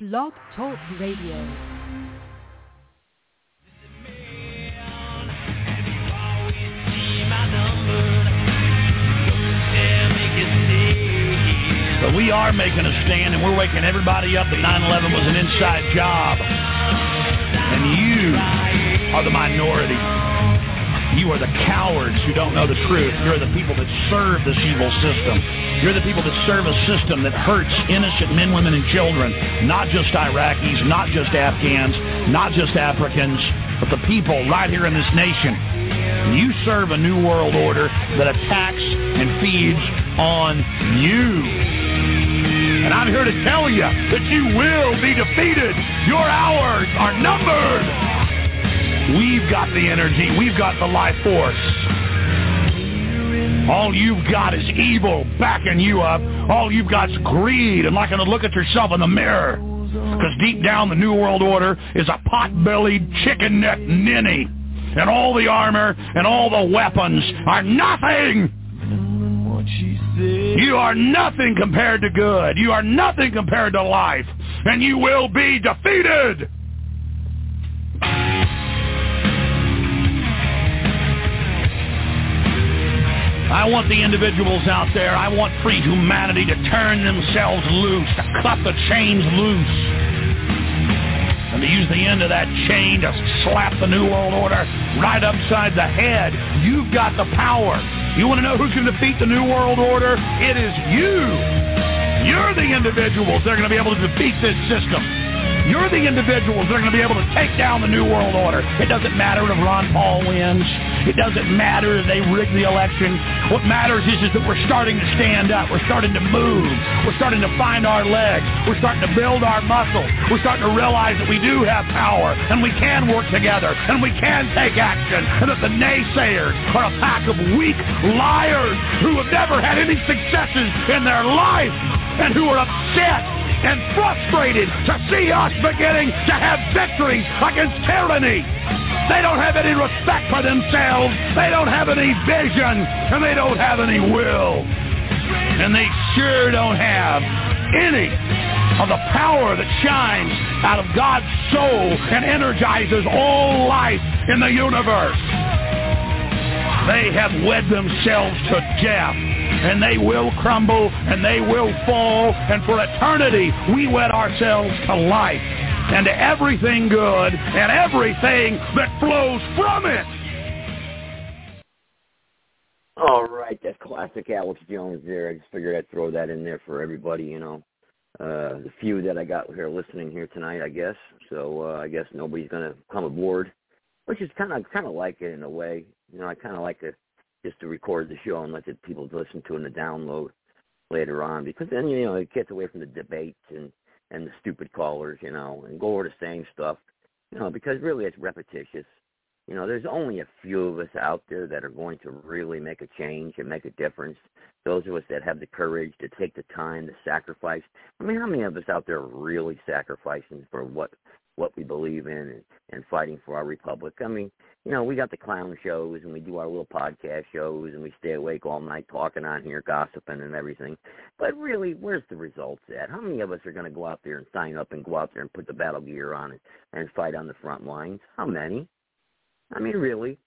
Blog Talk Radio. But we are making a stand and we're waking everybody up that 9-11 was an inside job. And you are the minority. You are the cowards who don't know the truth. You're the people that serve this evil system. You're the people that serve a system that hurts innocent men, women, and children. Not just Iraqis, not just Afghans, not just Africans, but the people right here in this nation. You serve a new world order that attacks and feeds on you. And I'm here to tell you that you will be defeated. Your hours are numbered. We've got the energy. We've got the life force. All you've got is evil backing you up. All you've got is greed and liking to look at yourself in the mirror. Because deep down, the New World Order is a pot-bellied, chicken-necked ninny. And all the armor and all the weapons are nothing. You are nothing compared to good. You are nothing compared to life. And you will be defeated. I want the individuals out there. I want free humanity to turn themselves loose, to cut the chains loose, and to use the end of that chain to slap the New World Order right upside the head. You've got the power. You want to know going to defeat the New World Order? It is you. You're the individuals that are going to be able to defeat this system. You're the individuals that are going to be able to take down the New World Order. It doesn't matter if Ron Paul wins. It doesn't matter if they rig the election. What matters is, is that we're starting to stand up. We're starting to move. We're starting to find our legs. We're starting to build our muscles. We're starting to realize that we do have power and we can work together and we can take action and that the naysayers are a pack of weak liars who have never had any successes in their life and who are upset and frustrated to see us beginning to have victories against tyranny. They don't have any respect for themselves. They don't have any vision. And they don't have any will. And they sure don't have any of the power that shines out of God's soul and energizes all life in the universe. They have wed themselves to death and they will crumble and they will fall. And for eternity, we wed ourselves to life and to everything good and everything that flows from it. All right, that's classic Alex Jones there. I just figured I'd throw that in there for everybody, you know. Uh, the few that I got here listening here tonight, I guess. So uh, I guess nobody's to come aboard, which is kind of kind of like it in a way. You know, I kind of like to just to record the show and let the people listen to it and download later on because then you know it gets away from the debates and and the stupid callers, you know, and go over the same stuff, you know, because really it's repetitious. You know, there's only a few of us out there that are going to really make a change and make a difference. Those of us that have the courage to take the time, to sacrifice. I mean, how many of us out there are really sacrificing for what what we believe in and, and fighting for our republic. I mean, you know, we got the clown shows and we do our little podcast shows and we stay awake all night talking on here, gossiping and everything. But really, where's the results at? How many of us are going to go out there and sign up and go out there and put the battle gear on and, and fight on the front lines? How many? I mean, really?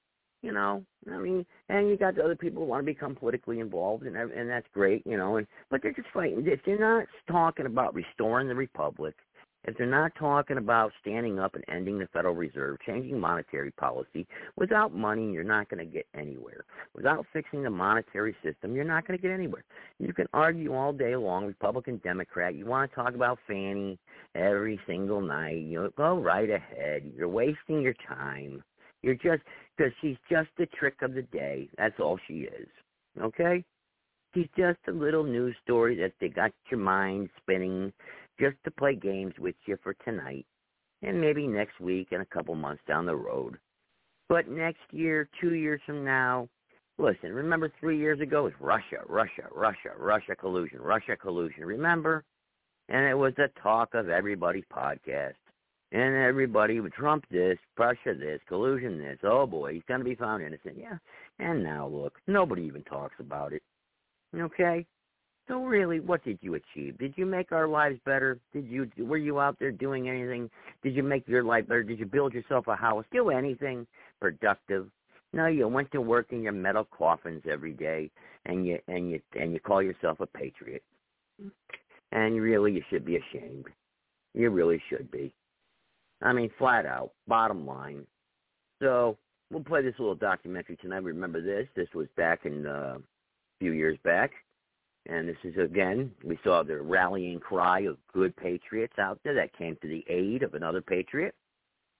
You know, I mean, and you got the other people who want to become politically involved, and and that's great, you know. And but they're just fighting. If they're not talking about restoring the republic, if they're not talking about standing up and ending the Federal Reserve, changing monetary policy, without money, you're not going to get anywhere. Without fixing the monetary system, you're not going to get anywhere. You can argue all day long, Republican, Democrat. You want to talk about Fannie every single night. You know, go right ahead. You're wasting your time. You're just because she's just the trick of the day. That's all she is. Okay? She's just a little news story that they got your mind spinning just to play games with you for tonight and maybe next week and a couple months down the road. But next year, two years from now, listen, remember three years ago it was Russia, Russia, Russia, Russia collusion, Russia collusion. Remember? And it was the talk of everybody's podcast. And everybody would Trump this, Russia this, collusion this. Oh boy, he's going to be found innocent. Yeah. And now look, nobody even talks about it. Okay? So really, what did you achieve? Did you make our lives better? Did you were you out there doing anything? Did you make your life better? Did you build yourself a house? Do anything productive? No, you went to work in your metal coffins every day, and you and you and you call yourself a patriot. And really, you should be ashamed. You really should be. I mean, flat out, bottom line. So we'll play this little documentary tonight. Remember this? This was back in uh, a few years back. And this is again, we saw the rallying cry of good patriots out there that came to the aid of another patriot.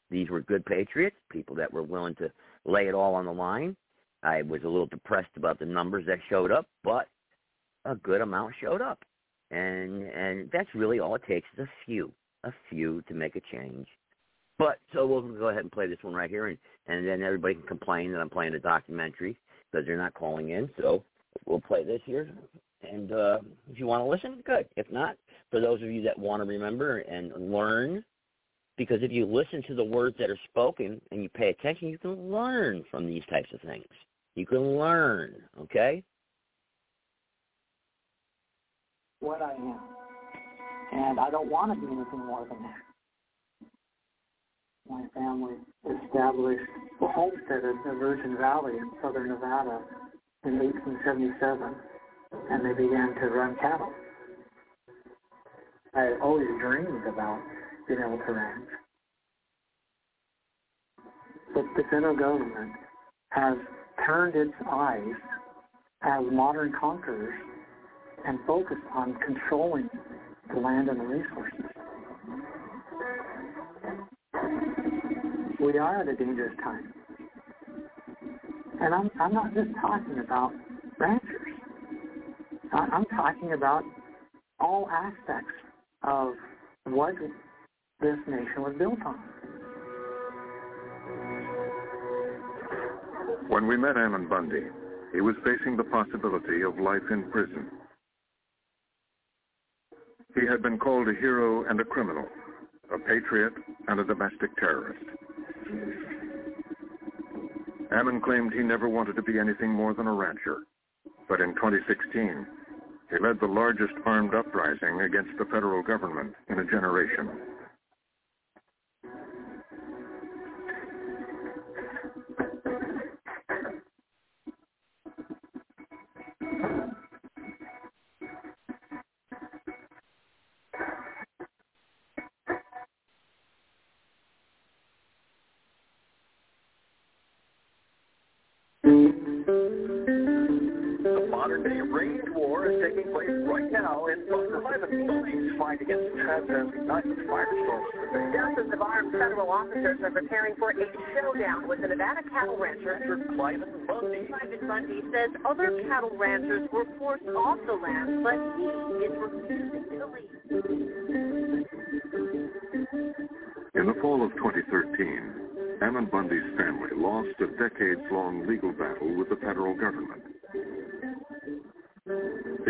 These were good patriots, people that were willing to lay it all on the line. I was a little depressed about the numbers that showed up, but a good amount showed up. And and that's really all it takes is a few, a few to make a change. But so we'll go ahead and play this one right here, and and then everybody can complain that I'm playing a documentary because they're not calling in. So we'll play this here, and uh, if you want to listen, good. If not, for those of you that want to remember and learn, because if you listen to the words that are spoken and you pay attention, you can learn from these types of things. You can learn, okay? What I am, and I don't want to be anything more than that my family established a homestead in the Virgin Valley in southern Nevada in 1877, and they began to run cattle. I had always dreamed about being able to ranch. But the federal government has turned its eyes as modern conquerors and focused on controlling the land and the resources. we are at a dangerous time. And I'm, I'm not just talking about ranchers. I'm talking about all aspects of what this nation was built on. When we met Ammon Bundy, he was facing the possibility of life in prison. He had been called a hero and a criminal, a patriot and a domestic terrorist. Ammon claimed he never wanted to be anything more than a rancher. But in 2016, he led the largest armed uprising against the federal government in a generation. Federal officers are preparing for a showdown with the Nevada cattle rancher Cliven Bundy. Cliven Bundy says other cattle ranchers were forced off the land, but he is refusing to leave. In the fall of 2013, Ammon Bundy's family lost a decades-long legal battle with the federal government.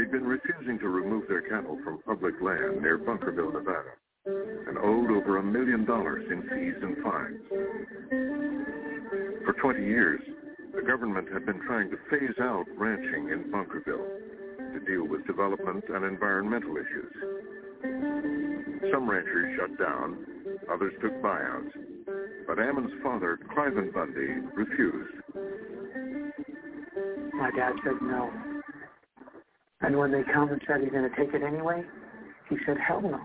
They'd been refusing to remove their cattle from public land near Bunkerville, Nevada and owed over a million dollars in fees and fines. For 20 years, the government had been trying to phase out ranching in Bunkerville to deal with development and environmental issues. Some ranchers shut down, others took buyouts, but Ammon's father, Cliven Bundy, refused. My dad said no. And when they come and said he's going to take it anyway, he said, hell no.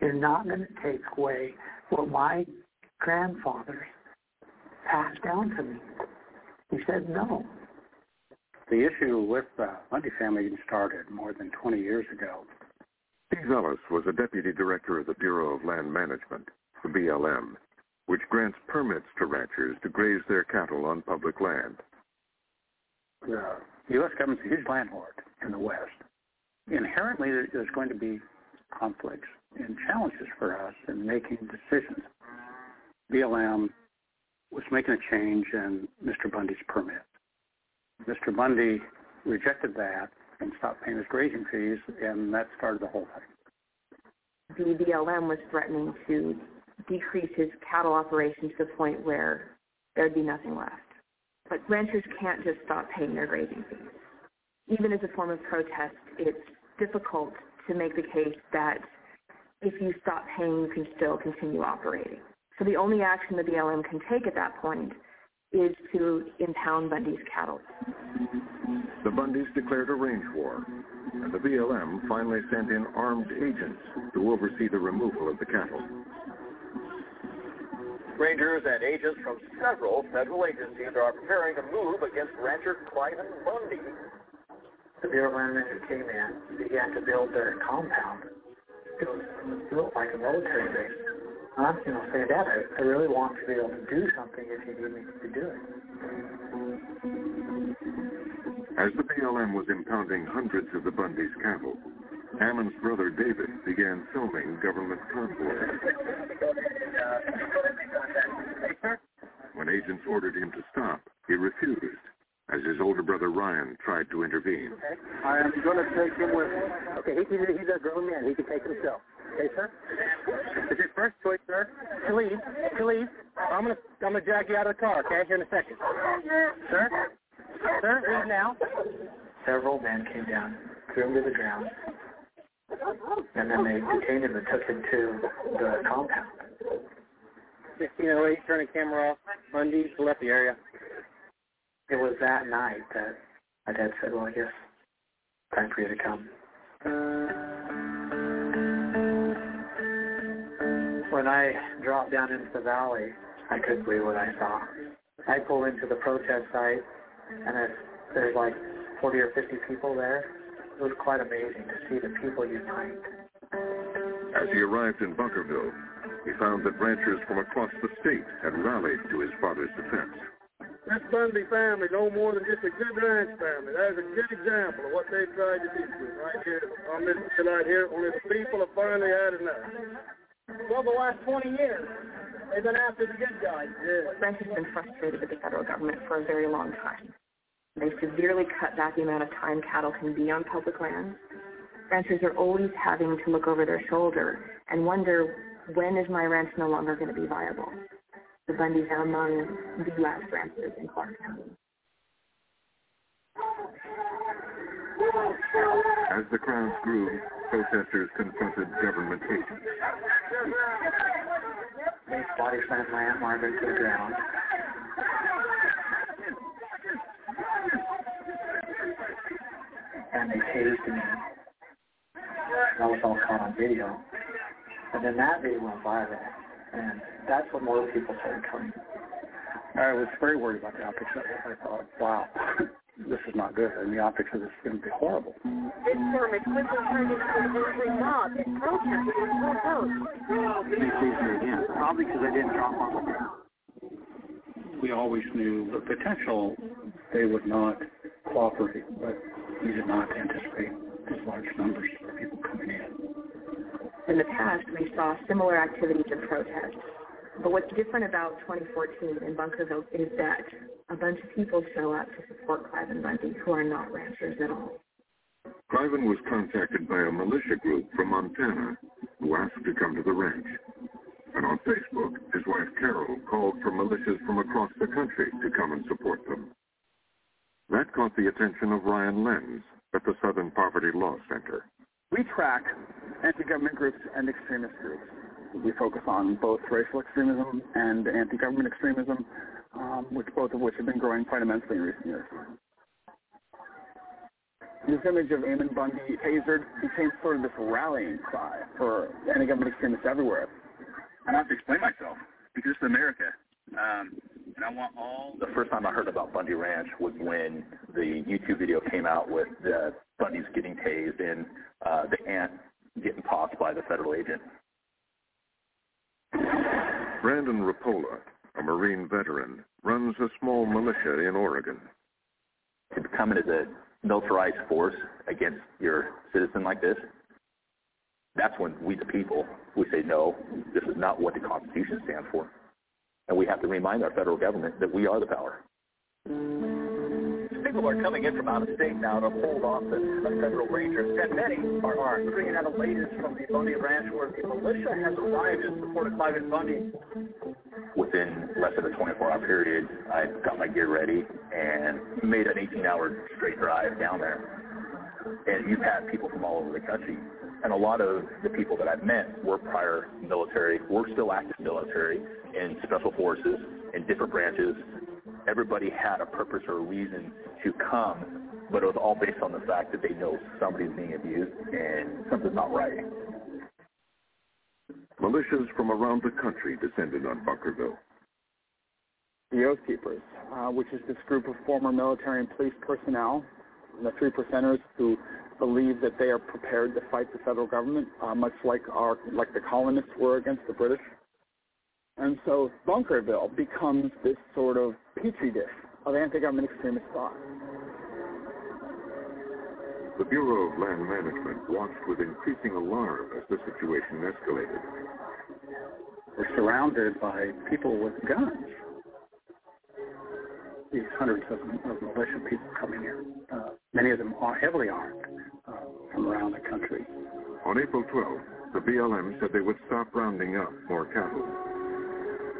You're not going to take away what my grandfathers passed down to me. He said no. The issue with the Bundy family started more than 20 years ago. Steve Ellis was a deputy director of the Bureau of Land Management, the BLM, which grants permits to ranchers to graze their cattle on public land. The U.S. government's a huge landlord in the West. Inherently, there's going to be conflicts and challenges for us in making decisions. BLM was making a change in Mr. Bundy's permit. Mr. Bundy rejected that and stopped paying his grazing fees, and that started the whole thing. The BLM was threatening to decrease his cattle operations to the point where there'd be nothing left. But ranchers can't just stop paying their grazing fees. Even as a form of protest, it's difficult to make the case that if you stop paying, you can still continue operating. So the only action the BLM can take at that point is to impound Bundy's cattle. The Bundys declared a range war, and the BLM finally sent in armed agents to oversee the removal of the cattle. Rangers and agents from several federal agencies are preparing to move against rancher Cliven Bundy. The Bureau of Land came in, began to build their compound. It was built like a military base. I'm, you know, saying, Dad, I, I really want to be able to do something if you need me to do it. As the BLM was impounding hundreds of the Bundy's cattle, Ammon's brother David began filming government convoys. When agents ordered him to stop, he refused, as his older brother Ryan tried to intervene. I am going to take him with me. Okay, he, he's, a, he's a grown man. He can take himself. Okay, sir? It's your first choice, sir. To leave. To leave. I'm going to I'm gonna drag you out of the car, okay, here in a second. Sir? Sir, leave now. Several men came down, threw him to the ground, and then they detained him and took him to the compound. 1608, turn the camera off. Bundy left the area. It was that night that my dad said, well, I guess time for you to come. When I dropped down into the valley, I couldn't believe what I saw. I pulled into the protest site, and there's like 40 or 50 people there. It was quite amazing to see the people unite. As he arrived in Bunkerville, he found that ranchers from across the state had rallied to his father's defense. This Bundy family no more than just a good ranch family. That is a good example of what they've tried to do right here on this right here, only the people have finally had enough. Well, the last 20 years, they've been after the good guys. Yeah. Ranchers have been frustrated with the federal government for a very long time. They severely cut back the amount of time cattle can be on public land. Ranchers are always having to look over their shoulder and wonder, when is my ranch no longer going to be viable? The Bundys are among the last ranchers in Clark County. As the crowds grew, protesters confronted government agents. They body slammed my Aunt Margaret to the ground. And they tased me. That was all caught on video. And then that video went viral. And that's when more people started coming. I was very worried about the optics. I thought, wow, this is not good. And the optics of this is going to be horrible. This storm is quickly turned into an angry mob that protested in full force. They seized me again, probably because I didn't drop on the. We always knew the potential they would not cooperate, but we did not anticipate these large numbers of people coming in. In the past, we saw similar activities and protests. But what's different about 2014 in Bunkerville is that a bunch of people show up to support Cliven Bundy who are not ranchers at all. Cliven was contacted by a militia group from Montana who asked to come to the ranch. And on Facebook, his wife Carol called for militias from across the country to come and support them. That caught the attention of Ryan Lenz at the Southern Poverty Law Center. We track anti-government groups and extremist groups. We focus on both racial extremism and anti-government extremism, um, which both of which have been growing quite immensely in recent years. This image of Ammon Bundy tasered became sort of this rallying cry for anti-government extremists everywhere. I have to explain myself because it's America. Um, and I want all. The first time I heard about Bundy Ranch was when the YouTube video came out with the Bundy's getting tased and uh, the aunt getting tossed by the federal agent. Brandon Rapolla, a Marine veteran, runs a small militia in Oregon. To it as a militarized force against your citizen like this, that's when we the people, we say, no, this is not what the Constitution stands for. And we have to remind our federal government that we are the power. People are coming in from out of state now to hold office of federal rangers, and many are armed. Bringing out the latest from the Bundy Ranch, where the militia has arrived in support of Cliven Bundy. within less than a 24-hour period, I got my gear ready and made an 18-hour straight drive down there. And you've had people from all over the country. And a lot of the people that I've met were prior military, were still active military in special forces in different branches. Everybody had a purpose or a reason to come, but it was all based on the fact that they know somebody's being abused and something's not right. Militias from around the country descended on Bunkerville. The Oath Keepers, uh, which is this group of former military and police personnel, the three percenters who believe that they are prepared to fight the federal government, uh, much like our like the colonists were against the British. And so Bunkerville becomes this sort of petri dish of anti-government extremist thought. The Bureau of Land Management watched with increasing alarm as the situation escalated. We're surrounded by people with guns. These hundreds of, of militia people coming here, uh, many of them are heavily armed uh, from around the country. On April 12th, the BLM said they would stop rounding up more cattle.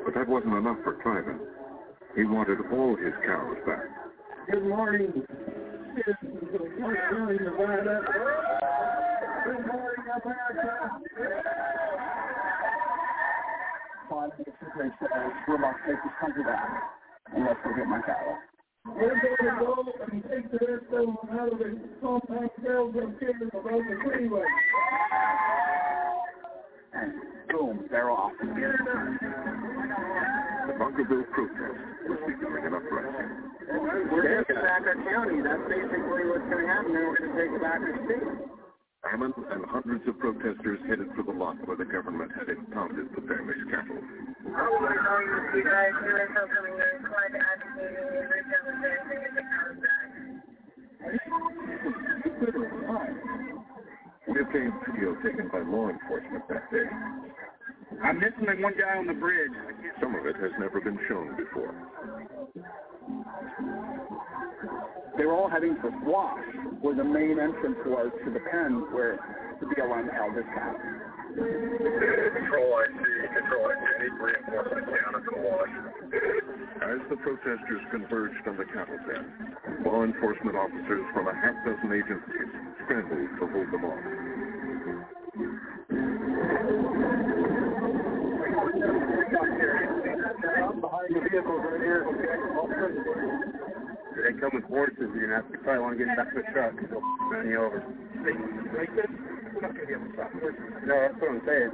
But that wasn't enough for Cliven. He wanted all his cows back. Good morning. Good morning, Nevada. Good morning, America. Five minutes to great says, we're about to take this country back, and let's go get my cattle. We're going to go and take the rest of them out of the compact cells and kill them above the freeway. And boom, they're off. The Bunkerville protest was becoming an uprising. We're taking back our county. That's basically what's going to happen. Then we're going to take back our state. Ammon and hundreds of protesters headed for the lot where the government had impounded the family's cattle. We obtained video taken by law enforcement that day. I'm missing like one guy on the bridge. Some of it has never been shown before. They were all heading for Swash, where the main entrance was to the pen where the BLM held its cattle. Control IC, Control IC, need reinforcement down at Swash. As the protesters converged on the cattle pen, law enforcement officers from a half dozen agencies scrambled to hold them off. Behind the vehicles right here. They come with horses, you're gonna have to probably want to get back to the truck. They'll run you over. This? We're not going to be able to stop this. No, that's what I'm saying.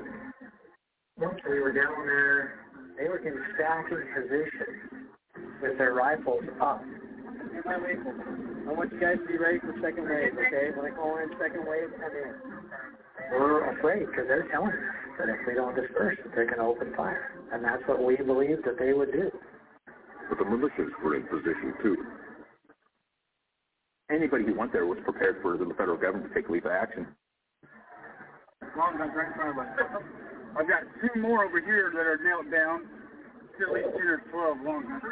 Once we were down there, they were in stacking position with their rifles up. I want you guys to be ready for second wave, okay? When I call in second wave, come in. We're afraid because they're telling us that if we don't disperse, that they're going to open fire. And that's what we believed that they would do. But the militias were in position too. Anybody who went there was prepared for the federal government to take leave of action. Long guns right in front of us. I've got two more over here that are nailed down. Still at least 10 or 12 long guns.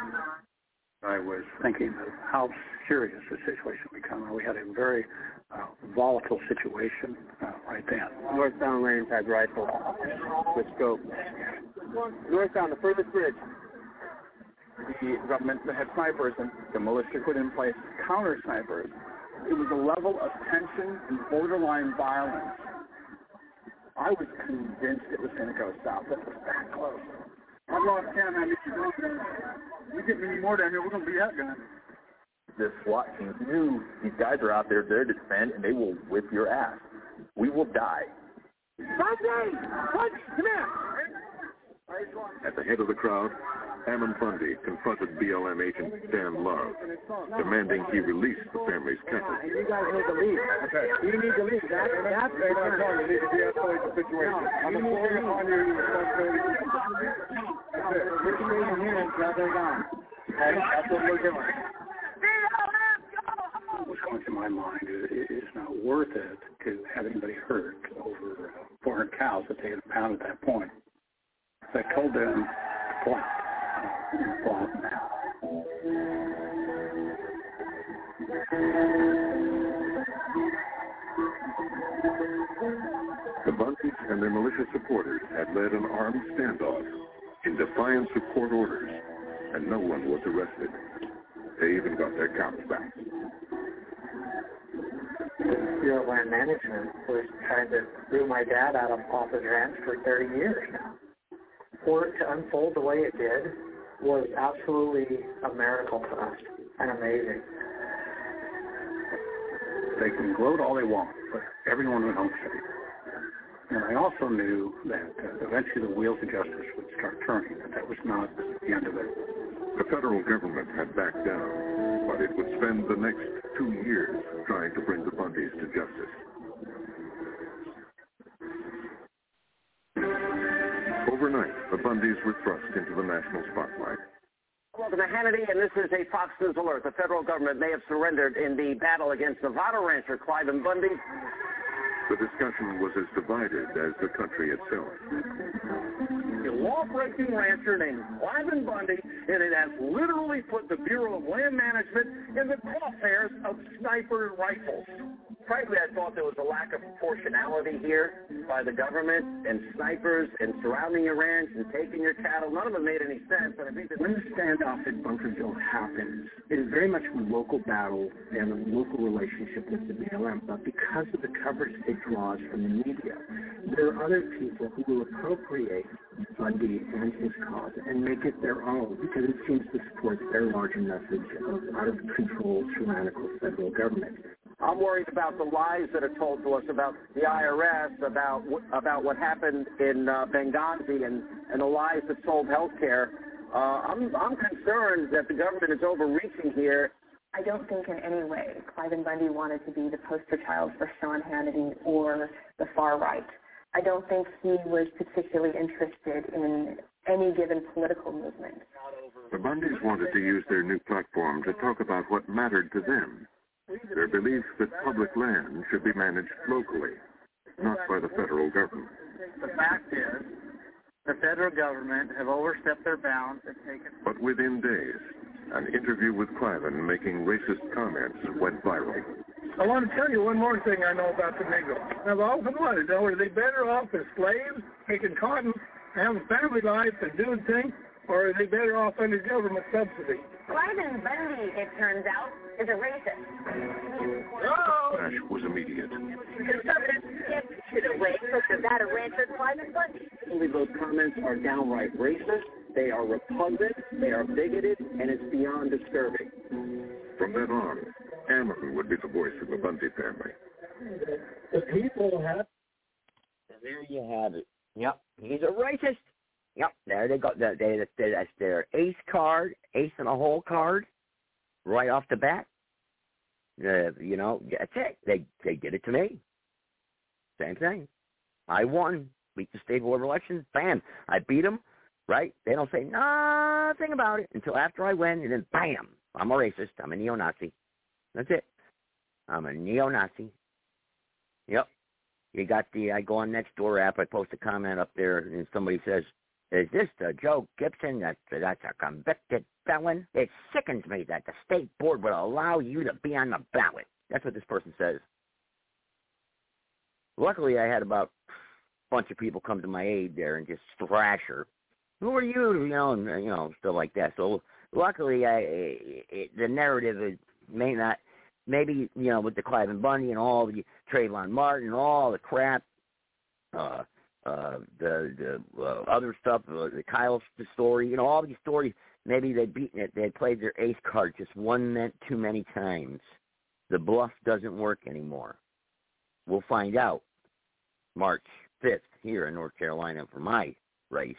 I was thinking of how serious the situation become. We had a very uh, volatile situation uh, right then. Northbound lanes had rifles with scope. Northbound, the furthest bridge. The government had snipers and the militia put in place counter snipers. It was a level of tension and borderline violence. I was convinced it was going to go south. It was that close. I've lost count how many guns. You get many more down here, we're going to be outgunned. The SWAT teams knew these guys are out there there to defend, and they will whip your ass. We will die. Come here! At the head of the crowd, Ammon Bundy confronted BLM agent Dan Love, demanding he release the family's cattle. You guys need to leave. Okay. You need to leave. That, that's the Hey, you need to de-escalate the situation. I'm employing upon you your responsibility. That's it. Put your name here and grab their gun. Okay? That's what we're doing. What's going through my mind is it is not worth it to have anybody hurt over uh, 400 cows that they had pounded at that point. So I told them to block. Now. The Bundys and their militia supporters had led an armed standoff in defiance of court orders, and no one was arrested. They even got their cows back. Bureau of Land Management was trying to root my dad out of off his ranch for 30 years now. For it to unfold the way it did was absolutely a miracle for us and amazing. They can gloat all they want, but everyone went home safe. And I also knew that uh, eventually the wheels of justice would start turning, that that was not the end of it. The federal government had backed down, but it would spend the next two years trying to bring the Bundys to justice. Overnight, the Bundys were thrust into the national spotlight. Welcome to Hannity, and this is a Fox News alert. The federal government may have surrendered in the battle against Nevada rancher Cliven Bundy. The discussion was as divided as the country itself. Law-breaking rancher named Cliven Bundy, and it has literally put the Bureau of Land Management in the crosshairs of sniper rifles. Frankly, I thought there was a lack of proportionality here by the government and snipers and surrounding your ranch and taking your cattle. None of it made any sense. And I think that when the standoff at Bunkerville happens, it is very much a local battle and a local relationship with the BLM. But because of the coverage it draws from the media, there are other people who will appropriate Bundy and his cause and make it their own because it seems to support their larger message of out of control tyrannical federal government. I'm worried about the lies that are told to us about the IRS, about about what happened in uh, Benghazi, and and the lies that sold health care. Uh, I'm I'm concerned that the government is overreaching here. I don't think in any way Cliven Bundy wanted to be the poster child for Sean Hannity or the far right. I don't think he was particularly interested in any given political movement. The Bundys wanted to use their new platform to talk about what mattered to them their belief that public land should be managed locally, not by the federal government. The fact is, the federal government have overstepped their bounds and taken... But within days, an interview with Cliven making racist comments went viral. I want to tell you one more thing I know about the Negroes. I've often wondered, know, are they better off as slaves, taking cotton, having family life and doing things, or are they better off under government subsidy? Cliven Bundy, it turns out, is a racist. Oh! Ash was immediate. Conservatives can't get away from the Nevada rancher Cliven Bundy. Only those comments are downright racist, they are repugnant, they are bigoted, and it's beyond disturbing. From then on, Ammon would be the voice of the Bundy family. The people have... There you have it. Yep, he's a racist. Yep, there they go. They, they, that's their ace card, ace in a hole card, right off the bat. Uh, you know, that's it. They they did it to me. Same thing. I won. Beat the state board of elections. Bam. I beat them. Right? They don't say nothing about it until after I win, and then bam, I'm a racist. I'm a neo-Nazi. That's it. I'm a neo-Nazi. Yep. You got the I go on Nextdoor app. I post a comment up there, and somebody says, is this the Joe Gibson that that's a convicted felon? It sickens me that the state board would allow you to be on the ballot. That's what this person says. Luckily, I had about a bunch of people come to my aid there and just thrash her. Who are you? You know, and you know, stuff like that. So luckily, I it, the narrative is, may not, maybe you know, with the Cliven Bundy and all the Trayvon Martin and all the crap. Uh, uh, the the uh, other stuff, uh, the Kyle story, you know, all these stories. Maybe they beaten it. They played their ace card just one meant too many times. The bluff doesn't work anymore. We'll find out March 5th here in North Carolina for my race.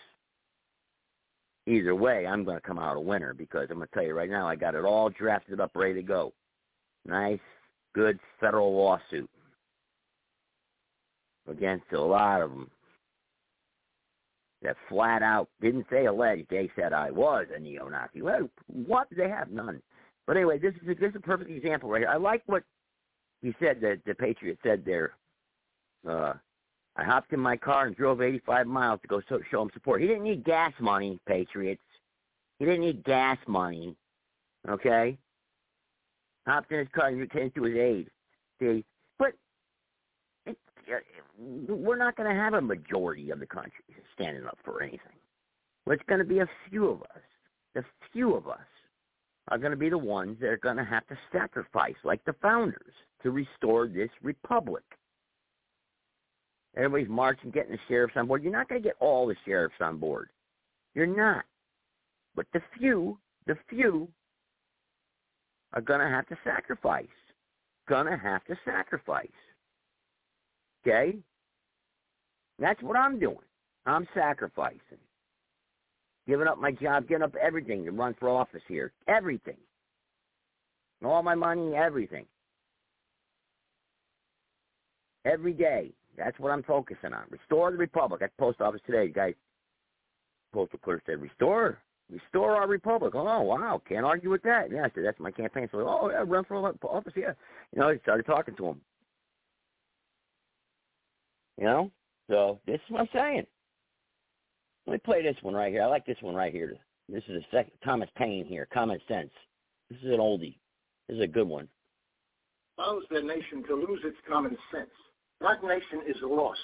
Either way, I'm going to come out a winner because I'm going to tell you right now, I got it all drafted up, ready to go. Nice, good federal lawsuit against a lot of them that flat out didn't say alleged. They said I was a neo-Nazi. Well, what? They have none. But anyway, this is a, this is a perfect example right here. I like what he said that the Patriot said there. Uh, I hopped in my car and drove 85 miles to go so, show him support. He didn't need gas money, Patriots. He didn't need gas money. Okay? Hopped in his car and came to his aid. See? But it, we're not going to have a majority of the country standing up for anything. Well, it's going to be a few of us. The few of us are going to be the ones that are going to have to sacrifice, like the founders, to restore this republic. Everybody's marching, getting the sheriffs on board. You're not going to get all the sheriffs on board. You're not. But the few, the few, are going to have to sacrifice. Going to have to sacrifice. Okay? That's what I'm doing. I'm sacrificing. Giving up my job, giving up everything to run for office here. Everything. All my money, everything. Every day. That's what I'm focusing on. Restore the republic. At the post office today, guys. Postal clerk said, "Restore, restore our republic." Oh wow, can't argue with that. Yeah, I said that's my campaign. So, oh yeah, run for office. Yeah, you know, I started talking to him. You know, so this is what I'm saying. Let me play this one right here. I like this one right here. This is a second Thomas Paine here. Common sense. This is an oldie. This is a good one. Allows the nation to lose its common sense. That nation is lost,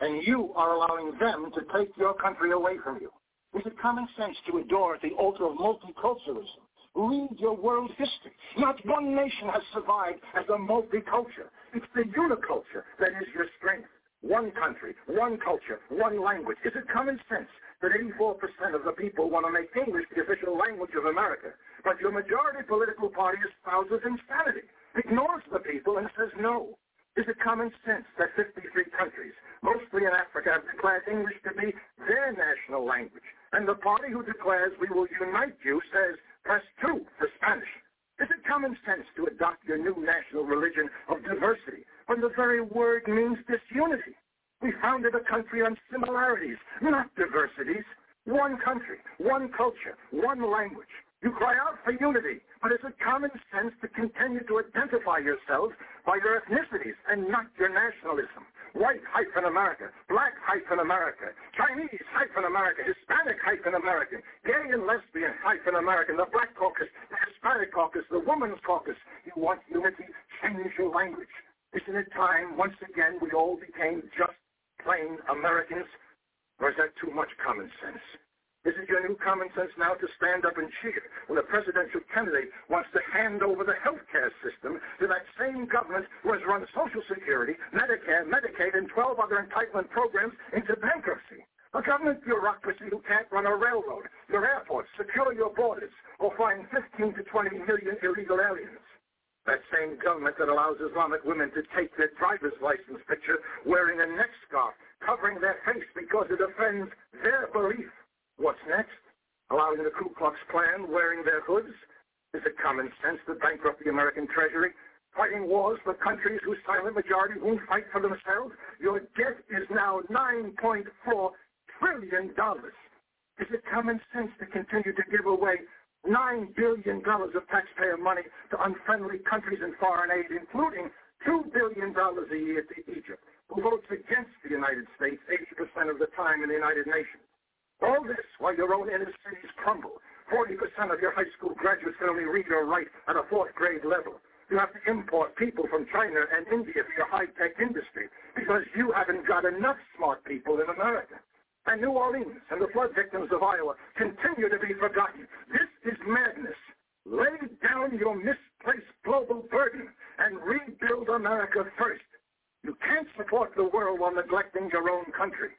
and you are allowing them to take your country away from you. Is it common sense to adore at the altar of multiculturalism? Read your world history. Not one nation has survived as a multicultural. It's the uniculture that is your strength. One country, one culture, one language. Is it common sense that 84% of the people want to make English the official language of America, but your majority political party espouses insanity, ignores the people, and says no? Is it common sense that 53 countries, mostly in Africa, have declared English to be their national language, and the party who declares we will unite you says press two for Spanish? Is it common sense to adopt your new national religion of diversity when the very word means disunity? We founded a country on similarities, not diversities. One country, one culture, one language. You cry out for unity, but is it common sense to continue to identify yourselves by your ethnicities and not your nationalism? White hyphen America, black hyphen America, Chinese hyphen America, Hispanic hyphen American, gay and lesbian hyphen American, the black caucus, the Hispanic caucus, the women's caucus. You want unity? Change your language. Isn't it time once again we all became just plain Americans? Or is that too much common sense? Is it your new common sense now to stand up and cheer when a presidential candidate wants to hand over the health care system to that same government who has run Social Security, Medicare, Medicaid, and 12 other entitlement programs into bankruptcy? A government bureaucracy who can't run a railroad, your airports, secure your borders, or find 15 to 20 million illegal aliens. That same government that allows Islamic women to take their driver's license picture wearing a neck scarf, covering their face because it offends their belief What's next? Allowing the Ku Klux Klan wearing their hoods? Is it common sense to bankrupt the American Treasury? Fighting wars for countries whose silent majority won't fight for themselves? Your debt is now $9.4 trillion. Is it common sense to continue to give away $9 billion of taxpayer money to unfriendly countries and foreign aid, including $2 billion a year to Egypt, who votes against the United States 80% of the time in the United Nations? All this while your own inner cities crumble. 40% of your high school graduates can only read or write at a fourth grade level. You have to import people from China and India for your high-tech industry because you haven't got enough smart people in America. And New Orleans and the flood victims of Iowa continue to be forgotten. This is madness. Lay down your misplaced global burden and rebuild America first. You can't support the world while neglecting your own country.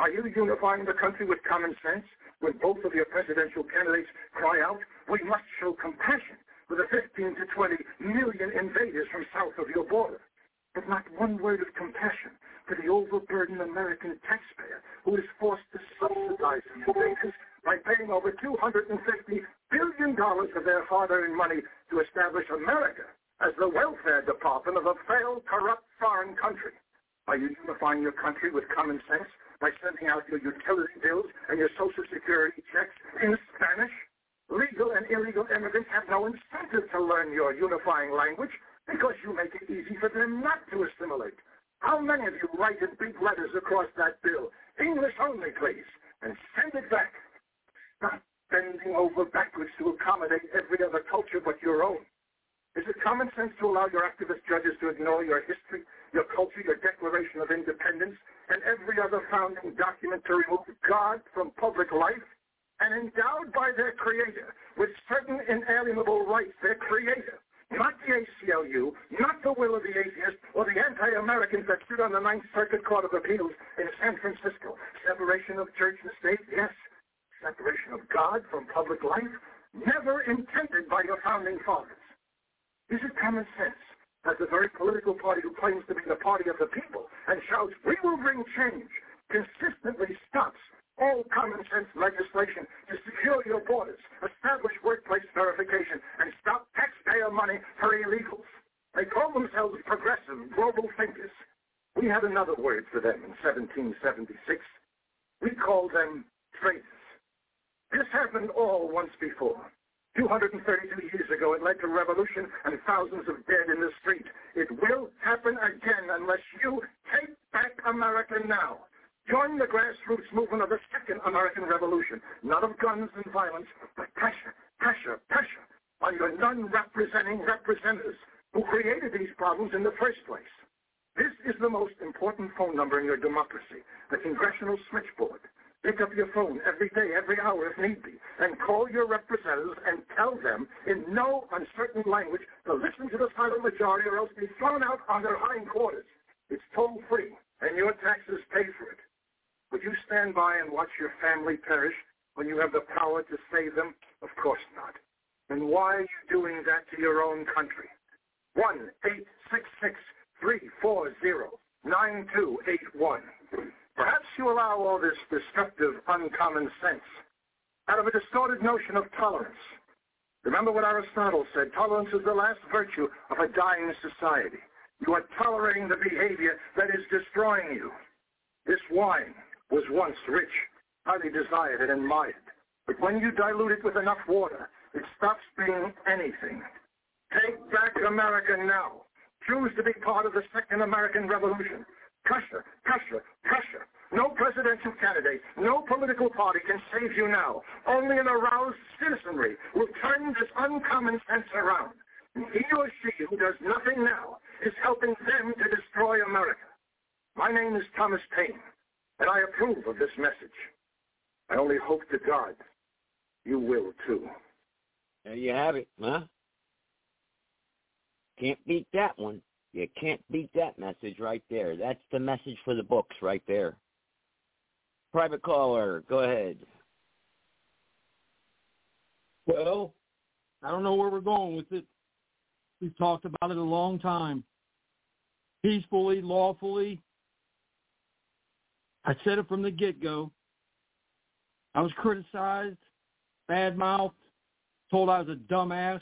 Are you unifying the country with common sense when both of your presidential candidates cry out, we must show compassion for the 15 to 20 million invaders from south of your border? But not one word of compassion for the overburdened American taxpayer who is forced to subsidize the invaders by paying over $250 billion of their hard-earned money to establish America as the welfare department of a failed, corrupt foreign country. Are you unifying your country with common sense by sending out your utility bills and your Social Security checks in Spanish. Legal and illegal immigrants have no incentive to learn your unifying language because you make it easy for them not to assimilate. How many of you write in big letters across that bill, English only, please, and send it back? Stop bending over backwards to accommodate every other culture but your own. Is it common sense to allow your activist judges to ignore your history, your culture, your Declaration of Independence, and every other founding document to remove God from public life? and endowed by their creator with certain inalienable rights, their creator, not the ACLU, not the will of the atheists or the anti-Americans that stood on the Ninth Circuit Court of Appeals in San Francisco. Separation of church and state, yes. Separation of God from public life, never intended by your founding fathers. This is common sense that the very political party who claims to be the party of the people and shouts, we will bring change, consistently stops all common sense legislation to secure your borders, establish workplace verification, and stop taxpayer money for illegals. They call themselves progressive global thinkers. We had another word for them in 1776. We called them traitors. This happened all once before. 232 years ago, it led to revolution and thousands of dead in the street. It will happen again unless you take back America now. Join the grassroots movement of the second American Revolution, not of guns and violence, but pressure, pressure, pressure on your non-representing representatives who created these problems in the first place. This is the most important phone number in your democracy, the Congressional Switchboard. Pick up your phone every day, every hour if need be, and call your representatives and tell them in no uncertain language to listen to the silent majority or else be thrown out on their hindquarters. It's toll-free, and your taxes pay for it. Would you stand by and watch your family perish when you have the power to save them? Of course not. And why are you doing that to your own country? 1-866-340-9281. Perhaps you allow all this destructive, uncommon sense out of a distorted notion of tolerance. Remember what Aristotle said, tolerance is the last virtue of a dying society. You are tolerating the behavior that is destroying you. This wine, was once rich, highly desired and admired. But when you dilute it with enough water, it stops being anything. Take back America now. Choose to be part of the Second American Revolution. Pressure, pressure, pressure. No presidential candidate, no political party can save you now. Only an aroused citizenry will turn this uncommon sense around. He or she who does nothing now is helping them to destroy America. My name is Thomas Paine and I approve of this message. I only hope to God you will too. There you have it, huh? Can't beat that one. You can't beat that message right there. That's the message for the books right there. Private caller, go ahead. Well, I don't know where we're going with it. We've talked about it a long time. Peacefully, lawfully, I said it from the get-go. I was criticized, bad-mouthed, told I was a dumbass,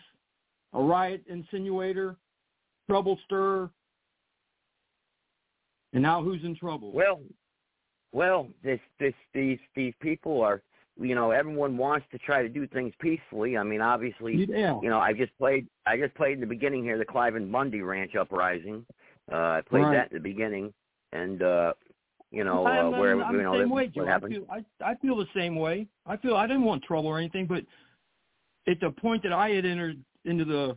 a riot insinuator, trouble stirrer. And now who's in trouble? Well, well, this, this, these, these people are, you know, everyone wants to try to do things peacefully. I mean, obviously, yeah. you know, I just played, I just played in the beginning here the Cliven Bundy Ranch uprising. Uh, I played right. that at the beginning, and uh, you know, I'm, uh, where I'm you know the same way, what Joe. I happened. feel, I, I feel the same way. I feel I didn't want trouble or anything, but at the point that I had entered into the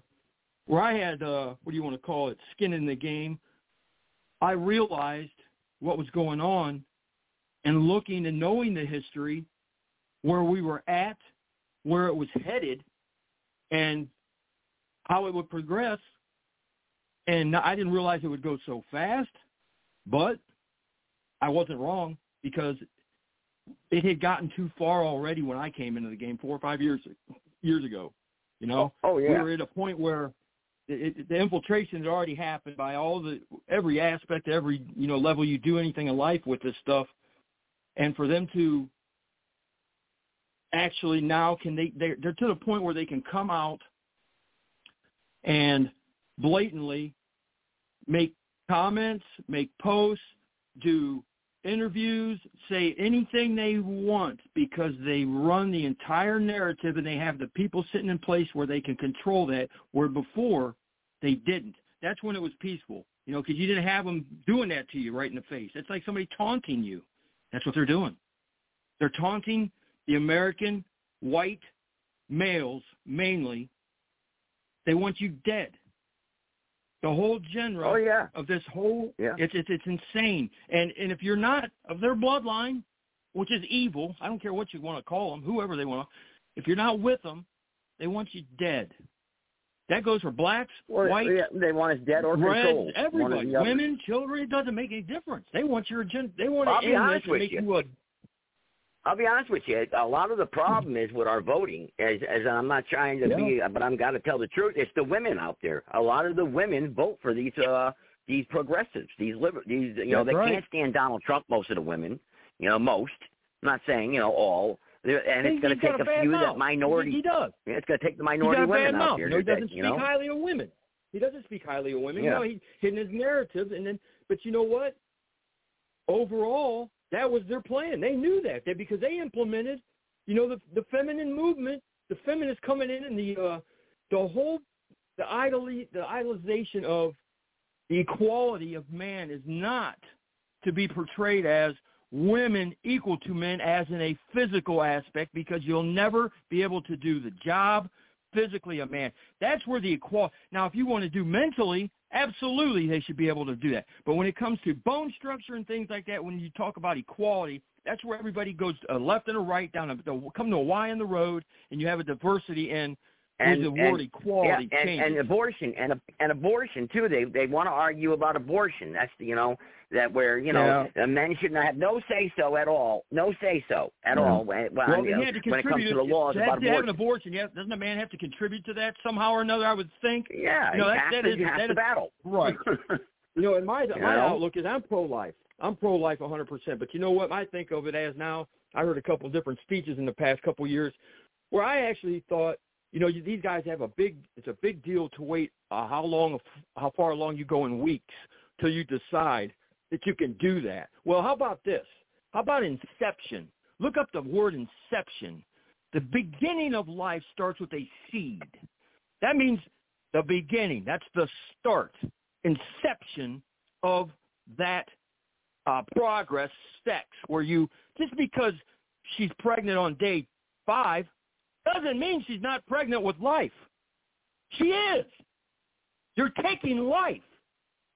where I had uh, what do you want to call it, skin in the game, I realized what was going on, and looking and knowing the history, where we were at, where it was headed, and how it would progress. And I didn't realize it would go so fast, but I wasn't wrong because it had gotten too far already when I came into the game four or five years years ago. You know, Oh, yeah. we were at a point where it, the infiltration had already happened by all the every aspect, every you know level you do anything in life with this stuff, and for them to actually now can they they're, they're to the point where they can come out and blatantly make comments, make posts, do interviews, say anything they want because they run the entire narrative and they have the people sitting in place where they can control that, where before they didn't. That's when it was peaceful, you know, because you didn't have them doing that to you right in the face. It's like somebody taunting you. That's what they're doing. They're taunting the American white males mainly. They want you dead. The whole genre Oh, yeah. of this whole Yeah. it's it's it's insane. And and if you're not of their bloodline, which is evil. I don't care what you want to call them, whoever they want. To, If you're not with them, they want you dead. That goes for blacks, Well, whites, yeah, they want us dead or reds, controlled. Or everybody, women, children. It doesn't make any difference. They want your agenda. They want I'll to be end honest this and with make you. you a I'll be honest with you. A lot of the problem is with our voting. As, as I'm not trying to be, but I'm got to tell the truth. It's the women out there. A lot of the women vote for these uh these progressives. These liber- these you know they right. can't stand Donald Trump. Most of the women, you know, most. I'm not saying you know all. And it's going to take a few mouth. that minority. He, he does. It's going to take the He minority got a bad women out mouth. there. You know, he doesn't you speak know? highly of women. He doesn't speak highly of women. Yeah. You know, he's hidden his narrative, and then. But you know what? Overall, that was their plan. They knew that they, because they implemented, you know, the the feminine movement, the feminists coming in, and the uh, the whole the idol the idolization of the equality of man is not to be portrayed as women equal to men as in a physical aspect because you'll never be able to do the job physically a man. That's where the equality. Now, if you want to do mentally, absolutely they should be able to do that. But when it comes to bone structure and things like that, when you talk about equality, that's where everybody goes uh, left and a right down a, come to a Y in the road, and you have a diversity in and the word and, equality yeah, and, and abortion and and abortion too. They they want to argue about abortion. That's the, you know that where you know uh, men should not have no say so at all, no say so at Yeah. all when, when, well, you know, he had to when it comes contribute to the laws to, about to have an abortion. abortion. Yeah, doesn't a man have to contribute to that somehow or another? I would think. Yeah, you know, he that, has that to, is he has that to is- battle. Right. you know, and my You my know? outlook is I'm pro-life. I'm pro-life 100%. But you know what? I think of it as now. I heard a couple different speeches in the past couple years where I actually thought, you know, you- these guys have a big. It's a big deal to wait uh, how long, how far along you go in weeks till you decide that you can do that. Well, how about this? How about inception? Look up the word inception. The beginning of life starts with a seed. That means the beginning. That's the start, inception of that uh, progress sex, where you just because she's pregnant on day five doesn't mean she's not pregnant with life. She is. You're taking life.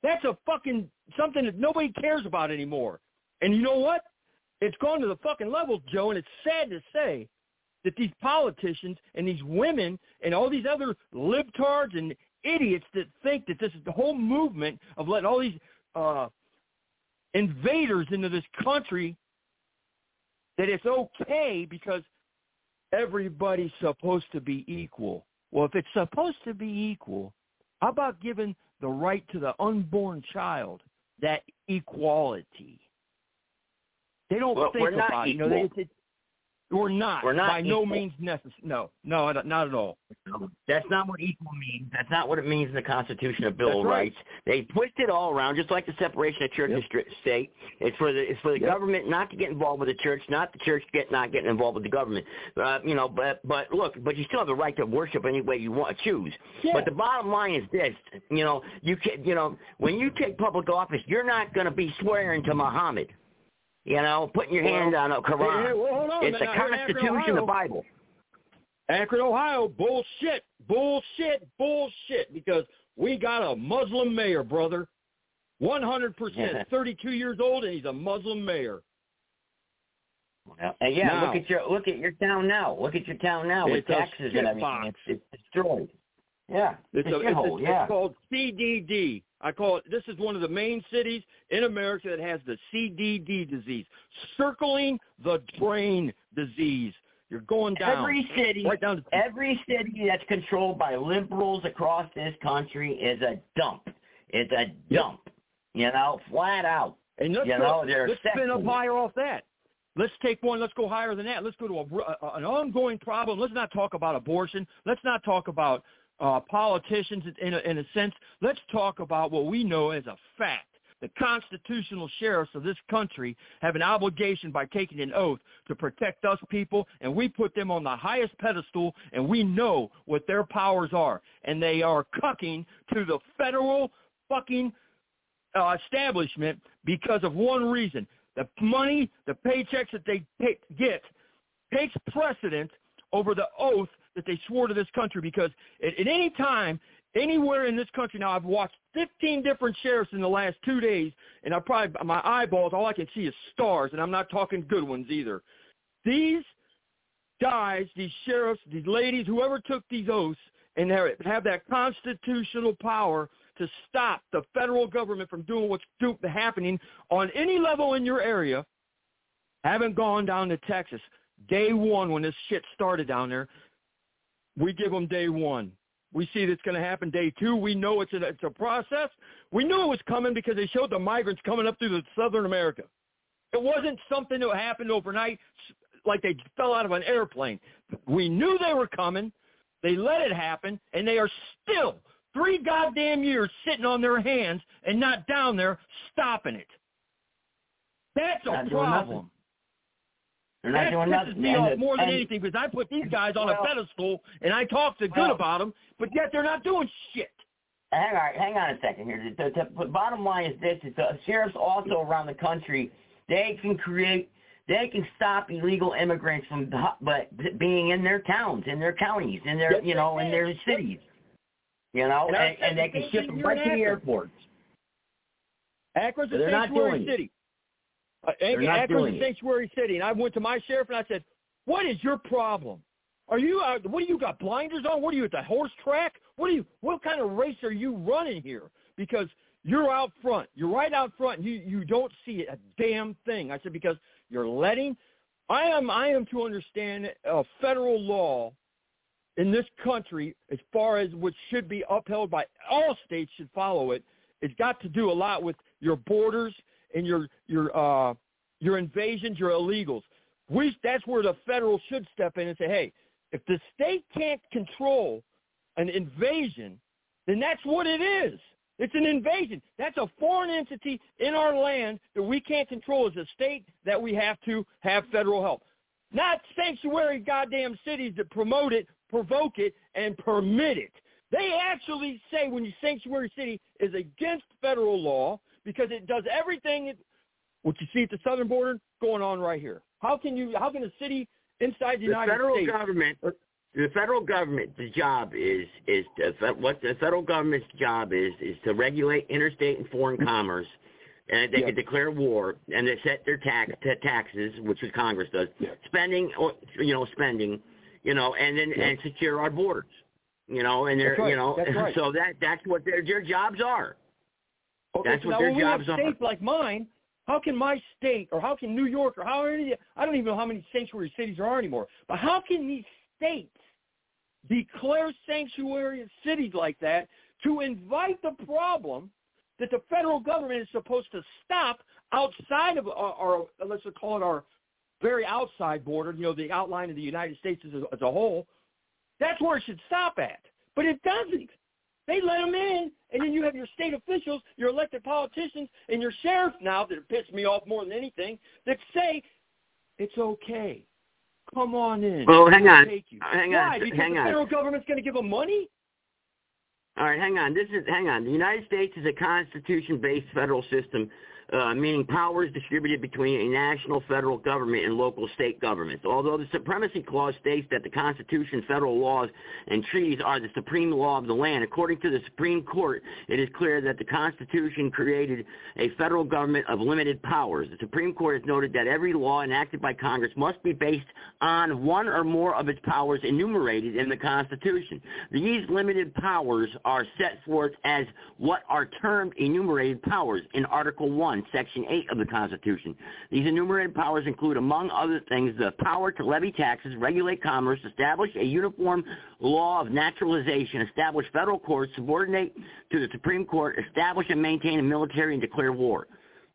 That's a fucking something that nobody cares about anymore. And you know what? It's gone to the fucking level, Joe, and it's sad to say that these politicians and these women and all these other libtards and idiots that think that this is the whole movement of letting all these uh, invaders into this country that it's okay because everybody's supposed to be equal. Well, if it's supposed to be equal, how about giving the right to the unborn child that equality? They don't Well, think about it. You know, they, we're not. We're not by no means necessary. No, no, not at all. That's not what equal means. That's not what it means in the Constitution of Bill right. Rights. They twist it all around, just like the separation of church and state. It's for the it's for the Yep. government not to get involved with the church, not the church get not getting involved with the government. Uh, you know, but but look, but you still have the right to worship any way you want to choose. Yeah. But the bottom line is this: you know, you can you know when you take public office, you're not going to be swearing to Muhammad. You know, putting your hand on a Quran. Hey, well, on. it's the in Akron, Constitution, the Bible. Akron, Ohio, bullshit, bullshit, bullshit, because we got a Muslim mayor, brother. 100%, 32 years old, and he's a Muslim mayor. And yeah, Now- look at your look at your town now. Look at your town now with taxes and everything. It's, it's destroyed. Yeah, It's, a, a it's, a- yeah. it's called CDD. I call it. This is one of the main cities in America that has the CDD disease, circling the drain disease. You're going down. Every city, right down. To, every city that's controlled by liberals across this country is a dump. It's a dump. You know, flat out. and let's you go, know, they're let's spin up higher off that. Let's take one. Let's go higher than that. Let's go to a, a, an ongoing problem. Let's not talk about abortion. Let's not talk about uh, politicians in a, in a sense. Let's talk about what we know as a fact. The constitutional sheriffs of this country have an obligation by taking an oath to protect us people, and we put them on the highest pedestal, and we know what their powers are. And they are cucking to the federal fucking uh, establishment because of one reason. The money, the paychecks that they take, get takes precedence over the oath that they swore to this country because at, at any time anywhere in this country. Now, I've watched 15 different sheriffs in the last two days, and I probably my eyeballs, all I can see is stars, and I'm not talking good ones either. These guys, these sheriffs, these ladies, whoever took these oaths, and have that constitutional power to stop the federal government from doing what's happening on any level in your area, haven't gone down to Texas. Day one, when this shit started down there, we give them day one. We see that's going to happen day two. We know it's a, it's a process. We knew it was coming because they showed the migrants coming up through the southern America. It wasn't something that happened overnight like they fell out of an airplane. We knew they were coming. They let it happen, and they are still three goddamn years sitting on their hands and not down there stopping it. That's a problem. They're not that doing pisses nothing. me off more than and- anything because I put these guys on Well- a pedestal and I talk to good Well- about them, but yet they're not doing shit. Hang on, hang on a second here. The, the, the bottom line is this: is the sheriffs also around the country, they can create, they can stop illegal immigrants from, but being in their towns, in their counties, in their, you know, in their cities. You know, And and, and they can ship them right to the airports. Akron's a sanctuary city. Uh, They're not Akron's doing a sanctuary city, and I went to my sheriff and I said, "What is your problem? Are you uh, what do you got blinders on? What are you at the horse track? What are you? What kind of race are you running here? Because you're out front. You're right out front. And you you don't see a damn thing." I said because you're letting. I am I am to understand a federal law in this country as far as what should be upheld by all states should follow it. It's got to do a lot with your borders and your your uh your invasions, your illegals. We that's where the federal should step in and say, hey, if the state can't control an invasion, then that's what it is. It's an invasion. That's a foreign entity in our land that we can't control as a state that we have to have federal help. Not sanctuary goddamn cities that promote it, provoke it, and permit it. They actually say when you sanctuary city is against federal law because it does everything what you see at the southern border going on right here. How can you? How can a city inside the, the United federal States? government the federal government the job is is to, what the federal government's job is is to regulate interstate and foreign mm-hmm. commerce and they Yeah. can declare war and they set their tax ta- taxes which is congress does spending or you know spending you know and then and secure our borders you know and they're right. you know right. so that that's what their their jobs are Okay, that's so what now their when we have jobs are states like mine, how can my state or how can New York or how any I don't even know how many sanctuary cities there are anymore. But how can these states declare sanctuary cities like that to invite the problem that the federal government is supposed to stop outside of our, our let's just call it our very outside border, you know, the outline of the United States as a, as a whole. That's where it should stop at. But it doesn't. They let them in, and then you have your state officials, your elected politicians, and your sheriff now that piss me off more than anything that say it's okay. Come on in. Well, hang on. Take you. Hang Why? on. Because Hang the on. federal government's going to give them money? All right, hang on. This is hang on. The United States is a constitution-based federal system, uh, meaning powers distributed between a national federal government and local state governments. Although the Supremacy Clause states that the Constitution, federal laws, and treaties are the supreme law of the land, according to the Supreme Court, it is clear that the Constitution created a federal government of limited powers. The Supreme Court has noted that every law enacted by Congress must be based on one or more of its powers enumerated in the Constitution. These limited powers are set forth as what are termed enumerated powers in Article 1, Section 8 of the Constitution. These enumerated powers include, among other things, the power to levy taxes, regulate commerce, establish a uniform law of naturalization, establish federal courts, subordinate to the Supreme Court, establish and maintain a military, and declare war.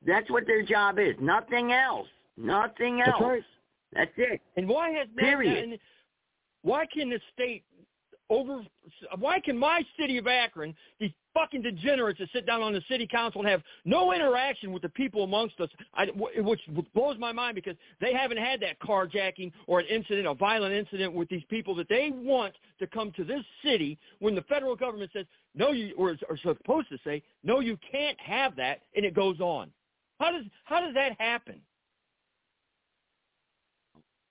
That's what their job is. Nothing else. Nothing else. That's right. That's it. And why has Period. and why can the state over? Why can my city of Akron, these fucking degenerates that sit down on the city council and have no interaction with the people amongst us, I, which blows my mind because they haven't had that carjacking or an incident, a violent incident with these people that they want to come to this city when the federal government says no, you or are supposed to say no, you can't have that, and it goes on. How does how does that happen?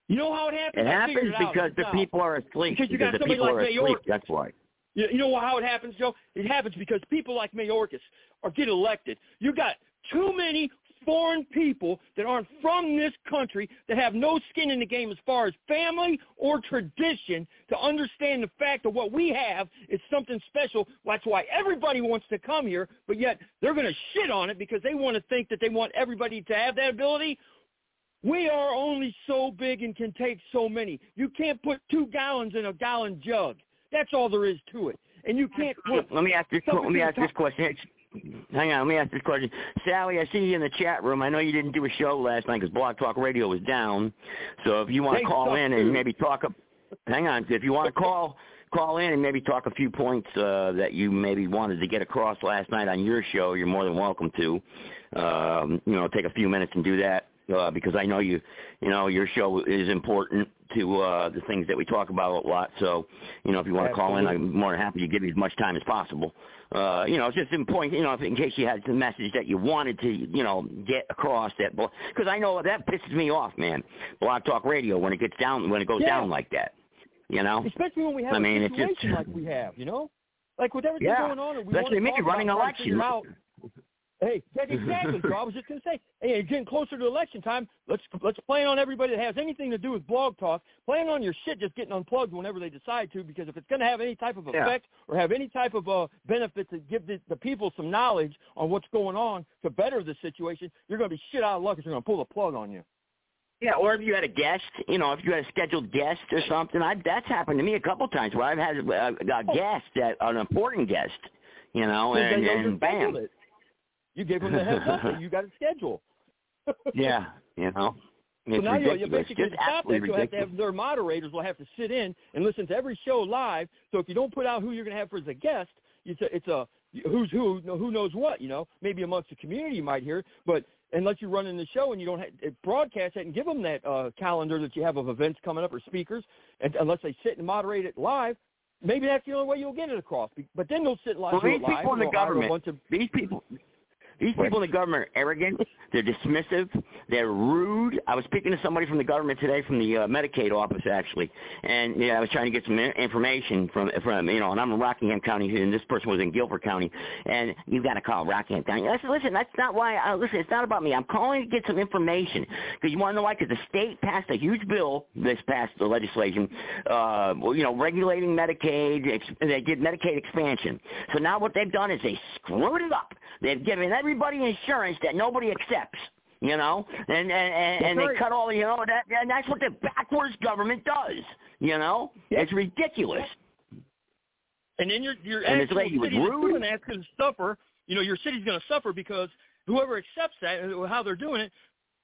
You know how it happens? It I happens it because the people are asleep. Because you got the somebody people like Mayorkas. That's why. You, you know how it happens, Joe? It happens because people like Mayorkas are get elected. You got too many foreign people that aren't from this country that have no skin in the game as far as family or tradition to understand the fact that what we have is something special. That's why everybody wants to come here, but yet they're going to shit on it because they want to think that they want everybody to have that ability. We are only so big and can take so many. You can't put two gallons in a gallon jug. That's all there is to it. And you can't put. Let me ask this. Let me ask this question. Hang on, let me ask this question. Sally, I see you in the chat room. I know you didn't do a show last night because Blog Talk Radio was down. So if you want to call in and maybe talk, hang on, if you want to call call in and maybe talk a few points uh, that you maybe wanted to get across last night on your show, you're more than welcome to. Um, you know, take a few minutes and do that uh, because I know you, you know, your show is important to uh, the things that we talk about a lot. So, you know, if you want to call in, I'm more than happy to give you as much time as possible. Uh, you know, it's just important, you know, in case you had some message that you wanted to, you know, get across that, because I know that pisses me off, man. Blog Talk Radio when it gets down, when it goes yeah. down like that, you know. Especially when we have I mean, a situation just, like we have, you know, like with everything yeah. going on, and we especially want me to running about election. Out, Hey, that's exactly. so I was just going to say, hey, getting closer to election time. Let's let's plan on everybody that has anything to do with blog talk. Plan on your shit just getting unplugged whenever they decide to, because if it's going to have any type of Yeah. effect or have any type of uh, benefit to give the, the people some knowledge on what's going on to better the situation, you're going to be shit out of luck if they're going to pull the plug on you. Yeah, or if you had a guest, you know, if you had a scheduled guest or something, I, that's happened to me a couple times where I've had a, a guest, that, an important guest, you know, and, and bam. it. You gave them the heads up that you got a schedule. Yeah, you know, So now ridiculous. basically Just stop that. You'll have to have their moderators will have to sit in and listen to every show live. So if you don't put out who you're going to have for as a guest, it's a, it's a who's who, who knows what, you know. Maybe amongst the community you might hear, but unless you run in the show and you don't have, broadcast it and give them that uh, calendar that you have of events coming up or speakers, and unless they sit and moderate it live, maybe that's the only way you'll get it across. But then they'll sit live. Well, these live, people in the and they'll hire a government, of these people, these people in the government are arrogant. They're dismissive. They're rude. I was speaking to somebody from the government today, from the uh, Medicaid office actually, and yeah, I was trying to get some information from from you know, and I'm in Rockingham County, and this person was in Guilford County, and you got to call Rockingham County. I said, listen, that's not why. Uh, listen, it's not about me. I'm calling to get some information because you want to know why? Because the state passed a huge bill this past the legislation, uh, well, you know, regulating Medicaid. They did Medicaid expansion. So now what they've done is they screwed it up. They've given everybody insurance that nobody accepts. You know, and and, and, and That's they cut all the you know that and that's what the backwards government does. You know, it's ridiculous. And then your your And actual lady was city that's rude. doing that's going to suffer. You know, your city's going to suffer because whoever accepts that and how they're doing it,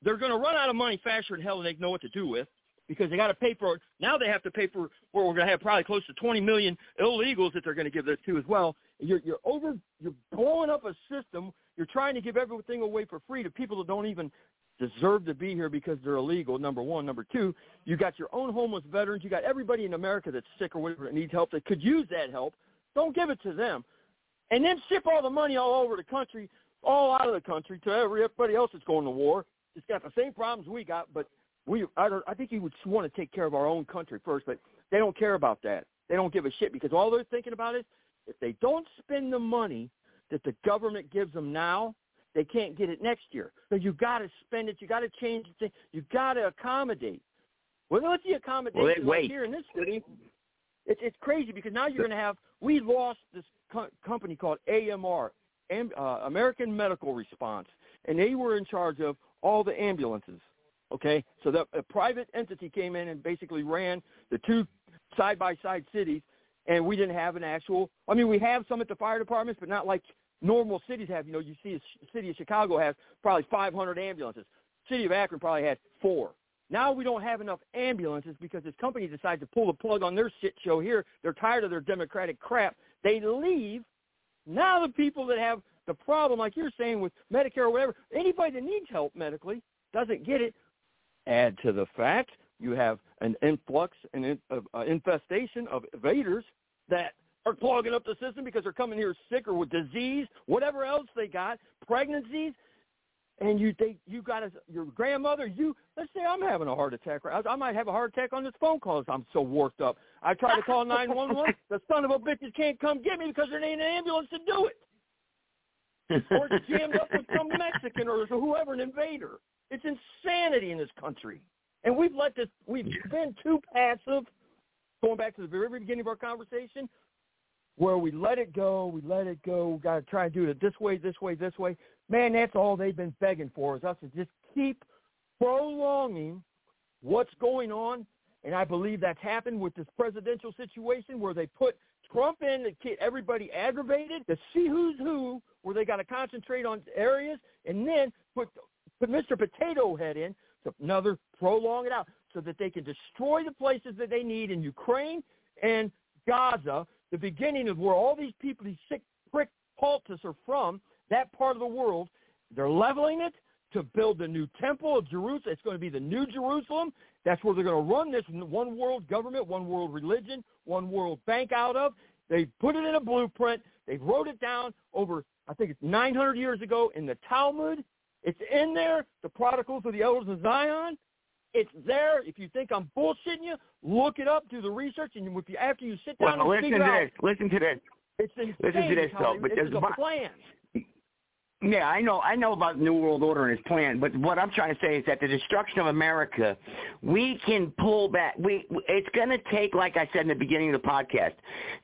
they're going to run out of money faster than hell than they know what to do with because they got to pay for it. Now they have to pay for where we're going to have probably close to 20 million illegals that they're going to give this to as well. You're you're over you're blowing up a system. You're trying to give everything away for free to people that don't even deserve to be here because they're illegal. Number one, number two, you got your own homeless veterans. You got everybody in America that's sick or whatever that needs help that could use that help. Don't give it to them, and then ship all the money all over the country, all out of the country to everybody else that's going to war. It's got the same problems we got, but we I don't I think you would want to take care of our own country first, but they don't care about that. They don't give a shit because all they're thinking about is if they don't spend the money that the government gives them now, they can't get it next year. So you got to spend it. You got to change the thing. You got to accommodate. Well, what's the accommodation Well, right here in this city? It's it's crazy because now you're going to have. We lost this co- company called AMR, Am, uh, American Medical Response, and they were in charge of all the ambulances. Okay, so the a private entity came in and basically ran the two side by side cities, and we didn't have an actual. I mean, we have some at the fire departments, but not like normal cities have. You know, you see the city of Chicago has probably 500 ambulances. City of Akron probably had four. Now we don't have enough ambulances because this company decides to pull the plug on their shit show here. They're tired of their democratic crap. They leave. Now the people that have the problem, like you're saying with Medicare or whatever, anybody that needs help medically doesn't get it. Add to the fact you have an influx and in, uh, uh, infestation of invaders that are clogging up the system because they're coming here sick or with disease, whatever else they got, pregnancies. and you think you got a, your grandmother, you let's say I'm having a heart attack. I, I might have a heart attack on this phone call. I'm so worked up. I try to call 911. the son of a bitches can't come get me because there ain't an ambulance to do it. or it's jammed up with some Mexican or whoever, an invader. It's insanity in this country, and we've let this. We've been too passive. Going back to the very beginning of our conversation, where we let it go, we let it go. We got to try and do it this way, this way, this way. Man, that's all they've been begging for is us to just keep prolonging what's going on. And I believe that's happened with this presidential situation where they put Trump in to get everybody aggravated to see who's who, where they got to concentrate on areas, and then put put Mr. Potato Head in to another prolong it out so that they can destroy the places that they need in Ukraine and Gaza, the beginning of where all these people, these sick prick cultists are from, that part of the world. They're leveling it to build the new temple of Jerusalem. It's going to be the new Jerusalem. That's where they're going to run this one world government, one world religion, one world bank out of. They put it in a blueprint. They wrote it down over, I think it's 900 years ago in the Talmud. It's in there, the Protocols of the Elders of Zion. It's there. If you think I'm bullshitting you, look it up, do the research, and if you, after you sit down well, and listen figure to out, this. Listen to this. It's insane. Listen to this, though. But there's a plan. Yeah, I know. I know about New World Order and its plan, but what I'm trying to say is that the destruction of America, we can pull back. We it's going to take, like I said in the beginning of the podcast,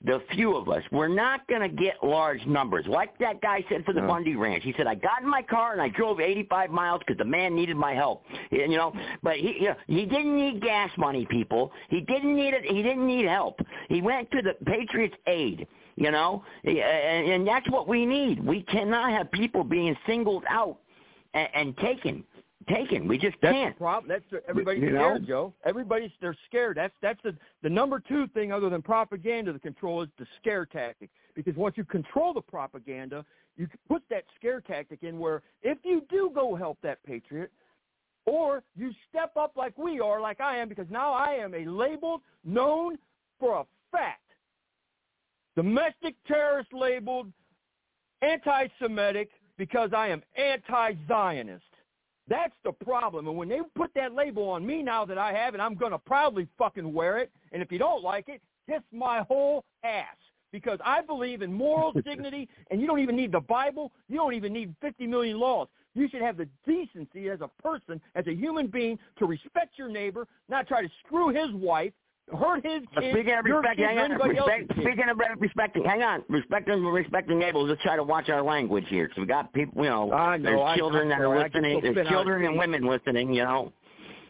the few of us. We're not going to get large numbers, like that guy said for the No. Bundy Ranch. He said, "I got in my car and I drove 85 miles because the man needed my help." You know, but he you know, he didn't need gas money, people. He didn't need it. He didn't need help. He went to the Patriots Aid. You know, and, and that's what we need. We cannot have people being singled out and, and taken, taken. We just That's can't. the problem. That's the, everybody's You know? scared, Joe. Everybody's they're scared. That's that's the the number two thing other than propaganda. The control is the scare tactic. Because once you control the propaganda, you put that scare tactic in where if you do go help that patriot, or you step up like we are, like I am, because now I am a labeled, known for a fact, domestic terrorist labeled, anti-Semitic, because I am anti-Zionist. That's the problem. And when they put that label on me now that I have it, I'm going to proudly fucking wear it. And if you don't like it, kiss my whole ass. Because I believe in moral dignity, and you don't even need the Bible. You don't even need 50 million laws. You should have the decency as a person, as a human being, to respect your neighbor, not try to screw his wife, hurt his kids, Speaking of respecting, hang on, respect, speaking of respecting, hang on, respecting respecting neighbors. Let's try to watch our language here. So we got people, you know, I know, there's I- children I'm that sorry, are I listening. There's children and women listening. You know,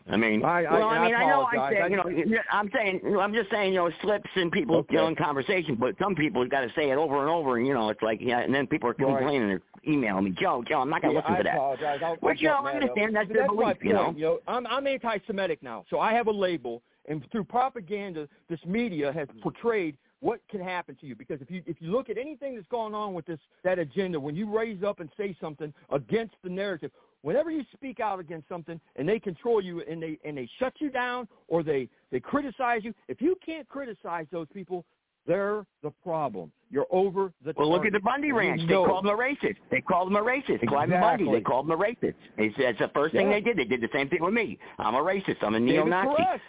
I mean, I- I- well, I I mean, I know I'm apologize. saying, you know, I'm saying, I'm just saying, you know, slips and people, you know, in conversation. But some people got to say it over and over, and you know, it's like, yeah, and then people are complaining. They're emailing me, Joe, Joe, I'm not going to Yeah, listen I to that. apologize. I'll, Which, I'll you know, I understand. up. That's But their belief, you know. point, You know, I'm, I'm anti-Semitic now, so I have a label, and through propaganda, this media has mm-hmm. portrayed what can happen to you. Because if you if you look at anything that's going on with this that agenda, when you raise up and say something against the narrative, whenever you speak out against something and they control you and they and they shut you down or they they criticize you, if you can't criticize those people, they're the problem. You're over the. Well, look at the. Bundy Ranch. They called him a racist. They called them a racist. Clive Bundy. They Exactly. called him a racist. It's, it's the first thing they did. They did the same thing with me. I'm a racist. I'm a neo-Nazi. As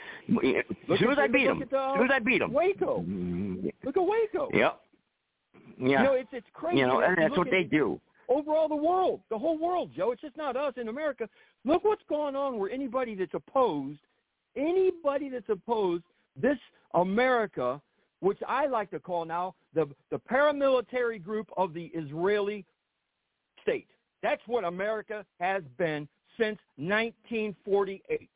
Look soon at- as I beat uh, As soon as I beat him. Waco. Look at Waco. Yep. Yeah. You know, it's it's crazy. You know, and that's what they do. Overall, the world, the whole world, Joe. It's just not us in America. Look what's going on where anybody that's opposed, anybody that's opposed this America, which I like to call now the the paramilitary group of the Israeli state. That's what America has been since 1948.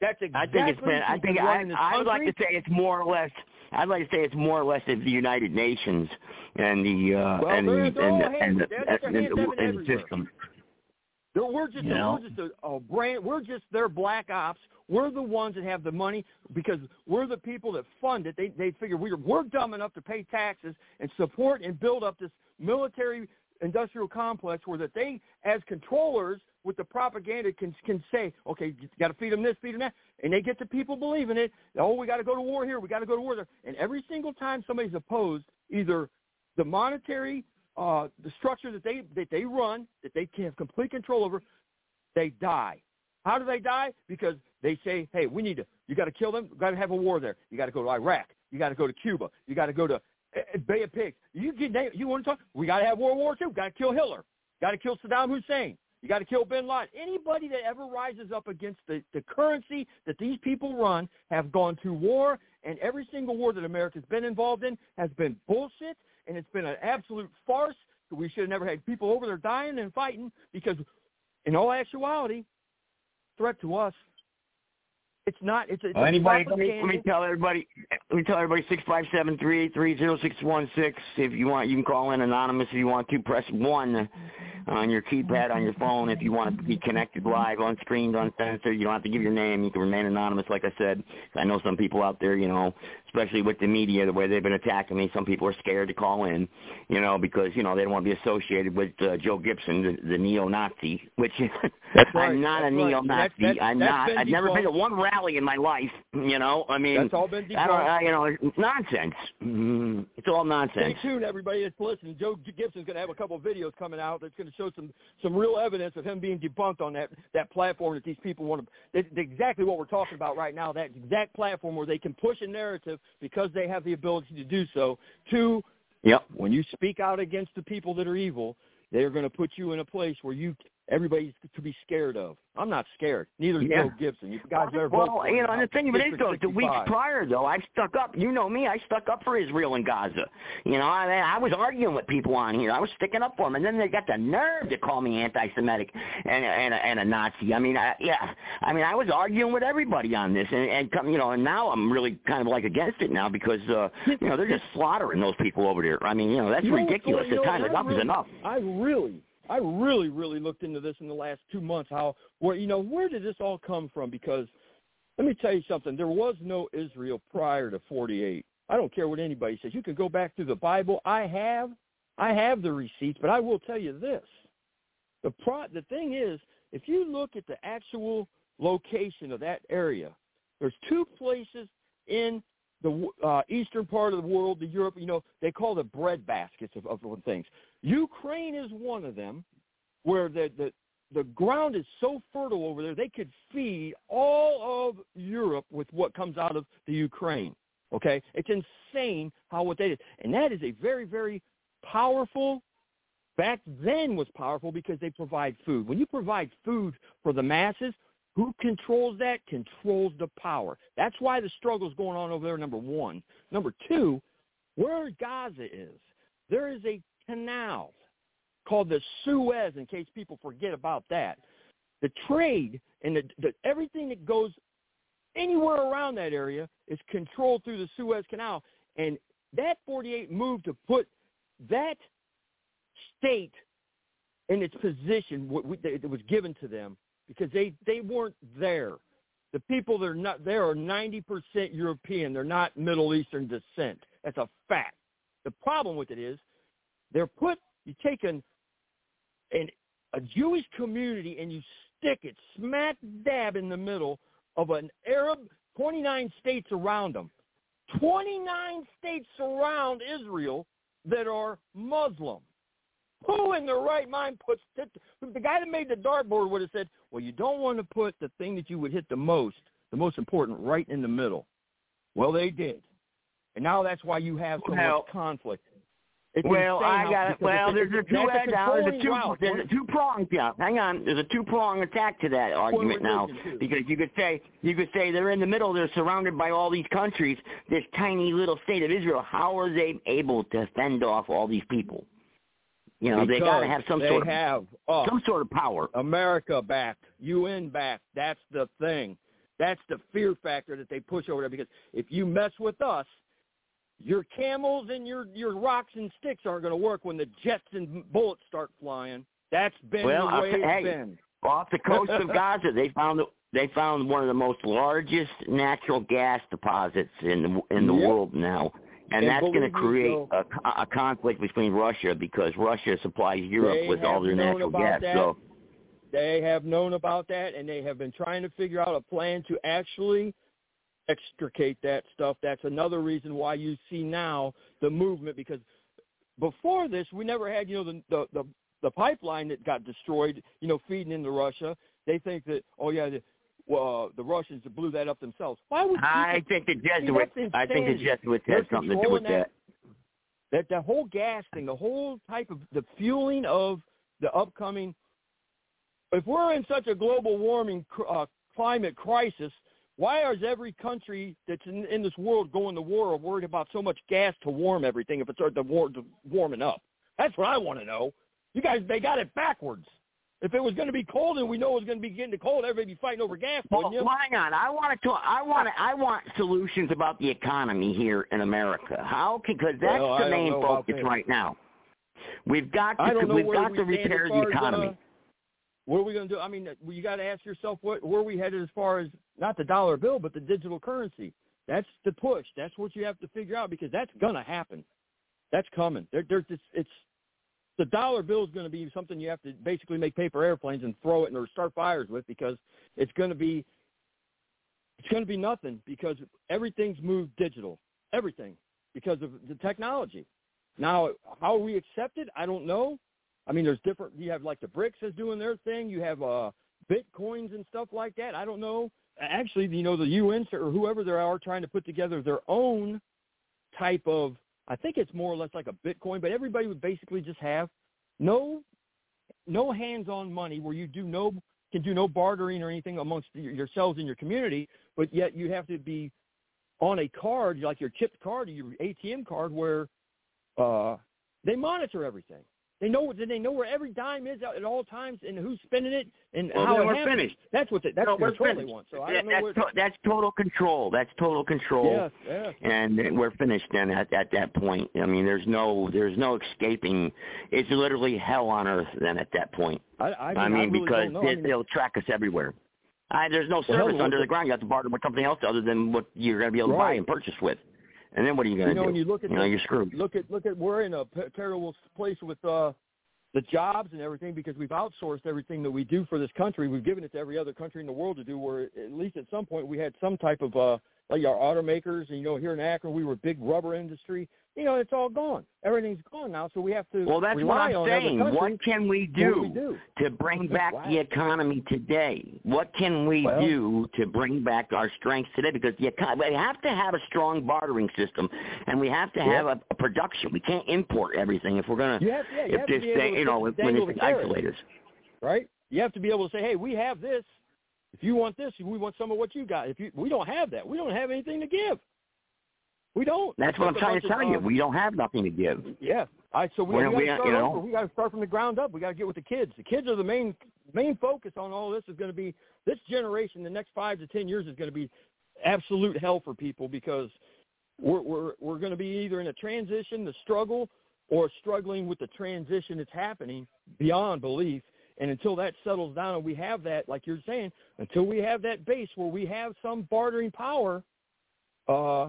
That's exactly I think it's been. I think I, I would like to say it's more or less. I'd like to say it's more or less of the United Nations and the uh, Well, and they're- the they're and the, and the, and the, and and the system. We're just You know? we're just a, a brand. We're just their black ops. We're the ones that have the money because we're the people that fund it. They they figure we're we're dumb enough to pay taxes and support and build up this military industrial complex where that they as controllers with the propaganda can can say, okay, you got to feed them this, feed them that, and they get the people believing it. Oh, we got to go to war here. We got to go to war there. And every single time somebody's opposed, either the monetary uh, the structure that they that they run, that they can have complete control over, they die. How do they die? Because they say, hey, we need to, you got to kill them. Got to have a war there. You got to go to Iraq. You got to go to Cuba. You got to go to uh, Bay of Pigs. You get, you want to talk? We got to have World War II. Got to kill Hitler. Got to kill Saddam Hussein. You got to kill Bin Laden. Anybody that ever rises up against the, the currency that these people run have gone to war, and every single war that America's been involved in has been bullshit, and it's been an absolute farce. We should have never had people over there dying and fighting because, in all actuality, threat to us. It's not. It's, it's well, anybody. Let me, let me tell everybody. Let me tell everybody. Six five seven three eight three zero six one six. If you want, you can call in anonymous. If you want to, press one on your keypad on your phone. If you want to be connected live, unscreened, uncensored, you don't have to give your name. You can remain anonymous. Like I said, I know some people out there. You know, especially with the media, the way they've been attacking me. Some people are scared to call in, you know, because you know they don't want to be associated with uh, Joe Gibson, the, the neo-Nazi. Which that's right. I'm not that's a neo-Nazi. Right. That's, I'm not. I've never been to one rally in my life. You know, I mean, that's all been I don't, I, you know, nonsense. Mm, it's all nonsense. Stay tuned, everybody that's listening. Joe Gibson's going to have a couple of videos coming out that's going to show some some real evidence of him being debunked on that that platform that these people want to. That's exactly what we're talking about right now. That exact platform where they can push a narrative because they have the ability to do so. To yep. when you speak out against the people that are evil, they're going to put you in a place where you everybody's to be scared of. I'm not scared. Neither is Yeah. Joe Gibson. You guys Well, vote for you know, and the thing of it is, though, the weeks prior, though, I stuck up. You know me, I stuck up for Israel and Gaza. You know, I mean, I was arguing with people on here. I was sticking up for them, and then they got the nerve to call me anti-Semitic and and a, and a Nazi. I mean, I, yeah, I mean, I was arguing with everybody on this, and and come, you know, and now I'm really kind of like against it now because uh, you know they're just slaughtering those people over there. I mean, you know, that's You ridiculous. going- The know, time I enough is enough. I really, I really, really looked into this in the last two months. How, where, you know, where did this all come from? Because let me tell you something. There was no Israel prior to 48. I don't care what anybody says. You can go back through the Bible. I have, I have the receipts, but I will tell you this: the pro, the thing is, if you look at the actual location of that area, there's two places in the uh, eastern part of the world, the Europe, you know, they call the bread baskets of, of things. Ukraine is one of them, where the, the the ground is so fertile over there they could feed all of Europe with what comes out of the Ukraine. Okay, it's insane how what they did, and that is a very very powerful. Back then was powerful because they provide food. When you provide food for the masses, who controls that? Controls the power. That's why the struggle's going on over there, number one. Number two, where Gaza is, there is a canal called the Suez, in case people forget about that. The trade and the, the everything that goes anywhere around that area is controlled through the Suez Canal. And that 48 moved to put that state in its position that was given to them because they they weren't there. The people that are not there are 90% European. They're not Middle Eastern descent. That's a fact. The problem with it is they're put you take an, an a Jewish community and you stick it smack dab in the middle of an Arab 29 states around them. 29 states surround Israel that are Muslim. Who in their right mind puts the, the guy that made the dartboard would have said, "Well, you don't want to put the thing that you would hit the most, the most important, right in the middle." Well, they did, and now that's why you have so Well- much conflict. It's well, I got it. Well, there's a two that's edge now. There's a two route. there's a two pronged yeah. Hang on. There's a two prong attack to that argument now because you could say you could say they're in the middle. They're surrounded by all these countries. This tiny little state of Israel. How are they able to fend off all these people? You know, they got to have some sort of have us, some sort of power. America back, UN back. That's the thing. That's the fear factor that they push over there. Because if you mess with us, your camels and your your rocks and sticks aren't going to work when the jets and bullets start flying. That's been Well, the way t- it's hey, been. Off the coast of Gaza, they found they found one of the most largest natural gas deposits in the in the Yep. world now, and, And that's going to create Joe- a, a conflict between Russia because Russia supplies Europe They with all their natural gas. that. So They have known about that, and they have been trying to figure out a plan to actually extricate that stuff. That's another reason why you see now the movement because before this, we never had you know the the the, the pipeline that got destroyed. You know, feeding into Russia. They think that oh yeah. The, well, uh, the Russians blew that up themselves. Why would I think the Jesuits? I think the Jesuits had something to do with that. That the whole gas thing, the whole type of the fueling of the upcoming. If we're in such a global warming uh, climate crisis, why is every country that's in, in this world going to war worried about so much gas to warm everything if it starts to war, warming up? That's what I want to know. You guys, they got it backwards. If it was going to be cold and we know it was going to be getting cold, everybody be fighting over gas, well, you? hang on. I want to. I want. I want solutions about the economy here in America. How? Because that's well, the main focus right now. We've got to. We've got to repair the economy. As, uh, what are we going to do? I mean, you got to ask yourself what where are we headed as far as not the dollar bill, but the digital currency. That's the push. That's what you have to figure out because that's going to happen. That's coming. There, there's this, it's the dollar bill is going to be something you have to basically make paper airplanes and throw it or start fires with because it's going to be it's going to be nothing because everything's moved digital. Everything because of the technology. Now, how we accept it, I don't know. I mean, there's different. You have like the BRICS is doing their thing. You have uh, bitcoins and stuff like that. I don't know. Actually, you know, the UN or whoever they are trying to put together their own type of I think it's more or less like a Bitcoin, but everybody would basically just have no no hands-on money where you do no can do no bartering or anything amongst yourselves in your community, but yet you have to be on a card like your chipped card or your ATM card where uh, they monitor everything. They know they know where every dime is at all times and who's spending it and well, how it we're happens. finished. That's what they, that's no, control finished. they want. So I don't know that's, to, that's total control. That's total control. Yes, yes. And we're finished then at, at that point. I mean, there's no there's no escaping. It's literally hell on earth then at that point. I, I, mean, I mean really because they, I mean, they'll track us everywhere. I, there's no service hell, under the ground. You have to barter with something else other than what you're going to be able to buy and purchase with. And then what are you going to do? you know, do? when you look at you know, the, you're screwed. Look at look at we're in a terrible place with uh, the jobs and everything because we've outsourced everything that we do for this country. We've given it to every other country in the world to do. Where at least at some point we had some type of uh, like our automakers. And you know, here in Akron we were a big rubber industry. You know, it's all gone. Everything's gone now, so we have to Well, that's what I'm saying. What can we do, we do? to bring back Wow. the economy today? What can we Well- do to bring back our strengths today? Because the econ- we have to have a strong bartering system, and we have to Yeah. have a, a production. We can't import everything if we're gonna. You have, yeah, you if this thing, you know, when this the carrot. isolate us. right? You have to be able to say, "Hey, we have this. If you want this, we want some of what you got. If you, we don't have that, we don't have anything to give. We don't. That's what I'm trying to tell of, you. uh, We don't have nothing to give. Yeah. I so we, we we- got to start you know- We got to start from the ground up. We got to get with the kids. The kids are the main main focus on all this. Is going to be this generation. The next five to ten years is going to be absolute hell for people because we're we're we're going to be either in a transition, the struggle, or struggling with the transition that's happening beyond belief. And until that settles down and we have that, like you're saying, until we have that base where we have some bartering power, uh,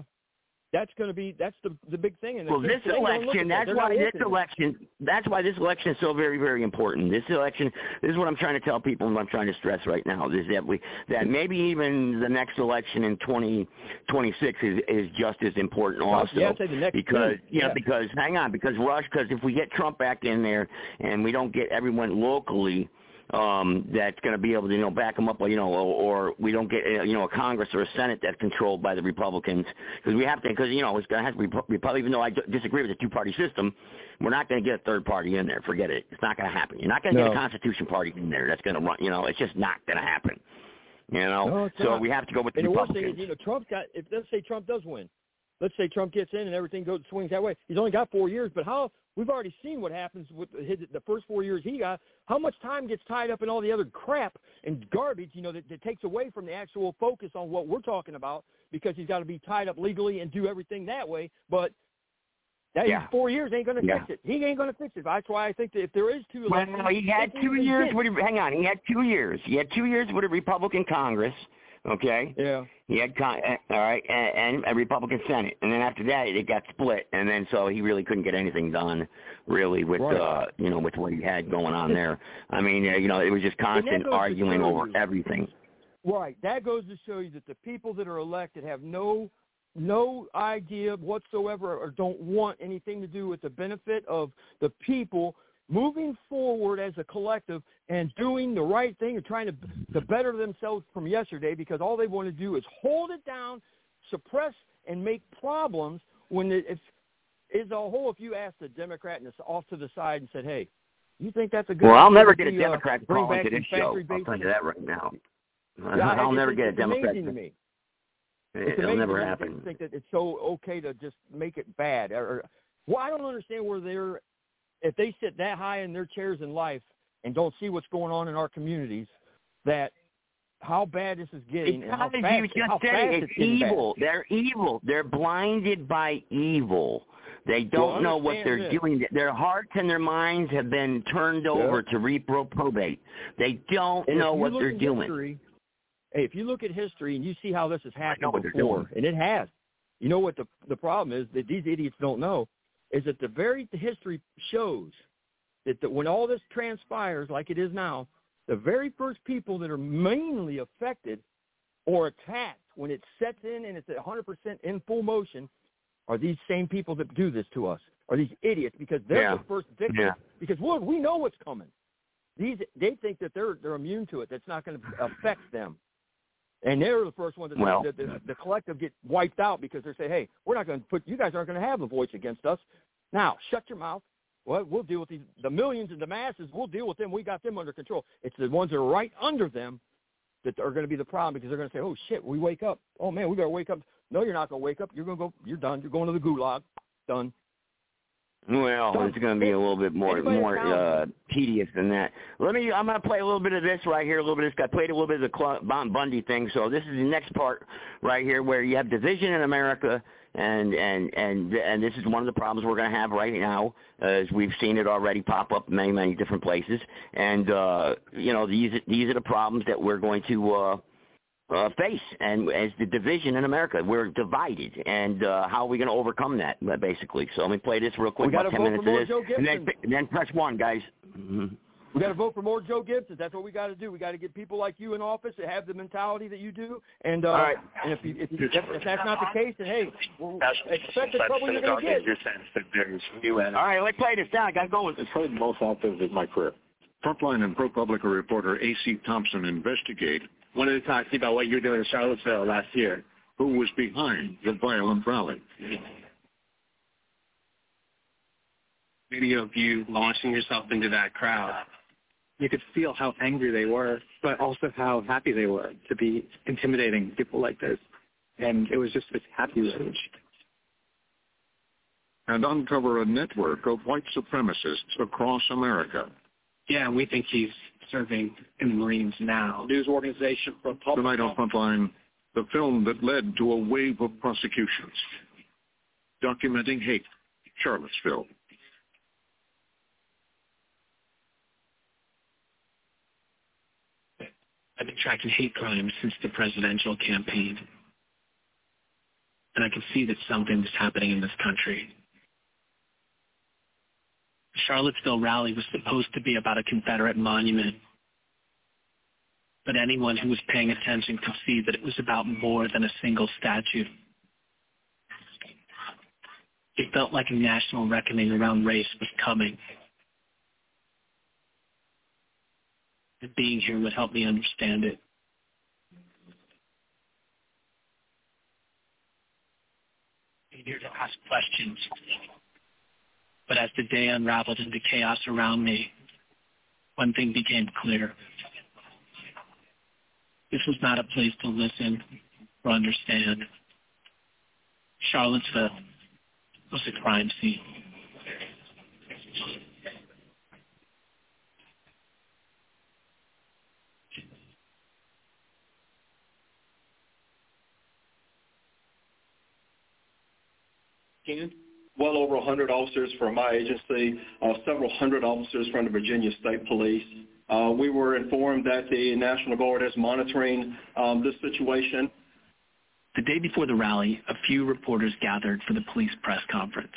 that's going to be that's the the big thing. And Well, this today don't look at election, that's why this election, that's why this election is so very, very important. This election, this is what I'm trying to tell people and what I'm trying to stress right now, is that we, that maybe even the next election in 2026 is, is just as important also. Yeah, I'd say the next because, you Yeah. because, hang on, because Rush, because if we get Trump back in there and we don't get everyone locally, um, that's going to be able to, you know, back them up, you know, or, or we don't get, you know, a Congress or a Senate that's controlled by the Republicans, because we have to, because you know, it's going to have to be Republican. Even though I disagree with the two-party system, we're not going to get a third party in there. Forget it. It's not going to happen. You're not going to get a Constitution Party in there. That's going to run. You know, it's just not going to happen. You know, No, so not. we have to go with the and the worst thing Republicans. is, you know, Trump got. If let's say Trump does win, let's say Trump gets in and everything goes swings that way. He's only got four years, but how we've already seen what happens with his, the first four years he got. How much time gets tied up in all the other crap and garbage, you know, that, that takes away from the actual focus on what we're talking about because he's got to be tied up legally and do everything that way. But that Yeah. four years ain't going to Yeah. fix it. He ain't going to fix it. That's why I think that if there is two Well, no, he had two years with. a- Hang on, he had two years. He had two years with a Republican Congress. Okay. Yeah. He had con- uh, all right, and, and a Republican Senate, and then after that it got split, and then so he really couldn't get anything done, really, with Right. uh, you know, with what he had going on there. I mean, uh, you know, it was just constant arguing over everything. Right. That goes to show you that the people that are elected have no no idea whatsoever or don't want anything to do with the benefit of the people moving forward as a collective and doing the right thing and trying to to better themselves from yesterday because all they want to do is hold it down, suppress and make problems when it, it's is a whole if you asked a Democrat and it's off to the side and said, Hey, you think that's a good Well, I'll never get a be, uh, Democrat to call into this show. I'll tell you that right now. Yeah, I'll never get a Democrat. to me. It'll never happen. to think that it's so okay to just make it bad. Or well, I don't understand where they're if they sit that high in their chairs in life and don't see what's going on in our communities. That how bad this is getting and how fast, you just how said it, it's getting bad. evil. They're evil. They're blinded by evil. They don't Well, know what they're this. doing. Their hearts and their minds have been turned over to reprobate. They don't And know what they're doing. History, hey, if you look at history and you see how this has happened before, doing. and it has, you know what the the problem is that these idiots don't know is that the very the history shows that the, when all this transpires like it is now, the very first people that are mainly affected or attacked when it sets in and it's at 100% in full motion are these same people that do this to us, are these idiots because they're Yeah. the first victims. Yeah. Because look, we know what's coming. These they think that they're they're immune to it. That's not going to affect them, and they're the first ones that, Well- that the, the collective get wiped out because they say, "Hey, we're not going to put you guys aren't going to have a voice against us." Now, shut your mouth. Well, we'll deal with these the millions and the masses. We'll deal with them. We got them under control. It's the ones that are right under them that are going to be the problem because they're going to say, "Oh shit, we wake up. Oh man, we got to wake up." No, you're not going to wake up. You're going to go. You're done. You're going to the gulag. Done. Well, it's going to be a little bit more more uh, tedious than that. Let me. I'm going to play a little bit of this right here. A little bit of this. I played a little bit of the Bon Bundy thing. So this is the next part right here, where you have division in America, and and and and this is one of the problems we're going to have right now, as we've seen it already pop up in many many different places. And uh, you know these these are the problems that we're going to. Uh, uh, face and as the division in America, we're divided, and uh, how are we going to overcome that, basically? So let me play this real quick, We gotta ten vote minutes for more of this, Joe and then, Gibson. and then press one, guys. We got to vote for more Joe Gibson. That's what we got to do. We got to get people like you in office that have the mentality that you do. And uh, All right. and if, you, if, you, if, if that's not the case, then hey, well, expect the trouble you're going to get. sense that there's All right, let's play this down. I got to go with It's probably the most outfitted in my career. Frontline and ProPublica reporter A.C. Thompson investigate Wanted to talk to you about what you were doing in Charlottesville last year. who was behind the violent rally. Video of you launching yourself into that crowd. You could feel how angry they were, but also how happy they were to be intimidating people like this. And it was just this happy rage. and uncover a network of white supremacists across America. Yeah, we think he's serving in the Marines now. News organization for Tonight on Frontline, the film that led to a wave of prosecutions, documenting hate, Charlottesville. I've been tracking hate crimes since the presidential campaign. And I can see that something is happening in this country. Charlottesville rally was supposed to be about a Confederate monument. But anyone who was paying attention could see that it was about more than a single statue. It felt like a national reckoning around race was coming. And being here would help me understand it. I'm here to ask questions. But as the day unraveled into chaos around me, one thing became clear. This was not a place to listen or understand. Charlottesville was a crime scene. Well over 100 officers from my agency, uh, several hundred officers from the Virginia State Police. Uh, we were informed that the National Guard is monitoring um, this situation. The day before the rally, a few reporters gathered for the police press conference.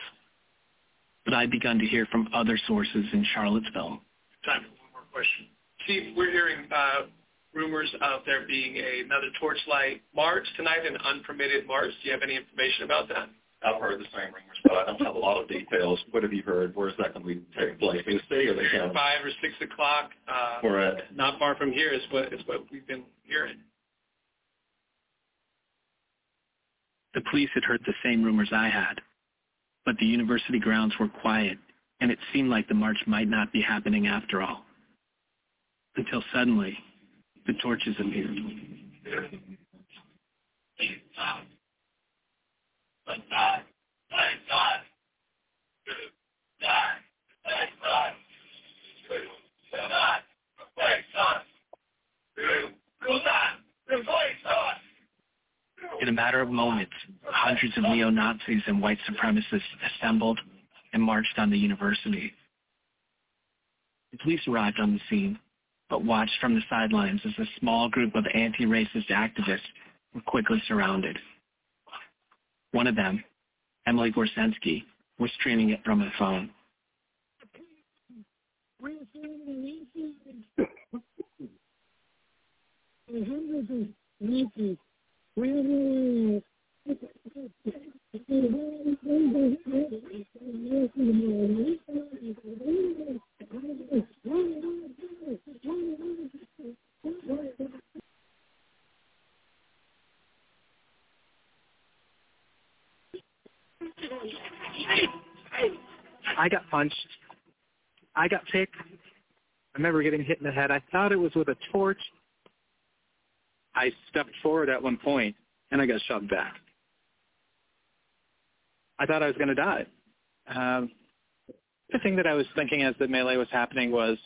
But I'd begun to hear from other sources in Charlottesville. Time for one more question. Steve, we're hearing uh, rumors of there being a, another torchlight march tonight, an unpermitted march. Do you have any information about that? I've heard the same rumors, but I don't have a lot of details. What have you heard? Where is that going to be taking place? In the city or the county? Five or six o'clock. Uh, Where at? Not far from here is what is what we've been hearing. The police had heard the same rumors I had, but the university grounds were quiet, and it seemed like the march might not be happening after all. Until suddenly, the torches appeared. In a matter of moments, hundreds of neo-Nazis and white supremacists assembled and marched on the university. The police arrived on the scene, but watched from the sidelines as a small group of anti-racist activists were quickly surrounded. One of them, Emily Gorcenski, was streaming it from her phone. I got punched. I got picked. I remember getting hit in the head. I thought it was with a torch. I stepped forward at one point, and I got shoved back. I thought I was going to die. Um, the thing that I was thinking as the melee was happening was,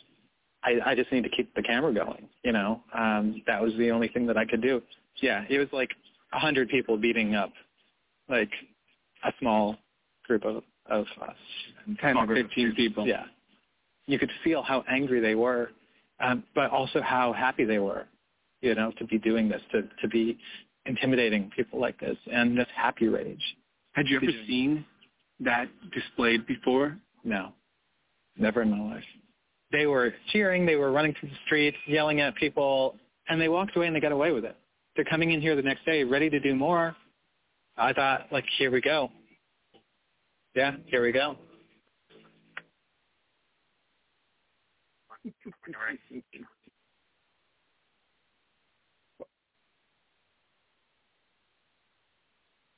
I, I just need to keep the camera going. You know, um, that was the only thing that I could do. Yeah, it was like a hundred people beating up, like a small group of of us, ten or fifteen people. Yeah, you could feel how angry they were, um, but also how happy they were. You know, to be doing this, to to be intimidating people like this, and this happy rage. Had you ever seen that displayed before? No, never in my life. They were cheering, they were running through the streets, yelling at people, and they walked away and they got away with it. They're coming in here the next day ready to do more. I thought, like, here we go. Yeah, here we go.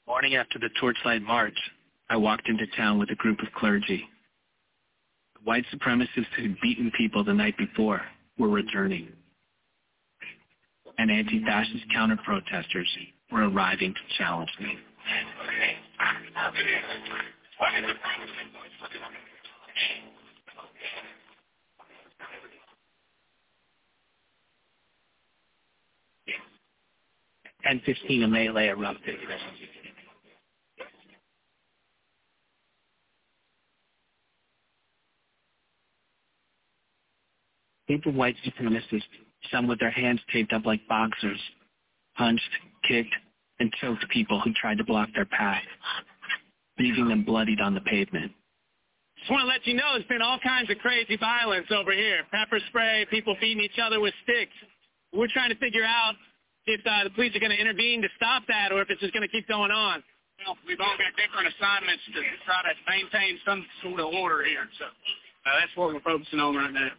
Morning after the Torchlight March, I walked into town with a group of clergy. The white supremacists who'd beaten people the night before were returning. And anti-fascist counter-protesters were arriving to challenge me. And 15 a melee erupted. of white supremacists, some with their hands taped up like boxers, punched, kicked, and choked people who tried to block their path, leaving them bloodied on the pavement. Just want to let you know there's been all kinds of crazy violence over here. Pepper spray, people feeding each other with sticks. We're trying to figure out if uh, the police are going to intervene to stop that or if it's just going to keep going on. Well, we've all got different assignments to try to maintain some sort of order here. So uh, that's what we're focusing on right now.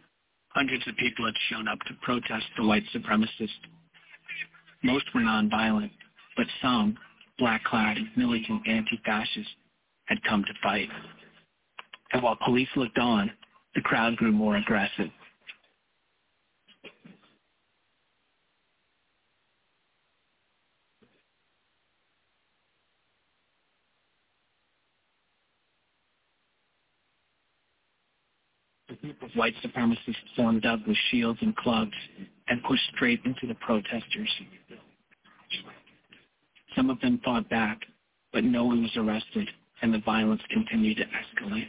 Hundreds of people had shown up to protest the white supremacists. Most were nonviolent, but some, black-clad, militant anti-fascists, had come to fight. And while police looked on, the crowd grew more aggressive. Group of white supremacists formed up with shields and clubs and pushed straight into the protesters. Some of them fought back, but no one was arrested, and the violence continued to escalate.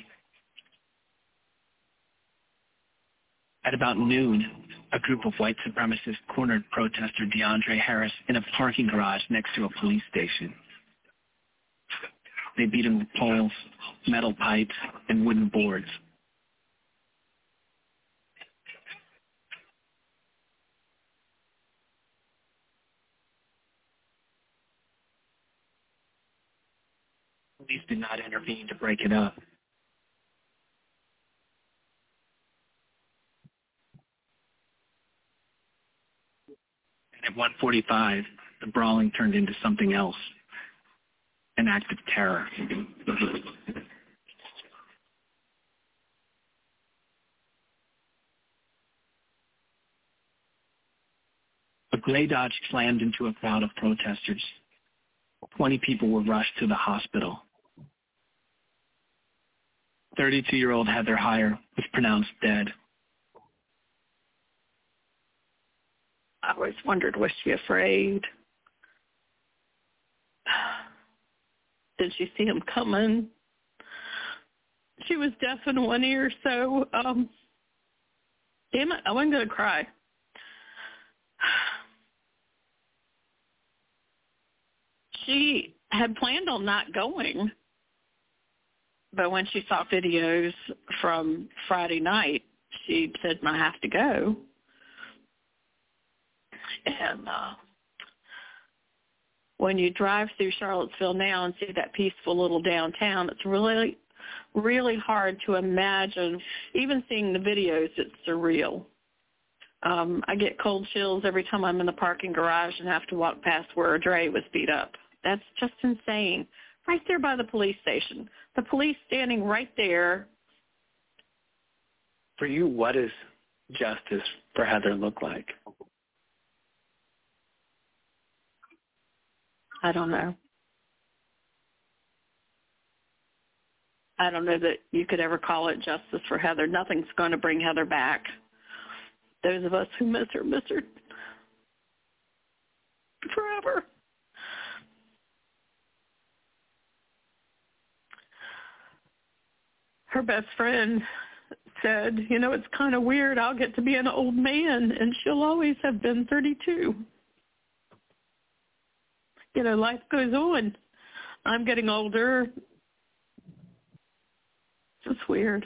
At about noon, a group of white supremacists cornered protester DeAndre Harris in a parking garage next to a police station. They beat him with poles, metal pipes, and wooden boards. Police did not intervene to break it up. And at 1:45, the brawling turned into something else, an act of terror. A gray Dodge slammed into a crowd of protesters. Twenty people were rushed to the hospital. 32-year-old Heather Heyer was pronounced dead. I always wondered, was she afraid? Did she see him coming? She was deaf in one ear, so um damn it, I wasn't gonna cry. She had planned on not going, but when she saw videos from Friday night, she said, "I have to go." And uh, when you drive through Charlottesville now and see that peaceful little downtown, it's really, really hard to imagine. Even seeing the videos, it's surreal. Um, I get cold chills every time I'm in the parking garage and have to walk past where Dre was beat up. That's just insane. Right there by the police station. The police standing right there. For you, what does justice for Heather look like? I don't know. I don't know that you could ever call it justice for Heather. Nothing's going to bring Heather back. Those of us who miss her miss her forever. Her best friend said, you know, it's kind of weird. I'll get to be an old man and she'll always have been 32 you know, life goes on. I'm getting older. It's weird.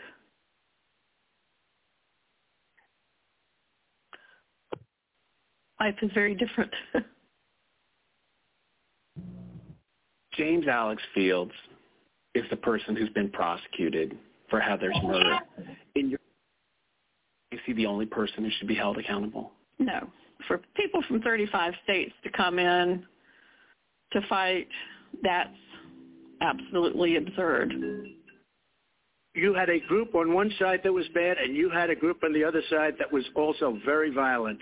Life is very different. James Alex Fields is the person who's been prosecuted for Heather's murder. In your is he the only person who should be held accountable? No. For people from 35 states to come in to fight, that's absolutely absurd. You had a group on one side that was bad, and you had a group on the other side that was also very violent.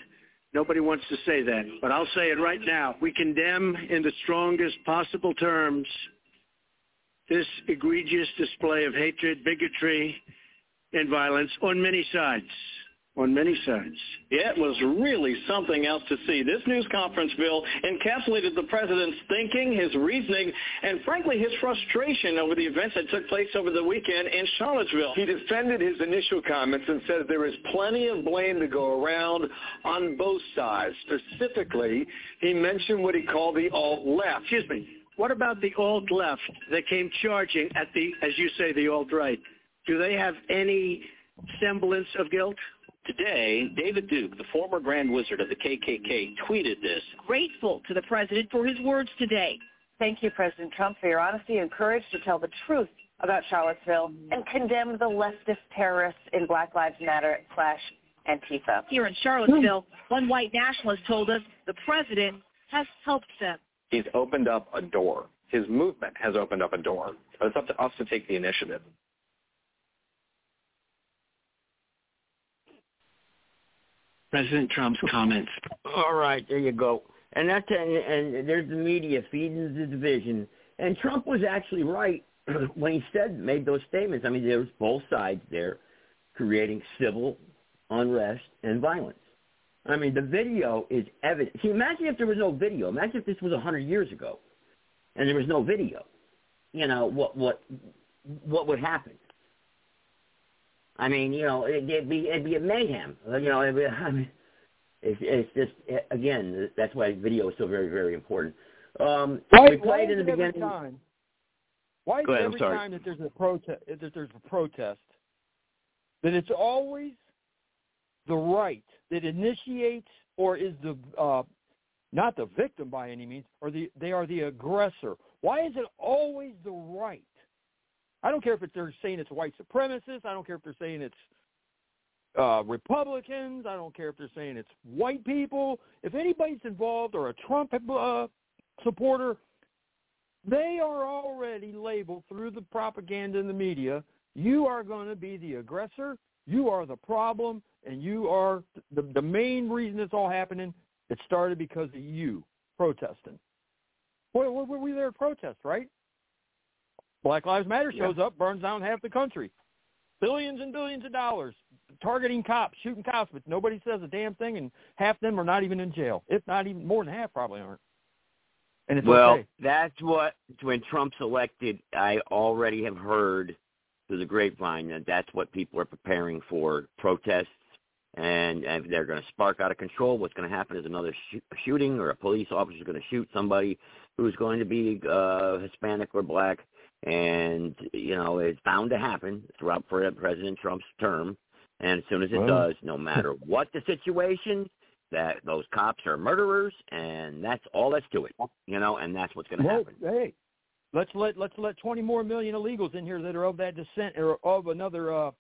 Nobody wants to say that, but I'll say it right now. We condemn in the strongest possible terms this egregious display of hatred, bigotry, and violence on many sides on many sides. It was really something else to see. This news conference, Bill, encapsulated the president's thinking, his reasoning, and frankly, his frustration over the events that took place over the weekend in Charlottesville. He defended his initial comments and said there is plenty of blame to go around on both sides. Specifically, he mentioned what he called the alt-left. Excuse me. What about the alt-left that came charging at the, as you say, the alt-right? Do they have any semblance of guilt? Today, David Duke, the former Grand Wizard of the KKK, tweeted this. Grateful to the president for his words today. Thank you, President Trump, for your honesty and courage to tell the truth about Charlottesville and condemn the leftist terrorists in Black Lives Matter slash Antifa. Here in Charlottesville, one white nationalist told us the president has helped them. He's opened up a door. His movement has opened up a door. But it's up to us to take the initiative. President Trump's comments. All right, there you go. And that's and, and there's the media feeding the division. And Trump was actually right when he said made those statements. I mean, there was both sides there creating civil unrest and violence. I mean, the video is evident. See, imagine if there was no video. Imagine if this was a hundred years ago, and there was no video. You know what what what would happen? I mean, you know, it, it'd be it'd be a mayhem. You know, it'd be, I mean, it's it's just again that's why video is so very very important. Um, why, we played in the every beginning. Time, why is ahead, every time that there's a protest that there's a protest that it's always the right that initiates or is the uh, not the victim by any means, or the they are the aggressor. Why is it always the right? I don't care if they're saying it's white supremacists. I don't care if they're saying it's uh, Republicans. I don't care if they're saying it's white people. If anybody's involved or a Trump uh, supporter, they are already labeled through the propaganda in the media. You are going to be the aggressor. You are the problem, and you are the the main reason it's all happening. It started because of you protesting. Well, were we there to protest, right? Black Lives Matter shows Yeah. up, burns down half the country. Billions and billions of dollars targeting cops, shooting cops, but nobody says a damn thing, and half of them are not even in jail. If not even more than half, probably aren't. And it's well, okay. that's what when Trump's elected, I already have heard through the grapevine that that's what people are preparing for protests, and, and they're going to spark out of control. What's going to happen is another sh- shooting, or a police officer is going to shoot somebody who's going to be uh, Hispanic or black, and you know it's bound to happen throughout President Trump's term. And as soon as it Well. does, no matter what the situation, that those cops are murderers, and that's all that's to it, you know, and that's what's going to Well, happen. hey, let's let let's let twenty more million illegals in here that are of that descent or of another uh,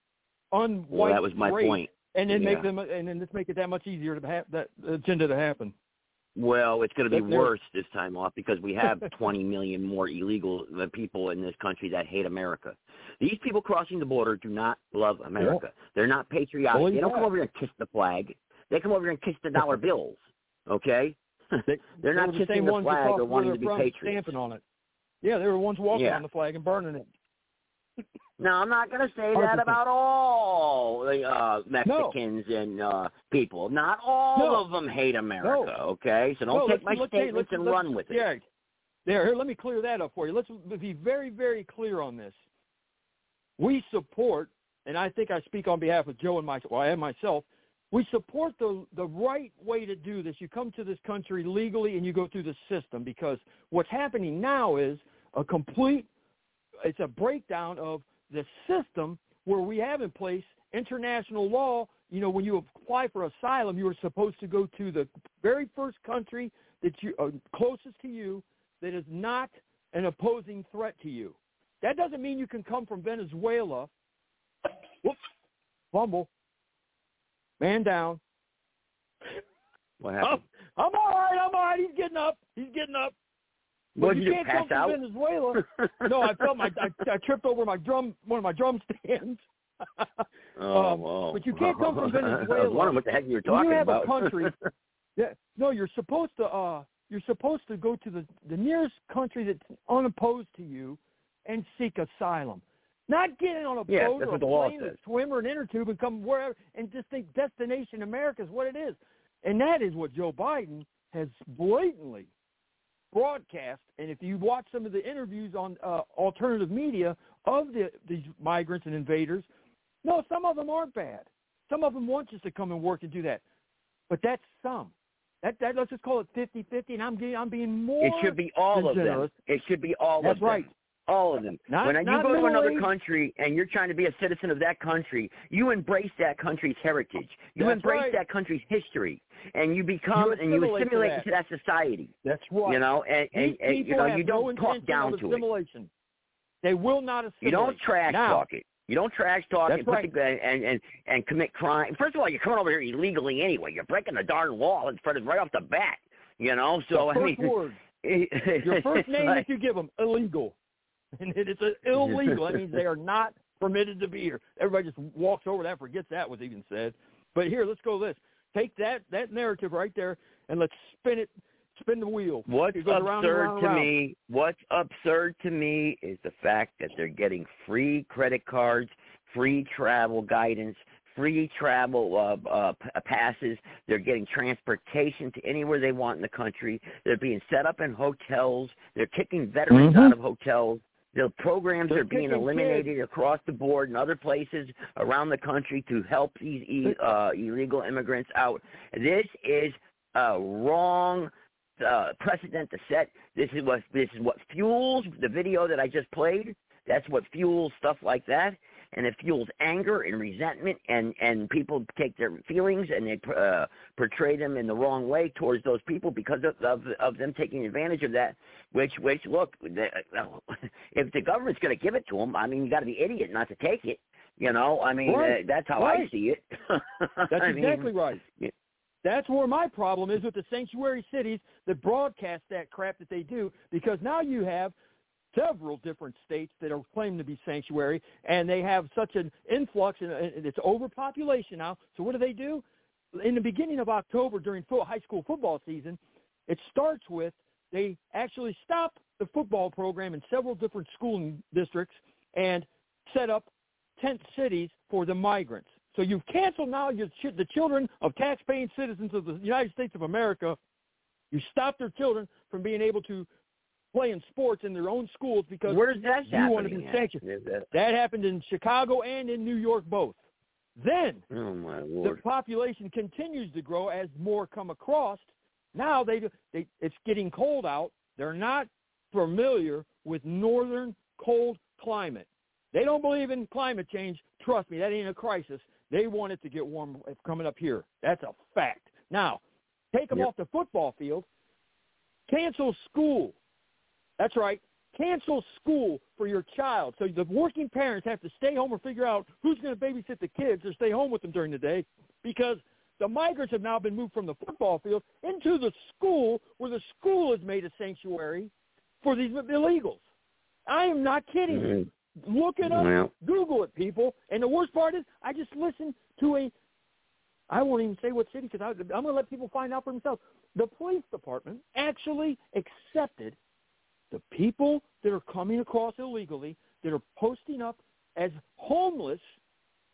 unwhite Well, that was my race, point. and then make them and then let's make it that much easier to have that agenda to happen. Well, it's going to be That they're- worse this time off because we have 20 million more illegal uh, people in this country that hate America. These people crossing the border do not love America. They're not patriotic. Believe they don't come over here and kiss the flag. They come over here and kiss the dollar bills. Okay? They're not the kissing the flag or wanting to be patriots. stamping on it. Yeah, they were the ones walking Yeah. on the flag and burning it. Now, I'm not going to say 100%. that about all the uh, Mexicans and uh, people. Not all No. of them hate America, No. okay? So don't No, take my let's- statements let's- and run with it. Yeah. There, here, let me clear that up for you. Let's be very, very clear on this. We support, and I think I speak on behalf of Joe and myself, well, and myself, we support the the right way to do this. You come to this country legally and you go through the system because what's happening now is a complete it's a breakdown of the system where we have in place international law. You know, when you apply for asylum, you are supposed to go to the very first country that you uh, closest to you that is not an opposing threat to you. That doesn't mean you can come from Venezuela. Whoops, fumble, man down. What I'm, happened? I'm all right. I'm all right. He's getting up. He's getting up. But What you you can't pass come from? Venezuela. no, I felt my I, I tripped over my drum one of my drum stands. Oh, Um, whoa. but you can't come from I was Venezuela. wondering what the heck you were talking you have about. a country, yeah, no, you're supposed to uh you're supposed to go to the the nearest country that's unopposed to you and seek asylum. Not get in on a Yes, boat or a plane or swim or an inner tube and come wherever and just think destination America is what it is. And that is what Joe Biden has blatantly broadcast. And if you watch some of the interviews on uh, alternative media of the these migrants and invaders, no, some of them aren't bad. Some of them want just to come and work and do that. But that's some. That, that let's just call it fifty-fifty, and I'm getting, I'm being more. It should be all of them. It should be all That's of them. All of them. Not- when you go to another country and you're trying to be a citizen of that country, you embrace that country's heritage. You That's embrace right. that country's history, and you become You and you assimilate to that. into that society. That's right. You know, and, and, and you know you don't talk down to it. They will not assimilate. You don't trash now, talk it. You don't trash talk That's and, put right. the, and and and commit crime. First of all, you're coming over here illegally anyway. You're breaking the darn law in front of right off the bat. You know, so I mean, word, your first name like- that you give them, illegal. And it's illegal. That means they are not permitted to be here. Everybody just walks over that, forgets that was even said. But here, let's go this. Take that that narrative right there, and let's spin it, spin the wheel. What's It goes around absurd around to around. me, what's absurd to me is the fact that they're getting free credit cards, free travel guidance, free travel uh, uh, passes. They're getting transportation to anywhere they want in the country. They're being set up in hotels. They're kicking veterans Mhm. out of hotels. The programs are being eliminated across the board in other places around the country to help these e- uh, illegal immigrants out. This is a wrong uh, precedent to set. This is what this is what fuels the video that I just played. That's what fuels stuff like that. And it fuels anger and resentment, and and people take their feelings and they uh, portray them in the wrong way towards those people because of, of of them taking advantage of that. Which which look, the, if the government's going to give it to them, I mean, you got to be an idiot not to take it. You know, I mean, Right. uh, that's how Right. I see it. That's I mean, exactly right. yeah. That's where my problem is with the sanctuary cities that broadcast that crap that they do, because now you have several different states that are claimed to be sanctuary, and they have such an influx, and it's overpopulation now. So what do they do? In the beginning of October, during high school football season, it starts with they actually stop the football program in several different school districts and set up tent cities for the migrants. So you've canceled now your, ch- the children of tax-paying citizens of the United States of America. You stop their children from being able to play in sports in their own schools because Where's that you want to be sanctioned. That- That happened in Chicago and in New York both. Then Oh my the population continues to grow as more come across. Now they, they it's getting cold out. They're not familiar with northern cold climate. They don't believe in climate change. Trust me, that ain't a crisis. They want it to get warm coming up here. That's a fact. Now, take them Yep. off the football field. Cancel school. That's right. Cancel school for your child. So the working parents have to stay home or figure out who's going to babysit the kids or stay home with them during the day because the migrants have now been moved from the football field into the school where the school is made a sanctuary for these illegals. I am not kidding. you. Look it up. Well. Google it, people. And the worst part is I just listened to a I won't even say what city because I'm going to let people find out for themselves. The police department actually accepted the people that are coming across illegally, that are posting up as homeless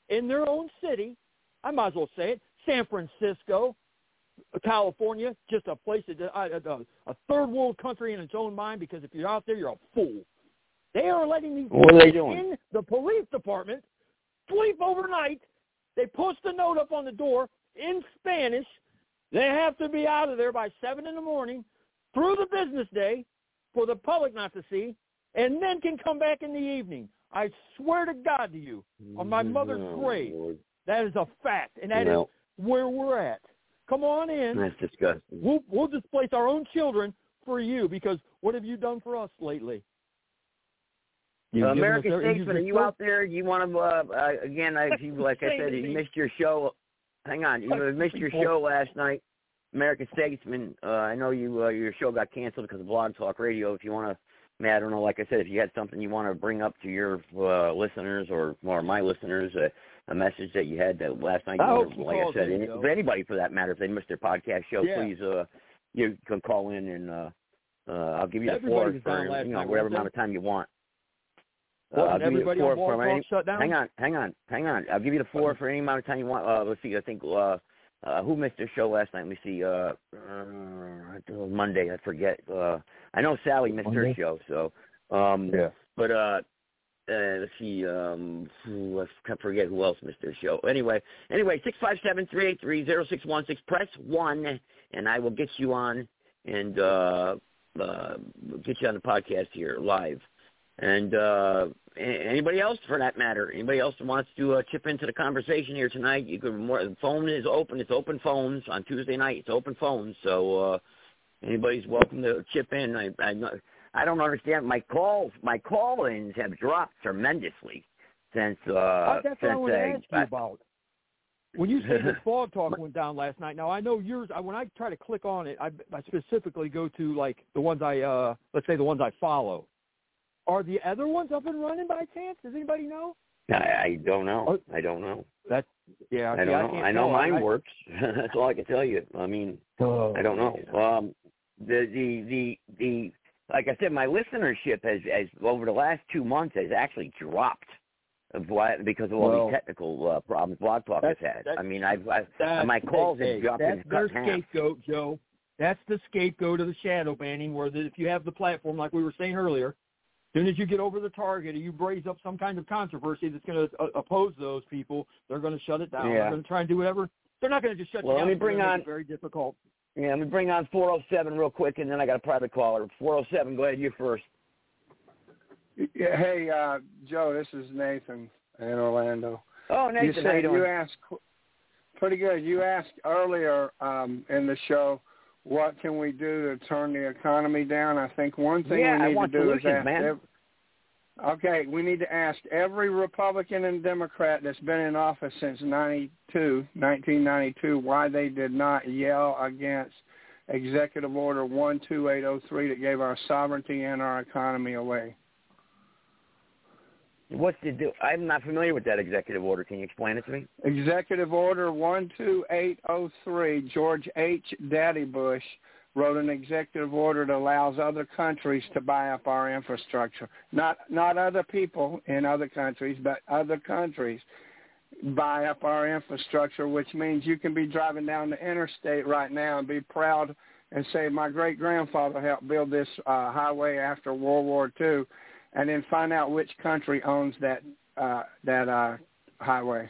in their own city. I might as well say it. San Francisco, California, just a place, that, a, a, a third world country in its own mind because if you're out there, you're a fool. They are letting these What are they people doing? in the police department sleep overnight. They post a note up on the door in Spanish. They have to be out of there by 7 in the morning through the business day for the public not to see, and then can come back in the evening. I swear to God to you, on my mother's Oh, grave, Lord. that is a fact, and that is Well. where we're at. Come on in. That's disgusting. We'll, we'll displace our own children for you because what have you done for us lately? You've Uh, American Statesman, are you've out there? You want to, uh, uh, again, I, you, like I said, you missed your show. Hang on, you missed your show last night. American Statesman, uh, I know you, uh, your show got canceled because of Blog Talk Radio. If you want to, Matt, I don't know, like I said, if you had something you want to bring up to your uh, listeners or, or my listeners, uh, a message that you had that last night, I you she like I said, in, anybody for that matter, if they missed their podcast show, Yeah. please, uh, you can call in and uh, uh, I'll give you the Everybody floor for you know whatever amount of time you want. Uh, I'll give you the floor for any- shut down? Hang on, hang on, hang on. I'll give you the floor for any amount of time you want. Uh, let's see. I think uh, uh, who missed their show last night? Let me see. Uh, uh, Monday. I forget. Uh, I know Sally missed Monday? her show. So. Um, Yeah. But uh, uh, let's see. Um, I forget who else missed their show. Anyway, anyway, six five seven three eight three zero six one six. Press one, and I will get you on and uh, uh, get you on the podcast here live. And uh, anybody else, for that matter, anybody else that wants to uh, chip into the conversation here tonight, you can. More, the phone is open. It's open phones on Tuesday night. It's open phones, so uh, anybody's welcome to chip in. I I, I don't understand. My calls, my call-ins have dropped tremendously since. Uh, Uh, that's what I since want to uh, ask you about. When you say this blog talk went down last night, now I know yours. I, when I try to click on it, I, I specifically go to like the ones I, uh let's say the ones I follow. Are the other ones up and running by chance? Does anybody know? I, I don't know. I don't know. That yeah, I don't know. can't I know mine I- works. That's all I can tell you. I mean, Oh, I don't know. Um, the the the the like I said, my listenership has has over the last two months has actually dropped because of all Well, these technical uh, problems Blog Talk has had. I mean, I've, I've my calls have dropped That's their in half. scapegoat, Joe. That's the scapegoat of the shadow banning, where the, if you have the platform, like we were saying earlier, soon as you get over the target or you raise up some kind of controversy that's going to uh, oppose those people, they're going to shut it down. Yeah. They're going to try and do whatever. They're not going to just shut Well, you let down. me They're bring on- it very difficult. Yeah, let me bring on 407 real quick, and then I got a private caller. 407, go ahead, you first. Yeah, hey, uh, Joe, this is Nathan. in Orlando. Oh, Nathan, you how said you doing? you asked pretty good. You asked earlier um, in the show, what can we do to turn the economy down? I think one thing Yeah, we need to do solutions, is ask. man. ev- okay, we need to ask every Republican and Democrat that's been in office since 92, 1992 why they did not yell against Executive Order 12803 that gave our sovereignty and our economy away. What's the do? I'm not familiar with that executive order. Can you explain it to me? Executive Order 12803, George H. Daddy Bush wrote an executive order that allows other countries to buy up our infrastructure. Not not other people in other countries, but other countries buy up our infrastructure, which means you can be driving down the interstate right now and be proud and say, my great grandfather helped build this uh, highway after World War II, and then find out which country owns that uh, that uh, highway.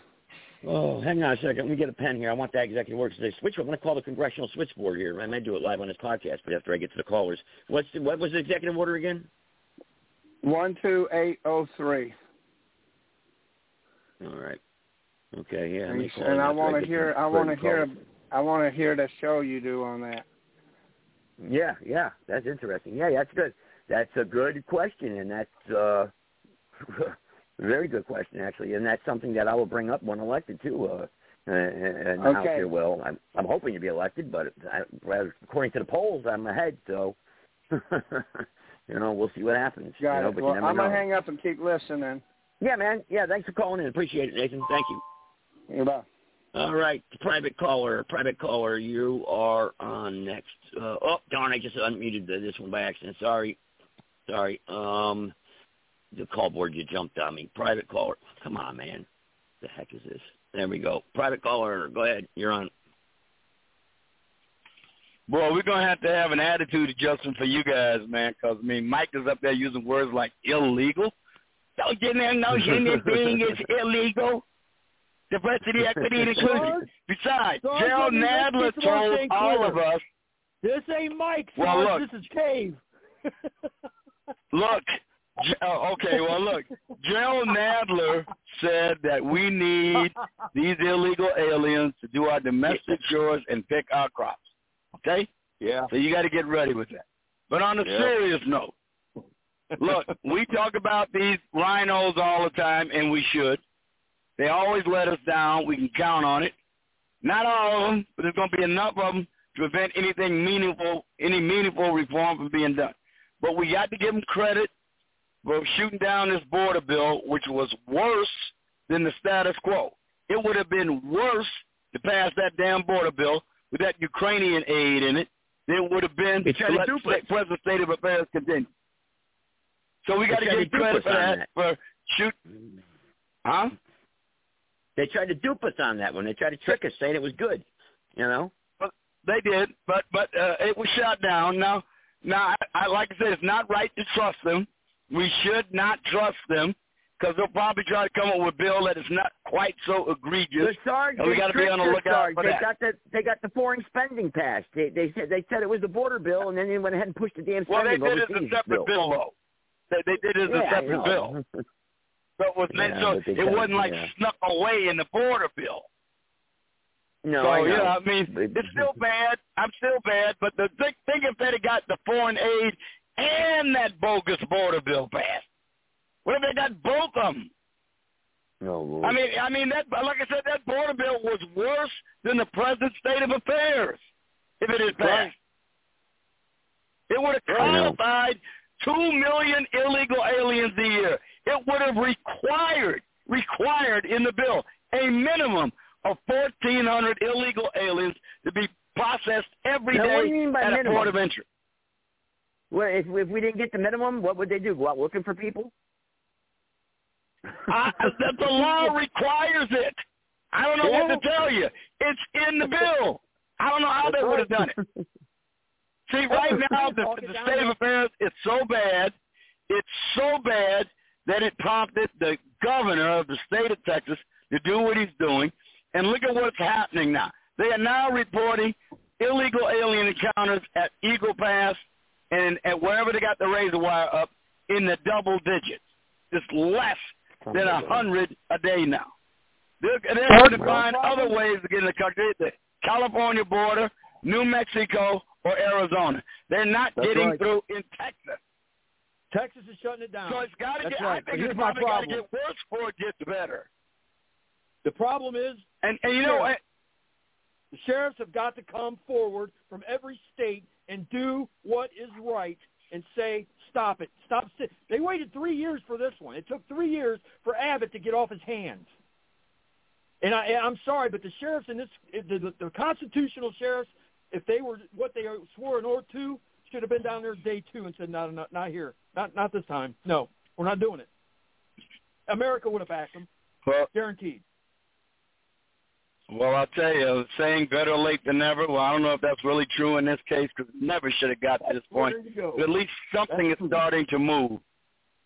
Oh, hang on a second. Let me get a pen here. I want that executive order today. Switch. I'm going to call the congressional switchboard here. I may do it live on this podcast, but after I get to the callers, what's the, what was the executive order again? One two eight oh three. All right. Okay. Yeah. And, and I want to hear. I want to hear. I want to hear the show you do on that. Yeah, yeah, that's interesting. Yeah, that's good. That's a good question, and that's uh, a very good question actually, and that's something that I will bring up when elected too. Uh, and the House Okay. here will. I'm, I'm hoping to be elected, but I, according to the polls, I'm ahead. So, you know, we'll see what happens. Got you know, it. but Well, you never I'm gonna know. hang up and keep listening. Yeah, man. Yeah, thanks for calling in. Appreciate it, Nathan. Thank you. All right, private caller, private caller, you are on next. Uh, oh, darn, I just unmuted the, this one by accident. Sorry, sorry. Um, the call board you jumped on me. Private caller, come on, man. The heck is this? There we go. Private caller, go ahead. You're on. Boy, we're gonna have to have an attitude adjustment for you guys, man. Because I mean, Mike is up there using words like illegal. Don't you know no human being is illegal? Diversity, equity, and inclusion. Besides, Sarge, Gerald let me- let's Nadler told all of us, This ain't Mike, Well, look. This is Cave. look, oh, okay, well, look, Gerald Nadler said that we need these illegal aliens to do our domestic chores and pick our crops. Okay? Yeah. So you got to get ready with that. But on a Yeah. serious note, look, we talk about these RINOs all the time, and we should. They always let us down. We can count on it. Not all of them, but there's going to be enough of them to prevent anything meaningful, any meaningful reform from being done. But we got to give them credit for shooting down this border bill, which was worse than the status quo. It would have been worse to pass that damn border bill with that Ukrainian aid in it than it would have been They to let the present state of affairs continue. So we got to give credit for that, that. for shoot. Huh? They tried to dupe us on that one. They tried to trick us, saying it was good. You know. But they did, but but uh, it was shot down. Now, now, I, I like I said, it's not right to trust them. We should not trust them because they'll probably try to come up with a bill that is not quite so egregious. But Sarge, and we got to be on the lookout for they that. got the they got the foreign spending passed. They they said they said it was the border bill, and then they went ahead and pushed the damn spending well, they did it as a separate bill, though. They, they did it as Yeah, a separate bill. So it was meant Yeah, so it wasn't like yeah. snuck away in the border bill. No, so I know. yeah, I mean it's still bad. I'm still bad, but the think, think if they'd have got the foreign aid and that bogus border bill passed. What if they got both of them? No, Lord. I mean, I mean that. Like I said, that border bill was worse than the present state of affairs if it had passed. Right. It would have know. codified two million illegal aliens a year. It would have required required in the bill a minimum of fourteen hundred illegal aliens to be processed every day Now, what do you mean by at minimum? a port of entry. Well, if if we didn't get the minimum, what would they do? Go out looking for people? I, the, the law requires it. I don't know what to tell you. It's in the bill. I don't know how they would have done it. See, right now the, the state of affairs is so bad, it's so bad that it prompted the governor of the state of Texas to do what he's doing. And look at what's happening now. They are now reporting illegal alien encounters at Eagle Pass and at wherever they got the razor wire up in the double digits. It's less than a hundred a day now. They're, they're going to find other ways to get in the country. The California border, New Mexico, or Arizona. They're not That's getting right. through in Texas. Texas is shutting it down. So it's got to get. right. I think here's it's probably got to get worse before it gets better. The problem is, and, and you know, sheriffs- the sheriffs have got to come forward from every state and do what is right and say, stop it, stop. sit- They waited three years for this one. It took three years for Abbott to get off his hands. And I, I'm sorry, but the sheriffs in this, the, the, the constitutional sheriffs, if they were what they swore an oath to, should have been down there day two and said, no, no, not here, not not this time. No, we're not doing it. America would have backed them, Well, guaranteed. Well, I'll tell you, saying better late than never. Well, I don't know if that's really true in this case because it never should have got to this point. There you go. But at least something is starting to move.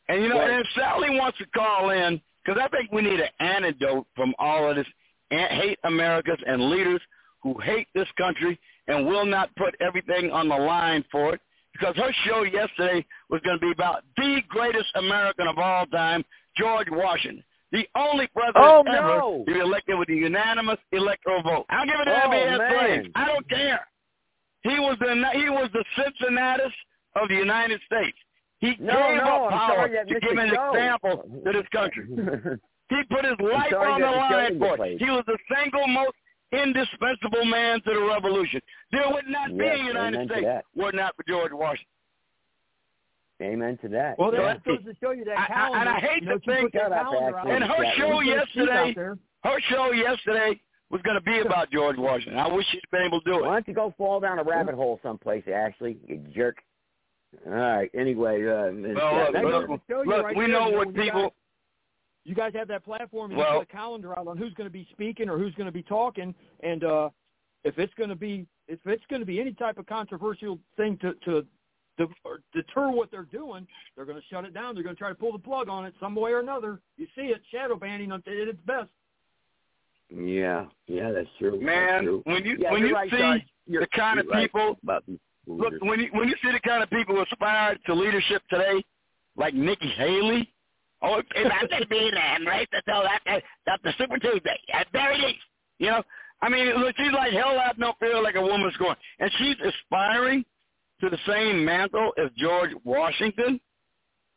And you know, Right. and if Sally wants to call in, because I think we need an antidote from all of this hate Americans and leaders who hate this country and will not put everything on the line for it. Because her show yesterday was going to be about the greatest American of all time, George Washington. The only president Oh, ever no. to be elected with a unanimous electoral vote. I'll give it to Oh, MBS. I don't care. He was the he was the Cincinnatus of the United States. He No, gave no, up power to give an example to this country. He put his life on the line for it. He was the single most indispensable man to the revolution. There would not be a United States were not for George Washington. Amen to that. Well, yeah. that goes to show you that I- I- calendar. and I hate you know, to think- that calendar out. Ashley. And her show There's no sheep out yesterday, her show yesterday was going to be about George Washington. I wish she'd been able to do it. Why don't you go fall down a rabbit hole someplace, Ashley? You jerk. All right. Anyway, uh, Ms. Well, look, That look, goes show you look, right we there, know what people. guys- you guys have that platform and Well- you put a calendar out on who's going to be speaking or who's going to be talking, and uh, if it's going to be if it's going to be any type of controversial thing to to, to or deter what they're doing, they're going to shut it down. They're going to try to pull the plug on it some way or another. You see it, shadow banning at its best. Yeah, yeah, that's true. Man, that's true. when you Yeah, when you're right, see Sarge. The kind of you're right people Look, when you when you see the kind of people who aspire to leadership today, like Nikki Haley, oh, if I could be that, right? That's all that, that that's the Super Tuesday at very least. You know, I mean, look, she's like hell out no fear like a woman's going, and she's aspiring to the same mantle as George Washington.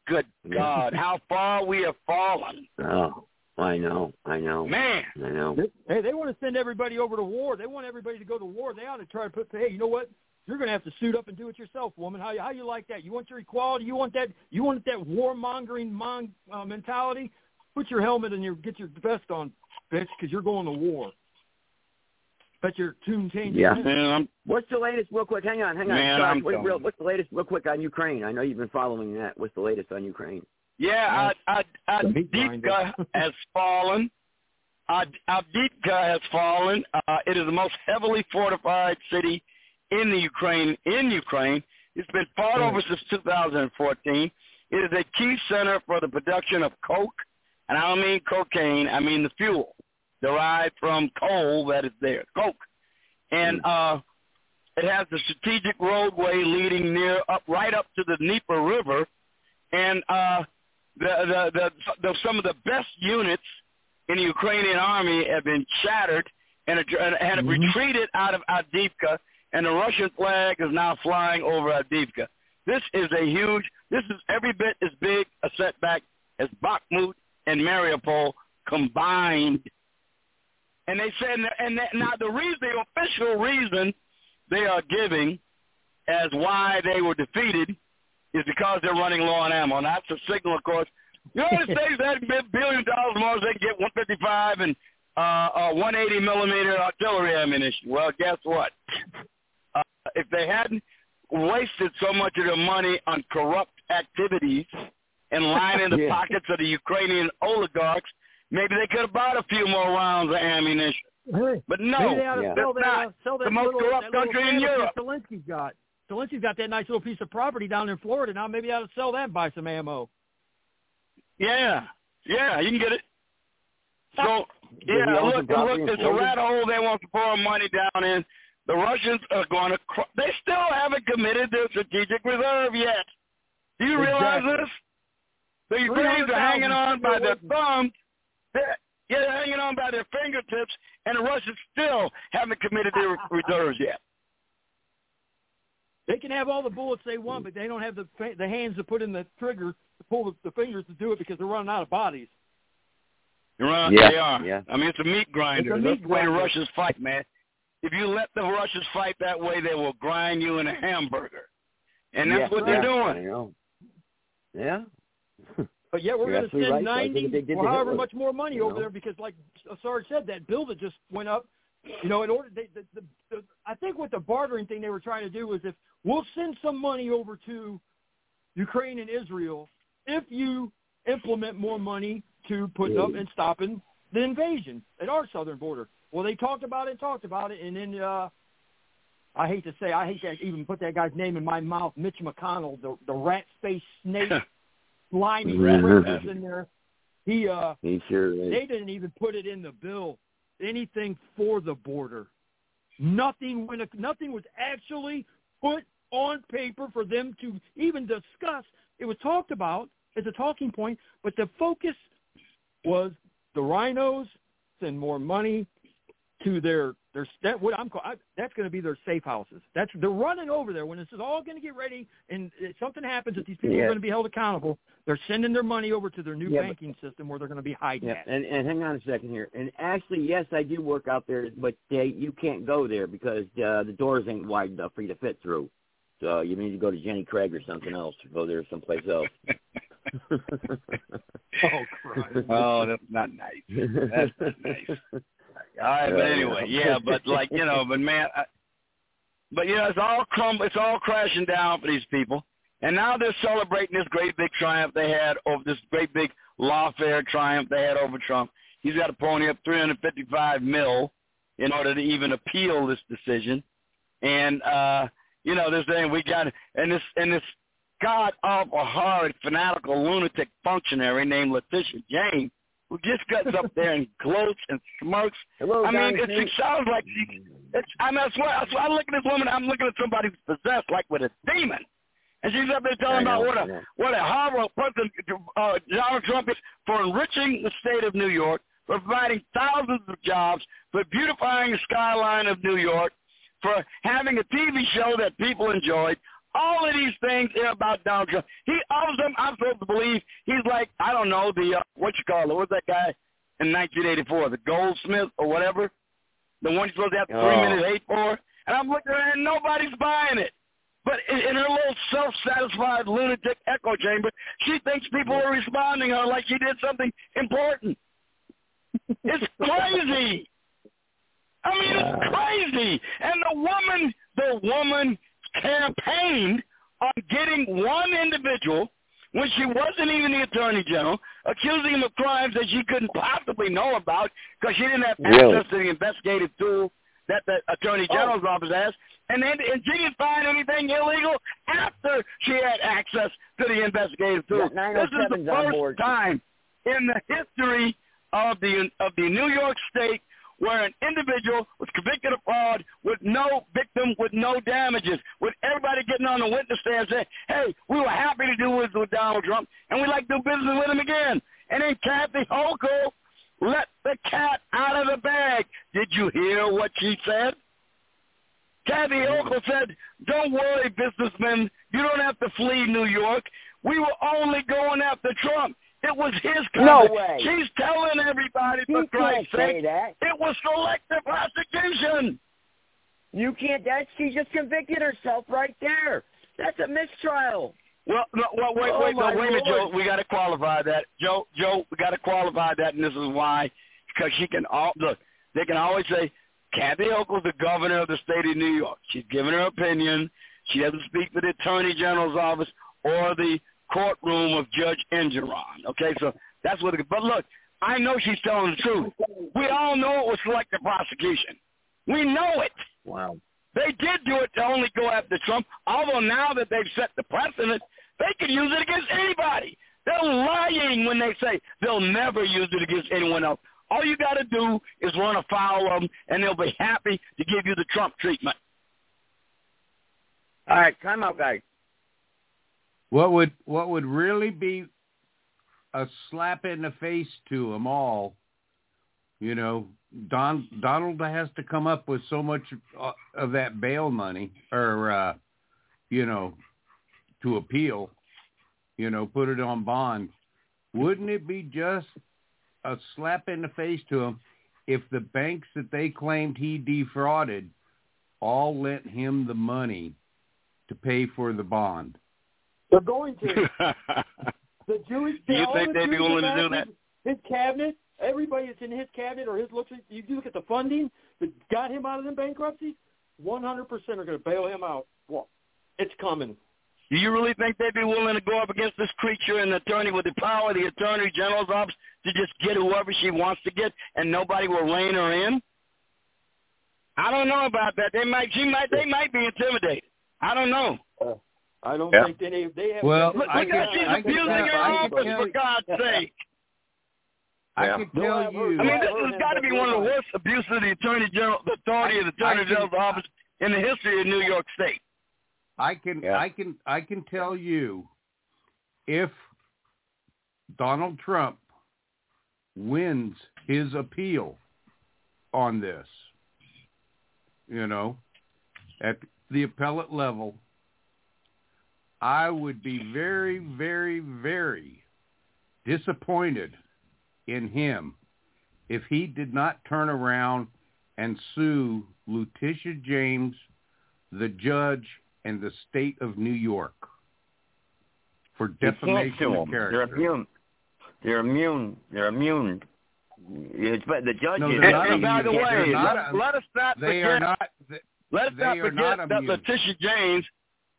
Good God, how far we have fallen, Oh, I know, I know, man. I know. Hey, they want to send everybody over to war. They want everybody to go to war. They ought to try to put, hey, you know what? You're going to have to suit up and do it yourself, woman. How you how you like that? You want your equality? You want that? You want that warmongering mon, uh, mentality? Put your helmet and your get your vest on, bitch, because you're going to war. Bet your tune changes. Yeah. Man, I'm, What's the latest, real quick? Hang on, hang on. Man, Sarge, I'm what- real, what's the latest, real quick, on Ukraine? I know you've been following that. What's the latest on Ukraine? Yeah, I, I, The meat grinder. Avdiivka has fallen. Ad- Avdiivka has fallen. Uh, it is the most heavily fortified city in the Ukraine. In Ukraine, it's been fought over since 2014. It is a key center for the production of coke, and I don't mean cocaine. I mean the fuel derived from coal that is there, coke, and uh, it has the strategic roadway leading near up right up to the Dnieper River, and uh, the, the, the, the some of the best units in the Ukrainian army have been shattered and, and have Mm-hmm. retreated out of Avdiivka, and the Russian flag is now flying over Avdiivka. This is a huge. This is every bit as big a setback as Bakhmut and Mariupol combined. And they said, and that, now the reason, the official reason they are giving as why they were defeated is because they're running low on ammo. And that's a signal, of course. The United States had a billion dollars more they can get 155 and uh, uh, 180 millimeter artillery ammunition. Well, guess what? Uh, if they hadn't wasted so much of their money on corrupt activities and lining the Yeah. pockets of the Ukrainian oligarchs, maybe they could have bought a few more rounds of ammunition. Hey, But no, maybe they ought to Yeah. that's that, not uh, that the most little, corrupt country in Europe. that Zelensky's got. Zelensky's got that nice little piece of property down in Florida now. Maybe he ought to sell that and buy some ammo. Yeah, yeah, you can get it. So Did yeah, look, look, in it's a rat hole they want to pour money down in. The Russians are going to. Cr- they still haven't committed their strategic reserve yet. Do you realize Exactly. this? The Ukrainians are hanging on by their thumbs. They're, yeah, they're hanging on by their fingertips, and the Russians still haven't committed their reserves yet. They can have all the bullets they want, but they don't have the the hands to put in the trigger to pull the, the fingers to do it because they're running out of bodies. You're Right, Yeah, they are. yeah. I mean, it's a meat grinder. It's a That's meat the way the grinder. Russians fight, man. If you let the Russians fight that way, they will grind you in a hamburger, and that's yeah, what they're yeah, doing. Yeah. But yeah, we're going to send right. 90 or however much more money you over know? there because, like Sarge said, that bill that just went up. You know, in order, they, the, the, the, I think what the bartering thing they were trying to do was if we'll send some money over to Ukraine and Israel if you implement more money to put up and stopping the invasion at our southern border. Well, they talked about it, and talked about it, and then uh, I hate to say, I hate to even put that guy's name in my mouth, Mitch McConnell, the the rat face snake, slimy Rat. in there. He uh, He sure is. they didn't even put it in the bill. Anything for the border. Nothing when nothing was actually put on paper for them to even discuss. It was talked about as a talking point, but the focus was the RINOs send more money to their their that what I'm call, I, that's going to be their safe houses. That's they're running over there when this is all going to get ready and if something happens that these people Yeah. are going to be held accountable. They're sending their money over to their new Yeah, but- banking system where they're going to be hiding Yeah, at. and and hang on a second here. And actually, yes, I do work out there, but uh, you can't go there because uh, the doors ain't wide enough for you to fit through. So you need to go to Jenny Craig or something else, or go there someplace else. oh, Christ. Oh, that's not nice. That's not nice. All right, but anyway, yeah, but like you know, but man, I, but you know, it's all crumb, it's all crashing down for these people, and now they're celebrating this great big triumph they had over this great big lawfare triumph they had over Trump. He's got to pony up 355 mil in order to even appeal this decision, and uh, you know, this thing we got, and this and this god awful horrid fanatical lunatic functionary named Letitia James just gets up there and gloats and smirks. Hello, I mean, it, it sounds like she. It's, I mean, I swear, I swear, I look at this woman. I'm looking at somebody who's possessed, like with a demon, and she's up there telling I about what a what a horrible person uh, Donald Trump is for enriching the state of New York, for providing thousands of jobs, for beautifying the skyline of New York, for having a TV show that people enjoyed. All of these things are about Donald Trump. He, all them, I'm supposed to believe he's like, I don't know, the, uh, what you call it, what's that guy in 1984, the Goldsmith or whatever? The one you're supposed to have three Oh. minute hate for? And I'm looking at it and nobody's buying it. But in, in her little self-satisfied lunatic echo chamber, she thinks people are responding to her like she did something important. It's crazy. I mean, it's crazy. And the woman, the woman campaigned on getting one individual when she wasn't even the attorney general, accusing him of crimes that she couldn't possibly know about because she didn't have Really? access to the investigative tool that the attorney general's office has. And then and she didn't find anything illegal after she had access to the investigative tool. Yeah, this is the first time in the history of the of the New York State where an individual was convicted of fraud with no victim, with no damages, with everybody getting on the witness stand saying, hey, we were happy to do this with Donald Trump, and we'd like to do business with him again. And then Kathy Hochul let the cat out of the bag. Did you hear what she said? Kathy mm-hmm. Hochul said, don't worry, businessmen. You don't have to flee New York. We were only going after Trump. It was his No conduct. way. She's telling everybody, for Christ's sake, that. it was selective prosecution. You can't. That she just convicted herself right there. That's a mistrial. Well, no, well wait, Oh, wait, no, wait a minute, Joe. We got to qualify that, Joe. Joe, we got to qualify that, and this is why, because she can all look. They can always say, Kathy Hochul's the governor of the state of New York. She's giving her opinion. She doesn't speak for the attorney general's office or the courtroom of Judge Engoron. Okay, so that's what. It, but look, I know she's telling the truth. We all know it was selective prosecution. We know it. Wow. They did do it to only go after Trump, although now that they've set the precedent, they can use it against anybody. They're lying when they say they'll never use it against anyone else. All you got to do is run afoul of them, and they'll be happy to give you the Trump treatment. All right, time out, guys. What would what would really be a slap in the face to them all. You know, Don Donald has to come up with so much uh, of that bail money, or uh, you know, to appeal. You know, put it on bond. Wouldn't it be just a slap in the face to him if the banks that they claimed he defrauded all lent him the money to pay for the bond? They're going to. the Jewish. Do you think the they'd be willing to do ambassadors, His cabinet, everybody that's in his cabinet or his looks. You look at the funding that got him out of them bankruptcies. One hundred percent are going to bail him out. Well, it's coming. Do you really think they'd be willing to go up against this creature and attorney with the power of the attorney general's office to just get whoever she wants to get and nobody will rein her in? I don't know about that. They might, she might, they might be intimidated. I don't know. Uh, I don't Yeah. think they they have. Well, look, I can- at She's abusing tell- her office, for you- God's sake. I Yeah. can tell you. I mean, this has got to be one of the worst abuses of the attorney general, the authority of the attorney I can- general's office in the history of New York State. I can I can I can tell you if Donald Trump wins his appeal on this, you know, at the appellate level, I would be very, very, very disappointed in him if he did not turn around and sue Letitia James, the judge, and the state of New York for defamation of 'em. They're immune. They're immune. They're immune. It's, but the judge No, is. not And by the way, They're not- let, let us not They forget. are not. They, Let's not forget that. Letitia James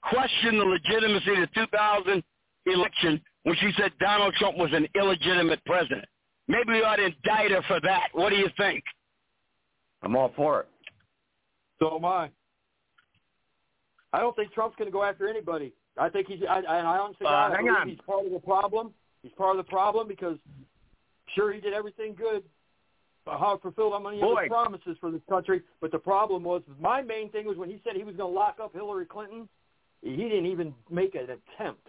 questioned the legitimacy of the 2000 election when she said Donald Trump was an illegitimate president. Maybe we ought to indict her for that. What do you think? I'm all for it. So am I. I don't think Trump's going to go after anybody. I think he's. I, I, I honestly, Uh, God, I hang believe on. he's part of the problem. He's part of the problem because, sure, he did everything good, but how fulfilled how many of his promises for this country. But the problem was, my main thing was when he said he was going to lock up Hillary Clinton. He didn't even make an attempt,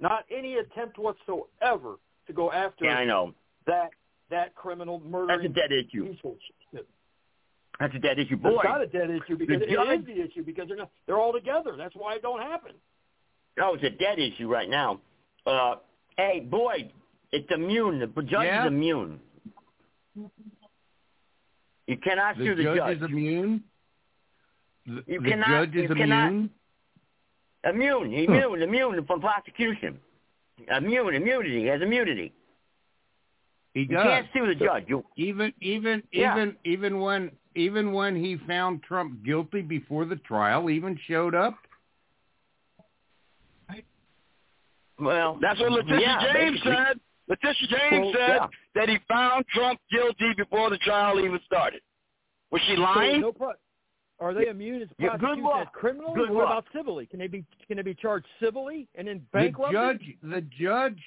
not any attempt whatsoever, to go after Yeah, I know. that that criminal murdering. That's a dead issue. piece of shit. That's a dead issue. boy. It's not a dead issue because the it judge- is the issue because they're not, they're all together. That's why it don't happen. no, it's a dead issue right now. Uh, hey, boy, it's immune. The judge Yeah. is immune. You cannot The sue the judge, judge. is immune. The, You the cannot- judge is you cannot- immune. Immune, immune, immune from prosecution. Immune, immunity. He has immunity. He You can't sue the judge. You, Even even Yeah. even even when even when he found Trump guilty before the trial, even showed up. well, That's what Letitia yeah, James basically. said. Letitia James Well, said yeah. that he found Trump guilty before the trial even started. Was she So lying? no pro- are they immune as Yeah, good luck. as criminals? Good or what luck. about civilly? Can they be can they be charged civilly and in then The judge the judge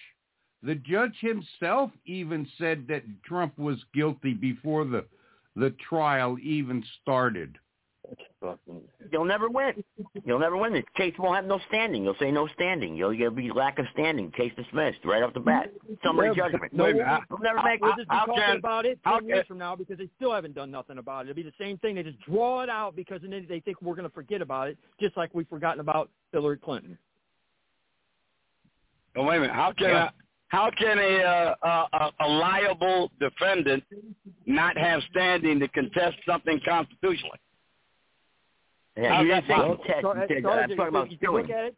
the judge himself even said that Trump was guilty before the the trial even started. You'll never win. You'll never win. The case won't have no standing. You'll say no standing. You'll, you'll be lack of standing. Case dismissed right off the bat. Summary Yeah, judgment. No, Wait we'll You'll never make. we'll just be how talking can- about it how ten years from now because they still haven't done nothing about it. It'll be the same thing. They just draw it out because then they, they think we're going to forget about it, just like we've forgotten about Hillary Clinton. Oh, wait a minute. How can Yeah. a, how can a, uh, a a liable defendant not have standing to contest something constitutionally? Yeah, How's you didn't say possible? contest. Sar- You said, Sergeant, I'm talking about if suing.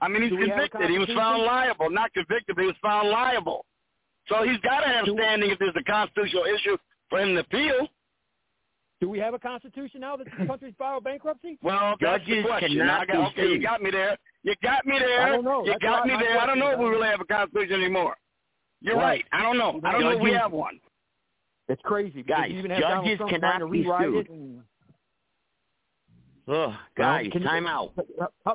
I mean, he's Do we have a convicted. He was found liable, not convicted, but he was found liable. So he's got to have Do- standing if there's a constitutional issue for him to appeal. do we have a constitution now that the country's filed bankruptcy? Well, that's the Judges question. cannot I got, okay, you got me there. You got me there. I don't know. You That's got me my there. I don't know if we really have a constitution anymore. You're Right. right. I don't know. I don't know if we have one. It's crazy. Guys, you even have Donald judges cannot be sued. It. Ugh, guys, can you- time out. Uh, uh,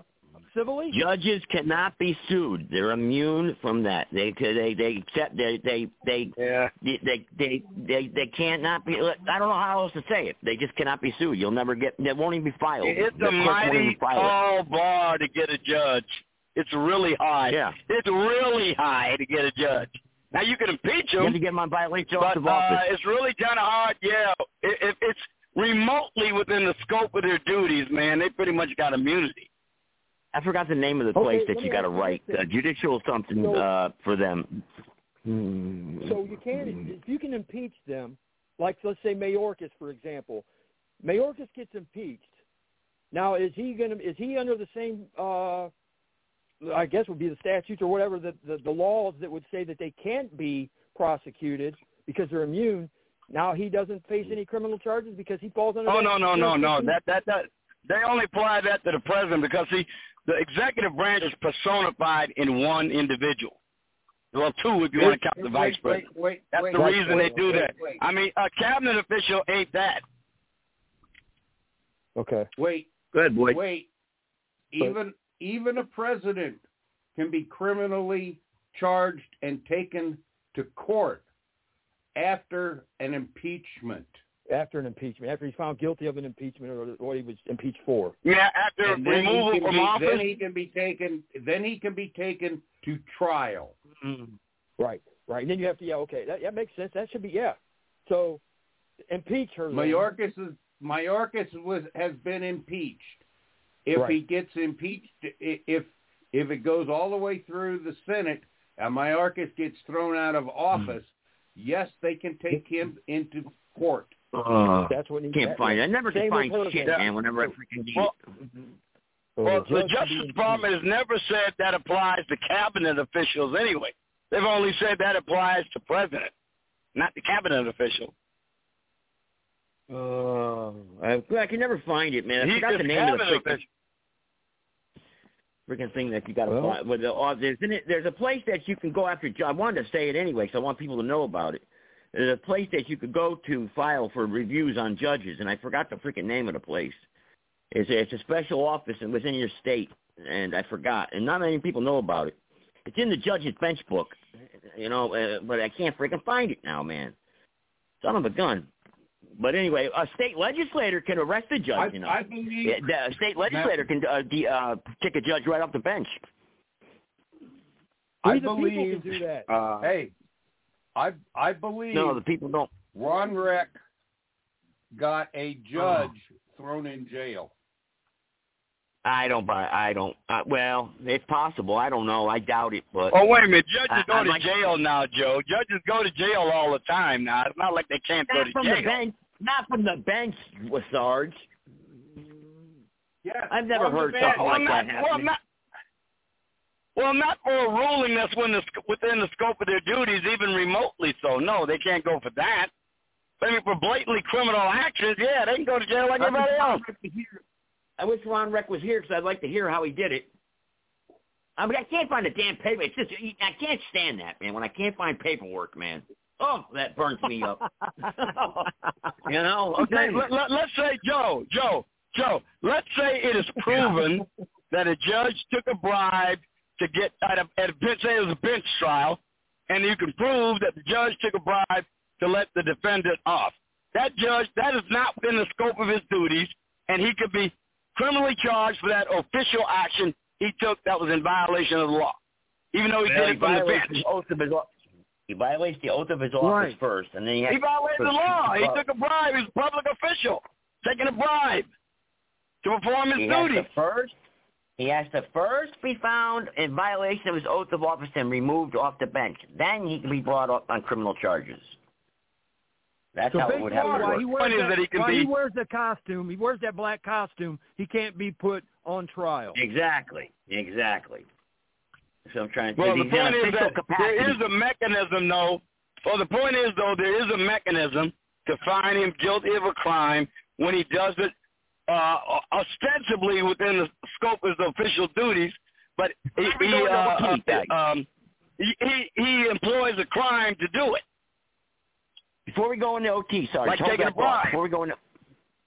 civilly? Judges cannot be sued. They're immune from that. They they they accept they they they Yeah. they they they, they, they can't not be. I don't know how else to say it. They just cannot be sued. You'll never get. They won't even be filed. It's The a mighty tall bar to get a judge. It's really high. Yeah. It's really high to get a judge. Now you can impeach them. You have to get him on violation but of uh, it's really kind of hard. Yeah, if if it's remotely within the scope of their duties, man, they pretty much got immunity. I forgot the name of the Okay, place that you got to write. Uh, judicial something So- uh, for them. Hmm. So you can, if you can impeach them, like let's say Mayorkas, for example. Mayorkas gets impeached. Now, is he going to? Is he under the same? uh I guess would be the statutes or whatever the, the the laws that would say that they can't be prosecuted because they're immune. Now he doesn't face mm-hmm. any criminal charges because he falls under. Oh that no no no no jurisdiction? that that that they only apply that to the president because see the executive branch is personified in one individual. Well, two if you want to count the Wait, vice wait, president. Wait, That's wait, the reason wait, they do wait, that. wait. I mean, a cabinet official ain't that. Okay. Wait, Good boy. wait. Even even a president can be criminally charged and taken to court after an impeachment. After an impeachment, after he's found guilty of an impeachment or what he was impeached for. Yeah, after And removal from be, office. Then he can be taken. Then he can be taken to trial. Mm-hmm. Right, right. And then you have to, yeah, okay, that, that makes sense. That should be, yeah. So, impeach her. then. Mayorkas is Mayorkas was has been impeached. If Right. he gets impeached, if if it goes all the way through the Senate and Mayorkas gets thrown out of office, yes, they can take him into court. Uh, That's what he can't find it. I never can find shit, man. man. Whenever I freaking need Well, it. Well, the the judge can be Justice Department has never said that applies to cabinet officials anyway. They've only said that applies to president, not the cabinet official. Uh, I, I can never find it, man. I He forgot the name of the cabinet official. Freaking thing that you got to Well- find. With the, uh, there's, it, there's a place that you can go after. I wanted to say it anyway, because I want people to know about it. There's a place that you could go to file for reviews on judges, and I forgot the freaking name of the place. It's a, it's a special office and within your state, and I forgot, and not many people know about it. It's in the judge's bench book, you know, uh, but I can't freaking find it now, man. Son of a gun. But anyway, a state legislator can arrest a judge. I, you know, I believe Yeah, the state legislator can uh, de- uh, kick a judge right off the bench. I We the believe. can do that. Uh, Hey, I I believe no, the people don't. Ron Reck got a judge Oh. thrown in jail. I don't buy. I don't. Uh, well, it's possible. I don't know. I doubt it, but Oh wait a minute, judges I- go I to like- jail now, Joe. Judges go to jail all the time now. It's not like they can't go not to from jail. the bench. Not from the bench, Sarge. Yes, I've never heard something well, like not, that well, not, well, not for a ruling that's within the, within the scope of their duties, even remotely so. No, they can't go for that. But I mean, for blatantly criminal actions, yeah, they can go to jail like everybody else. Reck was here- I wish Ron Reck was here because I'd like to hear how he did it. I mean, I can't find the damn paper. It's just I can't stand that, man. When I can't find paperwork, man. Oh, that burns me up. you know? Okay, let, let, let's say, Joe, Joe, Joe, let's say it is proven that a judge took a bribe to get at a, at a bench, say it was a bench trial, and you can prove that the judge took a bribe to let the defendant off. That judge, that is not within the scope of his duties, and he could be criminally charged for that official action he took that was in violation of the law, even though he Well, did it from the bench. the oath of his o- He violates the oath of his office Right. first, and then he, has He violated the law. He took a bribe. He's a public official taking a bribe to perform his he has duty. to first. He has to first be found in violation of his oath of office and removed off the bench. Then he can be brought up on criminal charges. That's so how it would have to while work. he wears that, that he can while he wears the costume, he wears that black costume. He can't be put on trial. Exactly. Exactly. So I'm trying to. Well, the point is that capacity. there is a mechanism, though. Well, the point is, though, there is a mechanism to find him guilty of a crime when he does it uh, ostensibly within the scope of his official duties, but he, he, uh, double um, he, he he employs a crime to do it. Before we go into OT, sorry, Like taking a bribe. Before we go into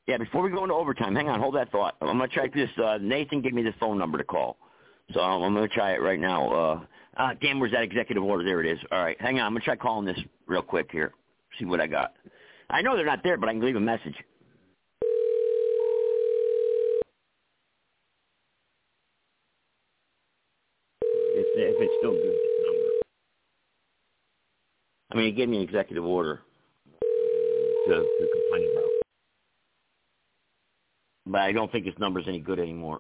yeah, before we go into overtime, hang on, hold that thought. I'm gonna try this. Uh, Nathan gave me this phone number to call, so I'm gonna try it right now. Uh, uh, damn, where's that executive order? There it is. All right, hang on. I'm gonna try calling this real quick here. See what I got. I know they're not there, but I can leave a message. If, it's still good. I mean, he gave me an executive order to, to complain about. But I don't think his number's any good anymore.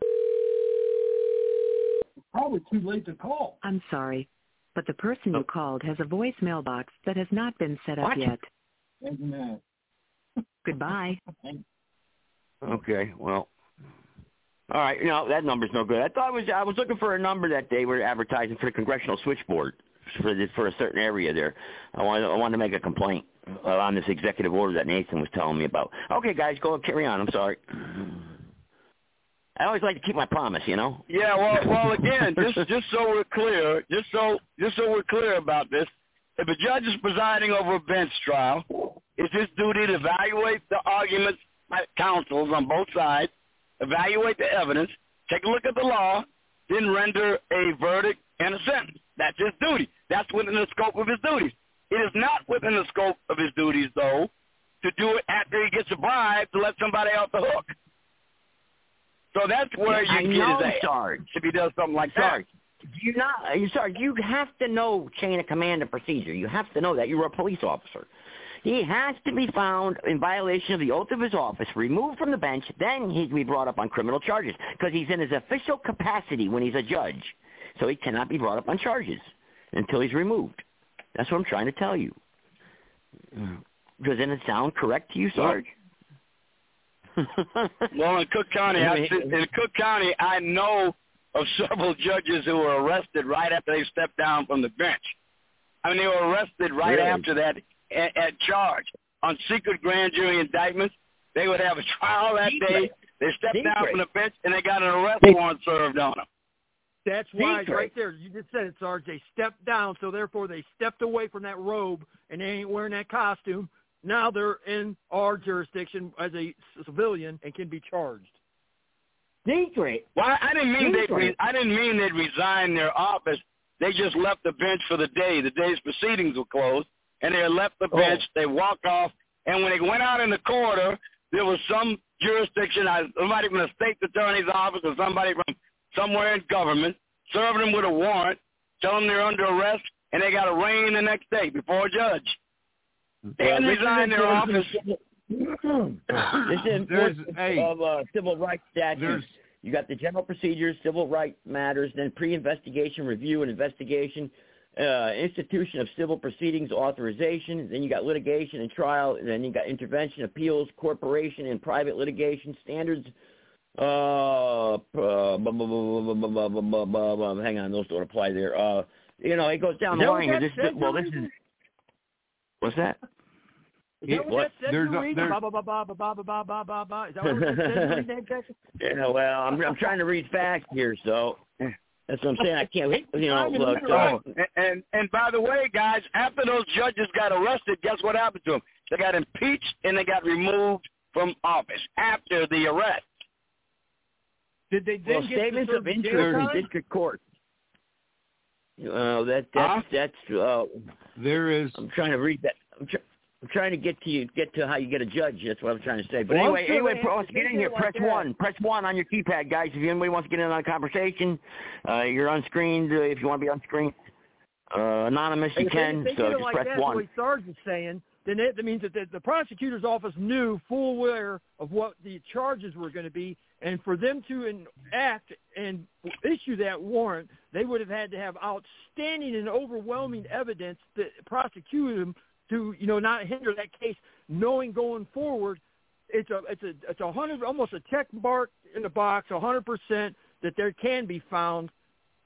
Probably too late to call. I'm sorry, but the person you called has a voicemail box that has not been set up What? yet. Isn't that? Goodbye. Okay, well, all right. You know that number's no good. I thought it was I was looking for a number that they were advertising for the congressional switchboard for the, for a certain area there. I wanted I wanted to make a complaint uh, on this executive order that Nathan was telling me about. Okay, guys, go carry on. I'm sorry. I always like to keep my promise, you know. Yeah, well, well, again, just just so we're clear, just so just so we're clear about this, if a judge is presiding over a bench trial, it's his duty to evaluate the arguments by counsels on both sides, evaluate the evidence, take a look at the law, then render a verdict and a sentence. That's his duty. That's within the scope of his duties. It is not within the scope of his duties, though, to do it after he gets a bribe to let somebody off the hook. So that's where I you know, get his ass Sarge. if he does something like Sarge, that. you not you sorry, you have to know chain of command and procedure. You have to know that you're a police officer. He has to be found in violation of the oath of his office, removed from the bench, then he can be brought up on criminal charges because he's in his official capacity when he's a judge. So he cannot be brought up on charges until he's removed. That's what I'm trying to tell you. Doesn't it sound correct to you, Sarge? Well, in Cook County, I, in Cook County, I know of several judges who were arrested right after they stepped down from the bench. I mean, they were arrested right Really? after that at, at charge on secret grand jury indictments. They would have a trial that day. They stepped down from the bench and they got an arrest warrant served on them. That's why Secret. right there, you just said it, Sarge. They stepped down, so therefore they stepped away from that robe and they ain't wearing that costume. Now they're in our jurisdiction as a civilian and can be charged. Secret. Well, I I didn't mean they. Re- I didn't mean they'd resign their office. They just left the bench for the day. The day's proceedings were closed, and they left the oh. bench. They walked off, and when they went out in the corridor, there was some jurisdiction, somebody from the state attorney's office or somebody from somewhere in government, serving them with a warrant, telling them they're under arrest, and they got arraigned the next day before a judge. Banners well, their office. this is enforcement hey, of uh, civil rights statutes. You got the general procedures, civil rights matters, then pre-investigation review and investigation, uh, institution of civil proceedings authorization. Then you got litigation and trial. And then you got intervention, appeals, corporation and private litigation standards. Hang on, those don't apply there. Uh, you know, it goes down the line. This, well, this is what's that? Is that what, What? that says There's in the a- read? there's- Ba, ba, ba, ba, ba, ba, ba, ba, ba, ba. Is that what it says in the read, Dave Jackson? Yeah, well, I'm I'm trying to read fast here, so that's what I'm saying. I can't, you know, Time in the look. middle. Uh, and, and and by the way, guys, after those judges got arrested, guess what happened to them? They got impeached and they got removed from office after the arrest. Did they then well, get to statements of interest in district court. Uh, that that's that's. Uh, there is. I'm trying to read that. I'm, tr- I'm trying to get to you, get to how you get a judge. That's what I'm trying to say. But Well, anyway, sure anyway, they- pro- get in here. like Press that. one. Press one on your keypad, guys. If anybody wants to get in on a conversation, uh, you're unscreened. Uh, if you want to be unscreened, uh, anonymous, you If they- can. if they so did just like press that, one. the way Sarge is saying, then it, that means that the, the prosecutor's office knew full aware of what the charges were going to be, and for them to enact and issue that warrant, they would have had to have outstanding and overwhelming evidence that prosecute them to, you know, not hinder that case, knowing going forward, it's a it's a it's a hundred almost a check mark in the box, a hundred percent that they can be found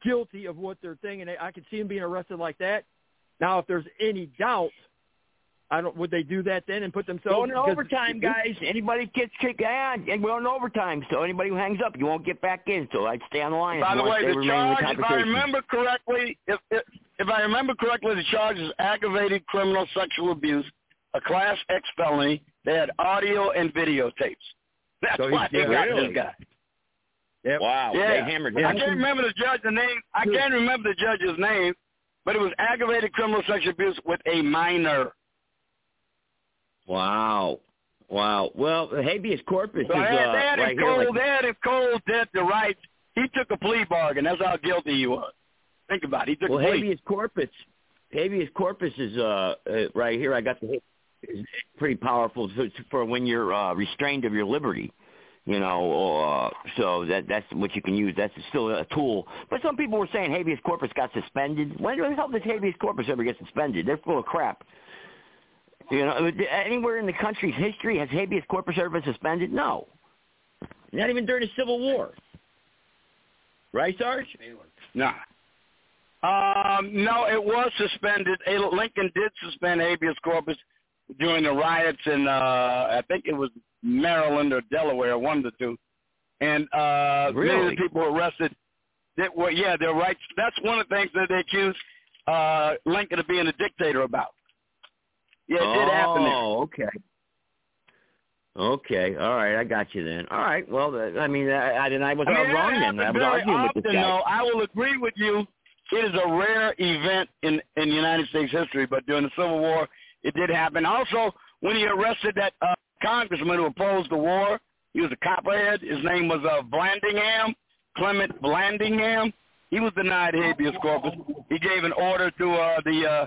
guilty of what they're thinking. I could see them being arrested like that. Now, if there's any doubt, I don't. Would they do that then and put themselves Going to because- overtime, guys. Anybody gets kicked, out, and we're on overtime. So anybody who hangs up, you won't get back in. So I'd stay on the line. By the way, the stay remain in the charge, if I remember correctly, if, if if I remember correctly, the charge is aggravated criminal sexual abuse, a class X felony. They had audio and videotapes. That's So why they yeah, got really? this guy. Wow, yeah. they hammered I can't remember the judge's name. I can't remember the judge's name, but it was aggravated criminal sexual abuse with a minor. Wow. Wow. Well, habeas corpus So is uh, had right him here. cold. like- had him cold dead to rights. He took a plea bargain. That's how guilty he was. Think about it. He took well, a plea. habeas corpus, habeas corpus is uh, uh right here. I got the is pretty powerful for, for when you're uh, restrained of your liberty. You know, uh, so that that's what you can use. That's still a tool. But some people were saying habeas corpus got suspended. When the hell does habeas corpus ever get suspended? They're full of crap. You know, anywhere in the country's history has habeas corpus ever been suspended? No. Not even during the Civil War. Right, Sarge? Nah. Um, no, it was suspended. Lincoln did suspend habeas corpus during the riots in, uh, I think it was Maryland or Delaware, one of the two. And uh, really? many of the people arrested, that were, yeah, they're right. That's one of the things that they accused uh, Lincoln of being a dictator about. Yeah, it oh, did happen there. Oh, okay. Okay, all right, I got you then. All right, well, I mean, I, I, I was I mean, wrong then. I was arguing often, with this guy. Though, I will agree with you. It is a rare event in in United States history, but during the Civil War, it did happen. Also, when he arrested that uh, congressman who opposed the war, he was a copperhead. His name was uh, Vallandigham, Clement Vallandigham. He was denied habeas corpus. He gave an order to uh, the uh,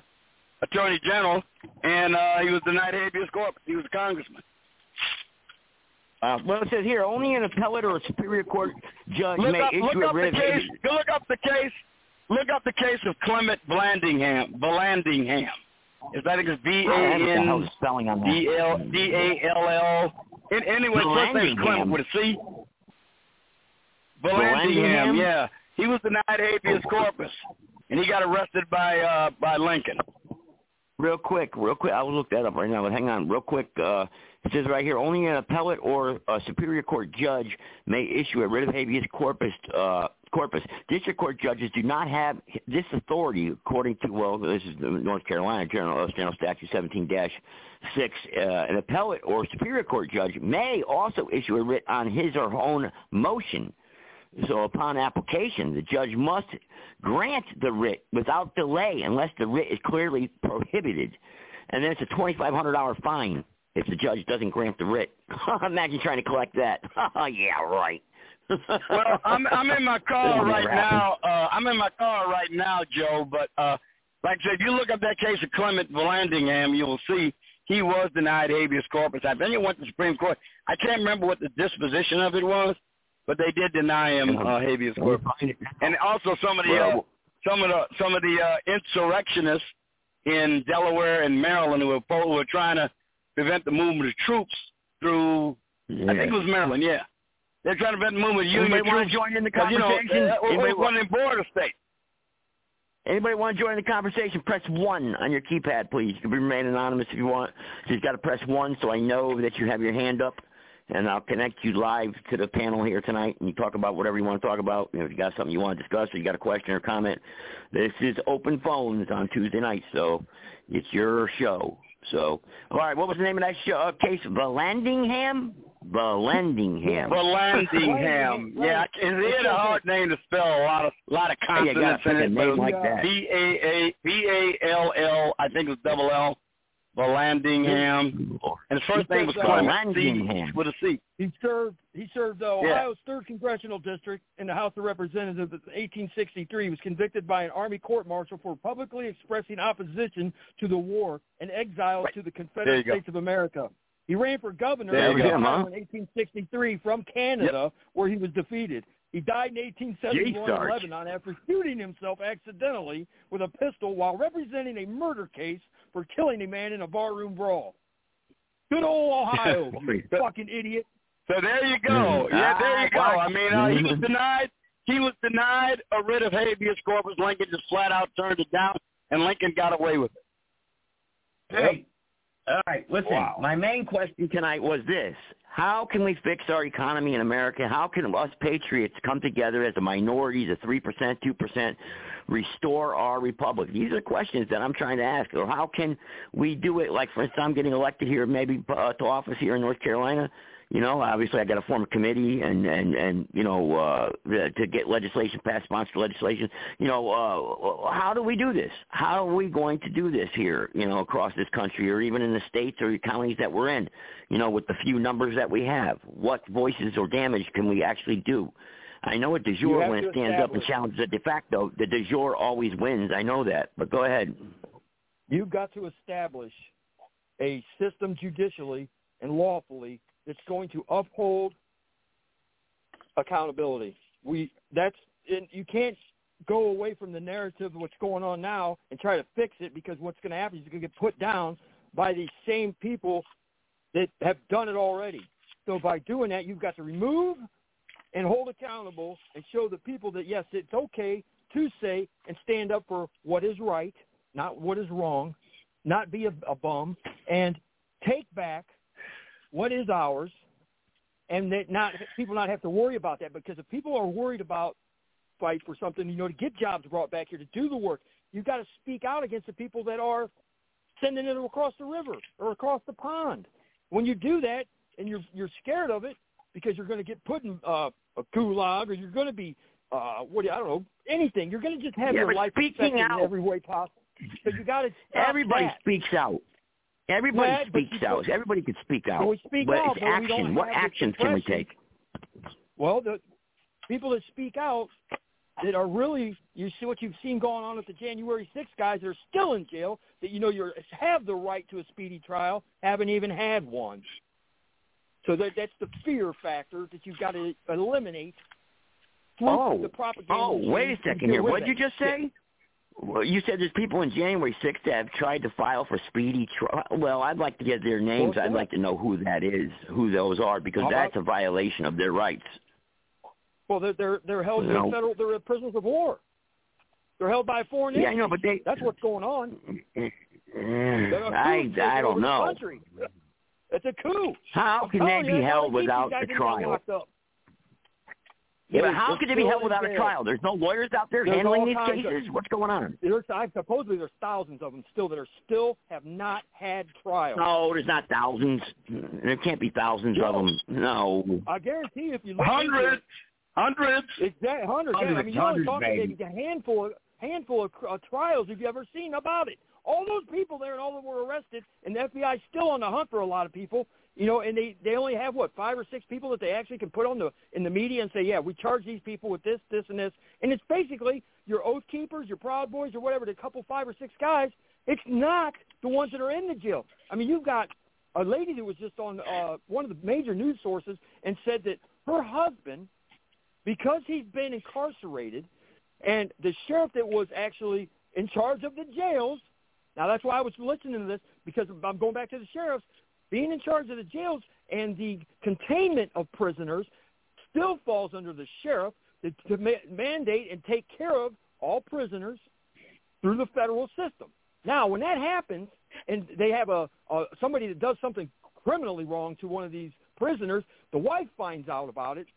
attorney general, and uh, he was denied habeas corpus. He was a congressman. Uh, well, it says here only an appellate or a superior court judge look may up, issue look a writ the of case. habeas. Go look up the case. Look up the case of Clement Blandingham. Blandingham. Is that it's B A N spelling on that? D L D A L L. Anyway, first name Clement with a C. Blandingham. Yeah, he was denied habeas corpus, and he got arrested by uh by Lincoln. Real quick, real quick. I will look that up right now, but hang on, real quick. Uh, it says right here, only an appellate or a superior court judge may issue a writ of habeas corpus. Uh, corpus. District court judges do not have this authority, according to well, this is the North Carolina General, uh, General Statute 17-6. Uh, an appellate or superior court judge may also issue a writ on his or her own motion. So upon application, the judge must grant the writ without delay unless the writ is clearly prohibited. And then it's a $2,500 fine if the judge doesn't grant the writ. Imagine trying to collect that. yeah, right. well, I'm I'm in my car right now. Uh, I'm in my car right now, Joe. But uh, like I said, if you look up that case of Clement Blandingham, you will see he was denied habeas corpus. I think it went to the Supreme Court. I can't remember what the disposition of it was, but they did deny him uh, habeas corpus. And also some of the uh, some of the some of the uh, insurrectionists in Delaware and Maryland who were who were trying to prevent the movement of troops through. Yeah. I think it was Maryland. Yeah, they're trying to prevent the movement of Union Anybody want troops. to join in the 'cause, you know, conversation? uh, Anybody one in border state. Anybody want to join the conversation? Press one on your keypad, please. You can remain anonymous if you want. Just got to press one so I know that you have your hand up, and I'll connect you live to the panel here tonight. And you talk about whatever you want to talk about. You know, if you got something you want to discuss, or you got a question or comment, this is open phones on Tuesday night, so it's your show. So, all right, what was the name of that show? Uh, case Vallandigham? Vallandigham. Vallandigham. yeah, it had a hard name to spell. A lot of a lot of Hey, you gotta consonants in pick a it. name but like that. B A A B A L L. I think it was double L. Vallandigham. And his first name was He says, Clement. C with a C. He served. He served uh, Yeah. Ohio's third congressional district in the House of Representatives in 1863. He was convicted by an Army court-martial for publicly expressing opposition to the war and exiled to the Confederate you go. States of America. He ran for governor There of go. Ohio Huh? in 1863 from Canada, where he was defeated. He died in 1871 in Lebanon after shooting himself accidentally with a pistol while representing a murder case for killing a man in a barroom brawl. Good old Ohio, you fucking idiot. So there you go. Yeah, there you go. Ah, I mean, uh, he was denied. He was denied a writ of habeas corpus. Lincoln just flat out turned it down, and Lincoln got away with it. Hey, all right, listen. My main question tonight was this. How can we fix our economy in America? How can us patriots come together as a minority, the 3%, 2%, restore our republic? These are questions that I'm trying to ask. Or how can we do it, like, for instance, I'm getting elected here maybe uh, to office here in North Carolina. You know, obviously I got to form a committee and, and, and you know, uh, to get legislation passed, sponsor legislation. You know, uh, how do we do this? How are we going to do this here, you know, across this country or even in the states or counties that we're in, you know, with the few numbers that we have? What voices or damage can we actually do? I know a de jure when it stands up and challenges a de facto. The de jure always wins. I know that. But go ahead. You've got to establish a system judicially and lawfully that's going to uphold accountability. We that's and you can't go away from the narrative of what's going on now and try to fix it because what's going to happen is you're going to get put down by these same people that have done it already. So by doing that, you've got to remove and hold accountable and show the people that yes, it's okay to say and stand up for what is right, not what is wrong, not be a, a bum, and take back what is ours, and that not people not have to worry about that because if people are worried about fight for something, you know, to get jobs brought back here to do the work, you've got to speak out against the people that are sending it across the river or across the pond. When you do that, and you're you're scared of it because you're going to get put in uh, a gulag or you're going to be uh, what do you, I don't know anything. You're going to just have Yeah, your life speaking out- in every way possible. So you got to Everybody that. speaks out. Everybody Yeah, speaks out. Everybody can speak out. Well, we speak but out, it's but action. What actions can we take? Well, the people that speak out that are really you see what you've seen going on with the January 6 guys that are still in jail that you know you have the right to a speedy trial haven't even had one. So that that's the fear factor that you've got to eliminate Oh, the propaganda. oh, wait a second here. What did you just say? Well, you said there's people in January 6th that have tried to file for speedy trial. Well, I'd like to get their names. Well, I'd like to know who that is, who those are, because How that's a violation of their rights. Well, they're they're they're held No. in federal. They're prisoners of war. They're held by foreign Yeah, I know, but they- That's what's going on. I, I don't know. Country. It's a coup. How I'm can they telling be you, that's how held without a trial? locked up. Yeah, but how they're could they be held without a trial? There's no lawyers out there There's handling all these kinds of- cases. What's going on? There's, I, supposedly there's thousands of them still that are still have not had trials. No, there's not thousands. There can't be thousands of them. No. I guarantee you, if you look Hundreds. Hundreds. exactly hundreds. yeah, I mean, you're only talking baby. maybe a handful, of, handful of uh, trials have you ever seen about it. All those people there and all that were arrested, and the FBI's still on the hunt for a lot of people. You know, and they they only have what five or six people that they actually can put on the in the media and say, yeah, we charge these people with this, this, and this, and it's basically your oath keepers, your proud boys, or whatever, the couple five or six guys. It's not the ones that are in the jail. I mean, you've got a lady that was just on uh, one of the major news sources and said that her husband, because he's been incarcerated, and the sheriff that was actually in charge of the jails. Now that's why I was listening to this because I'm going back to the sheriffs being in charge of the jails and the containment of prisoners still falls under the sheriff to, to ma- mandate and take care of all prisoners through the federal system. Now, when that happens, and they have a, a somebody that does something criminally wrong to one of these prisoners, the wife finds out about it.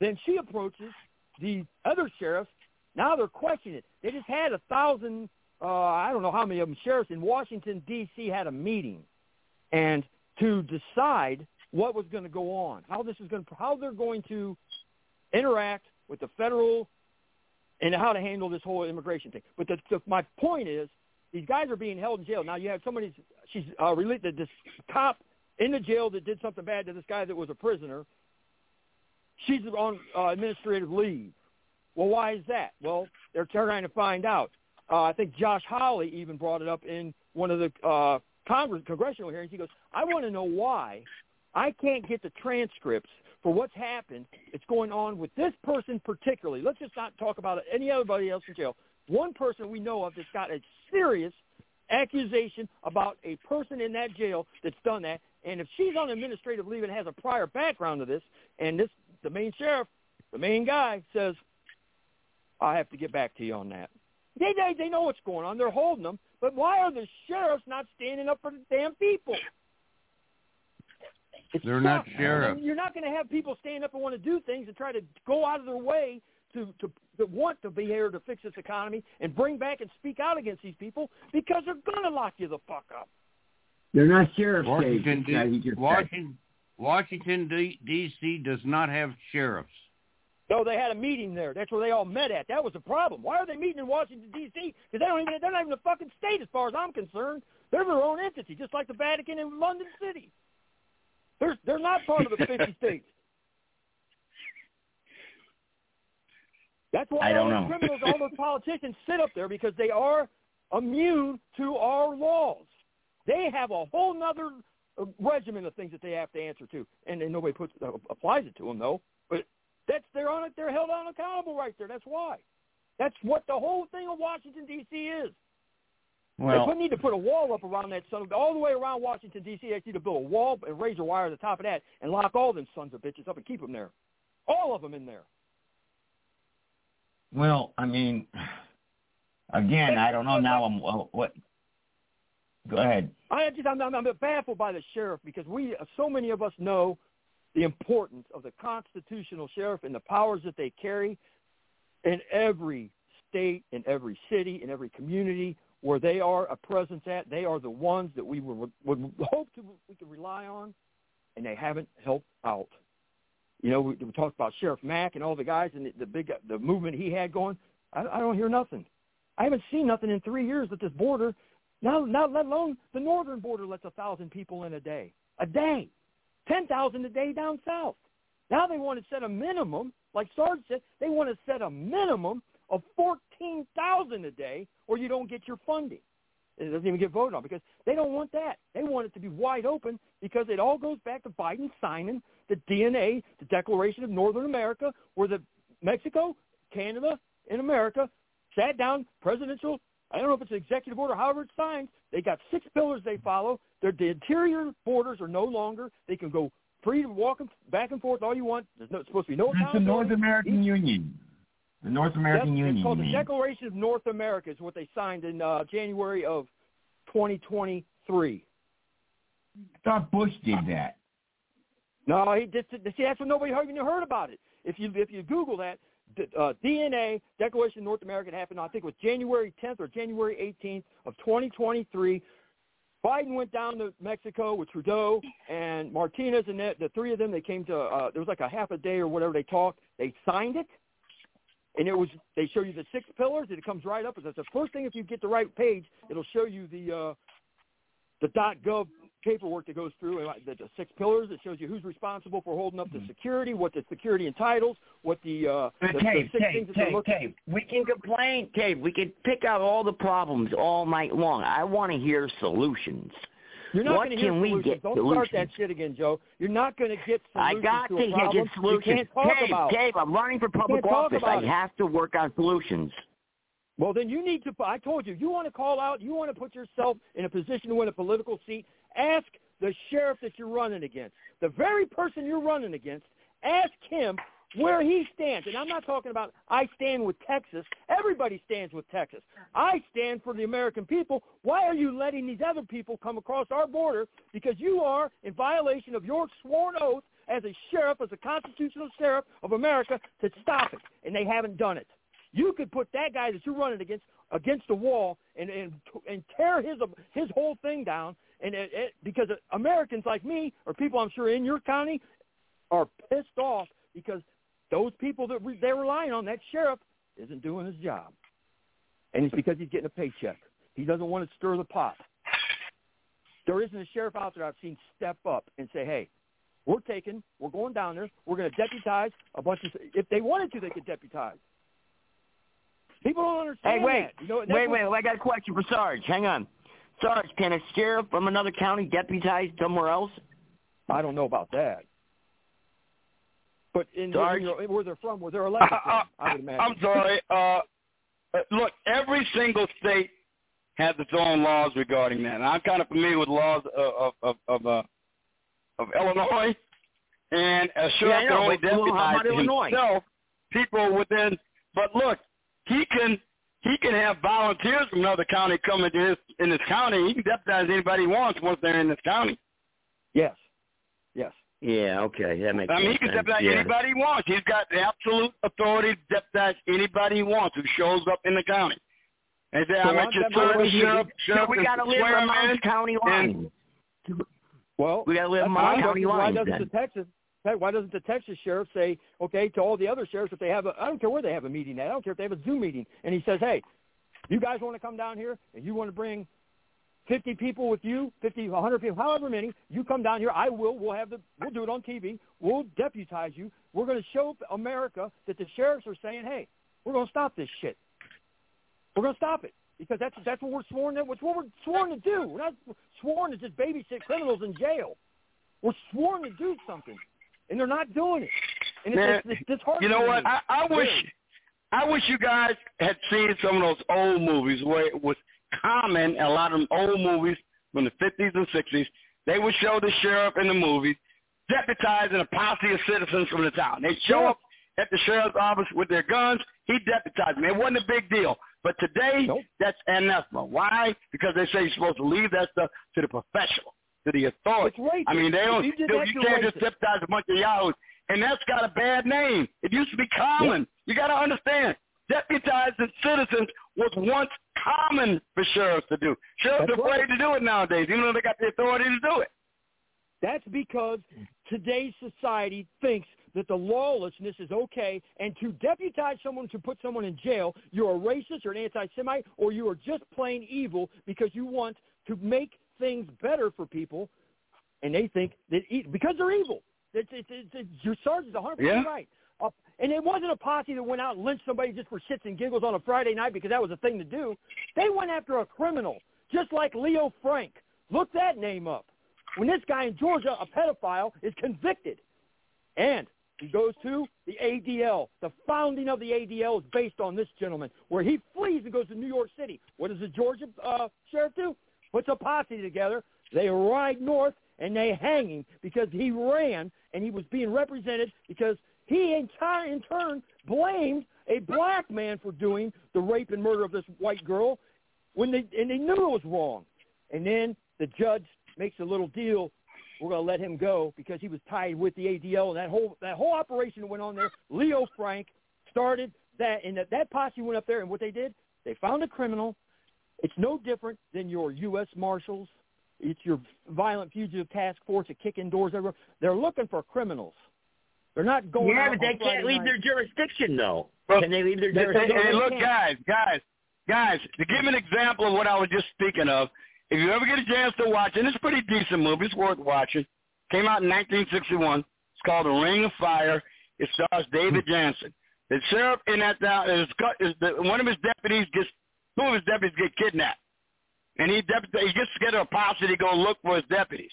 Then she approaches the other sheriffs. Now they're questioning it. They just had a thousand, uh, I don't know how many of them sheriffs in Washington D.C. had a meeting, and to decide what was going to go on, how this is going how they're going to interact with the federal and how to handle this whole immigration thing. But the, the, my point is, these guys are being held in jail. Now you have somebody, she's uh, related, this cop in the jail that did something bad to this guy that was a prisoner. She's on uh, administrative leave. Well, why is that? Well, they're trying to find out. Uh, I think Josh Hawley even brought it up in one of the uh, Congress congressional hearings. He goes, "I want to know why I can't get the transcripts for what's happened. It's going on with this person particularly. Let's just not talk about any otherybody else in jail. One person we know of that's got a serious accusation about a person in that jail that's done that. And if she's on administrative leave and has a prior background to this, and this the main sheriff, the main guy says, I have to get back to you on that. They, they they know what's going on. They're holding them. But why are the sheriffs not standing up for the damn people? It's They're not tough. sheriffs. And You're not going to have people stand up and want to do things and try to go out of their way to, to, to want to be here to fix this economy and bring back and speak out against these people because they're going to lock you the fuck up. They're not sheriff's Washington, states. D- Washington, Washington D- D.C. does not have sheriffs. No, they had a meeting there. That's where they all met at. That was the problem. Why are they meeting in Washington D.C.? Because they don't even they're not even a fucking state as far as I'm concerned. They're their own entity, just like the Vatican in London City. They're they're not part of the 50 states. That's why I don't all those know. criminals, all those politicians sit up there because they are immune to our laws. They have a whole nother uh, regimen of things that they have to answer to, and, and nobody puts uh, applies it to them though. That's they're on it. They're held unaccountable right there. That's why. That's what the whole thing of Washington D.C. is. Well, they need to put a wall up around that son of all the way around Washington D.C. They need to build a wall and razor wire at the top of that and lock all them sons of bitches up and keep them there, all of them in there. Well, I mean, again, I don't know now. I'm uh, what. Go ahead. I just I'm, I'm, I'm baffled by the sheriff because we so many of us know the importance of the constitutional sheriff and the powers that they carry in every state, in every city, in every community where they are a presence at. They are the ones that we would, would hope to we could rely on, and they haven't helped out. You know, we, we talked about Sheriff Mack and all the guys and the, the big the movement he had going. I, I don't hear nothing. I haven't seen nothing in three years at this border. Now, now, let alone the northern border lets a thousand people in a day. A day, ten thousand a day down south. Now they want to set a minimum, like Sarge said. They want to set a minimum of fourteen thousand a day, or you don't get your funding. It doesn't even get voted on because they don't want that. They want it to be wide open because it all goes back to Biden signing the DNA, the Declaration of Northern America, where the Mexico, Canada, and America sat down, presidential, I don't know if it's an executive order, however it's signed. They got six pillars they follow. Their, the interior borders are no longer. They can go free to walk back and forth all you want. There's no, supposed to be no It's the North American Union. The North American That's, Union. It's called the. Declaration of North America. Is what they signed in uh, January of 2023. I thought Bush did that. No, he did. See, that's what nobody even heard about it. If you if you Google that, uh, DNA Declaration of North America happened. I think it was January 10th or January 18th of 2023. Biden went down to Mexico with Trudeau and Martinez and that, the three of them. They came to uh, there was like a half a day or whatever they talked. They signed it, and it was they show you the six pillars, and it comes right up. It's the first thing if you get the right page, it'll show you the uh, the dot .gov paperwork that goes through the, the six pillars. that shows you who's responsible for holding up the security, what the security entitles, what the uh, the, the Cave, six Cave, things that Cave, looking. Cave. We can complain, Cave. We can pick out all the problems all night long. I want to hear solutions. You're not what going to hear can we solutions. get Don't solutions? start that shit again, Joe. You're not going to get solutions. I got to to a get solutions. You can't talk Cave, about. Cave, I'm running for public office. I have to work on solutions. Well, then you need to. I told you, you want to call out. You want to put yourself in a position to win a political seat. Ask the sheriff that you're running against, the very person you're running against. Ask him where he stands. And I'm not talking about I stand with Texas. Everybody stands with Texas. I stand for the American people. Why are you letting these other people come across our border? Because you are in violation of your sworn oath as a sheriff, as a constitutional sheriff of America, to stop it. And they haven't done it. You could put that guy that you're running against against the wall and and and tear his his whole thing down. And it, it, because Americans like me, or people I'm sure in your county, are pissed off because those people that re- they're relying on, that sheriff, isn't doing his job. And it's because he's getting a paycheck. He doesn't want to stir the pot. There isn't a sheriff out there I've seen step up and say, hey, we're taking, we're going down there, we're going to deputize a bunch of, if they wanted to, they could deputize. People don't understand Hey, wait. You know, wait, wait. I got a question for Sarge. Hang on. Sarge, can a sheriff from another county deputize somewhere else? I don't know about that. But in, Sarge? in where they're from, where they're elected Uh, from, I would imagine. I'm sorry. Uh, uh, look, every single state has its own laws regarding that. And I'm kind of familiar with laws of of of, uh, of Illinois, and a sheriff know, can only well, deputize about Illinois? himself people within. But look, he can he can have volunteers from another county come into his in this county. He can deputize anybody he wants once they're in this county. Yes. Yes. Yeah, okay, that makes I mean, he can deputize yeah. anybody he wants. He's got the absolute authority to deputize anybody he wants who shows up in the county. And say, So I'm I'm at your deputizing service, you. sheriff, So sheriff we gotta live swear him amongst in, county and- Well, We gotta live that's among fine. county why doesn't then. the Texas hey, why doesn't the Texas sheriff say, okay, to all the other sheriffs if they have a I don't care where they have a meeting at, I don't care if they have a Zoom meeting, and he says, hey, you guys want to come down here and you want to bring 50 people with you, 50, 100 people, however many, you come down here. I will. We'll have the. We'll do it on TV. We'll deputize you. We're going to show America that the sheriffs are saying, hey, we're going to stop this shit. We're going to stop it. because that's that's what we're sworn to. What's what we're sworn to do. We're not sworn to just babysit criminals in jail. We're sworn to do something, and they're not doing it. And Man, it's, it's, it's you know what? I, I wish, I wish you guys had seen some of those old movies where it was common. A lot of them old movies from the fifties and sixties, they would show the sheriff in the movies deputizing a posse of citizens from the town. They show up at the sheriff's office with their guns. He deputized them. It wasn't a big deal. But today, that's anathema. Why? Because they say you're supposed to leave that stuff to the professional, to the authority. I mean, they don't. you you can't just deputize a bunch of yahoos, and that's got a bad name. It used to be common. You got to understand. Deputizing citizens was once common for sheriffs to do. Sheriffs That's are afraid right. to do it nowadays, even though they got the authority to do it. That's because today's society thinks that the lawlessness is okay, and to deputize someone to put someone in jail, you're a racist or an anti-Semite, or you are just plain evil because you want to make things better for people, and they think that e- because they're evil. It's, it's, it's, it's, your sergeant's 100% Yeah. right. Uh, and it wasn't a posse that went out and lynched somebody just for shits and giggles on a Friday night because that was a thing to do. They went after a criminal, just like Leo Frank. Look that name up. When this guy in Georgia, a pedophile, is convicted, and he goes to the ADL. The founding of the ADL is based on this gentleman, where he flees and goes to New York City. What does the Georgia uh, sheriff do? Puts a posse together. They ride north and they hang him because he ran and he was being represented because he in, ti- in turn blamed a black man for doing the rape and murder of this white girl when they and they knew it was wrong. And then the judge makes a little deal. We're going to let him go because he was tied with the ADL and that whole that whole operation that went on there. Leo Frank started that, and that, that posse went up there, and what they did, they found a criminal. It's no different than your U.S. Marshals. It's your violent fugitive task force that kick in doors everywhere. They're looking for criminals. They're not going. yeah, out but they Friday can't leave night. their jurisdiction though. Well, Can they leave their jurisdiction? hey, look, guys, guys, guys, to give an example of what I was just speaking of, if you ever get a chance to watch, and it's a pretty decent movie, it's worth watching. Came out in 1961. It's called The Ring of Fire. It stars David hmm. Janssen. The sheriff in that town is, is the, one of his deputies gets two of his deputies get kidnapped, and he deputy, he gets together a posse to go look for his deputies.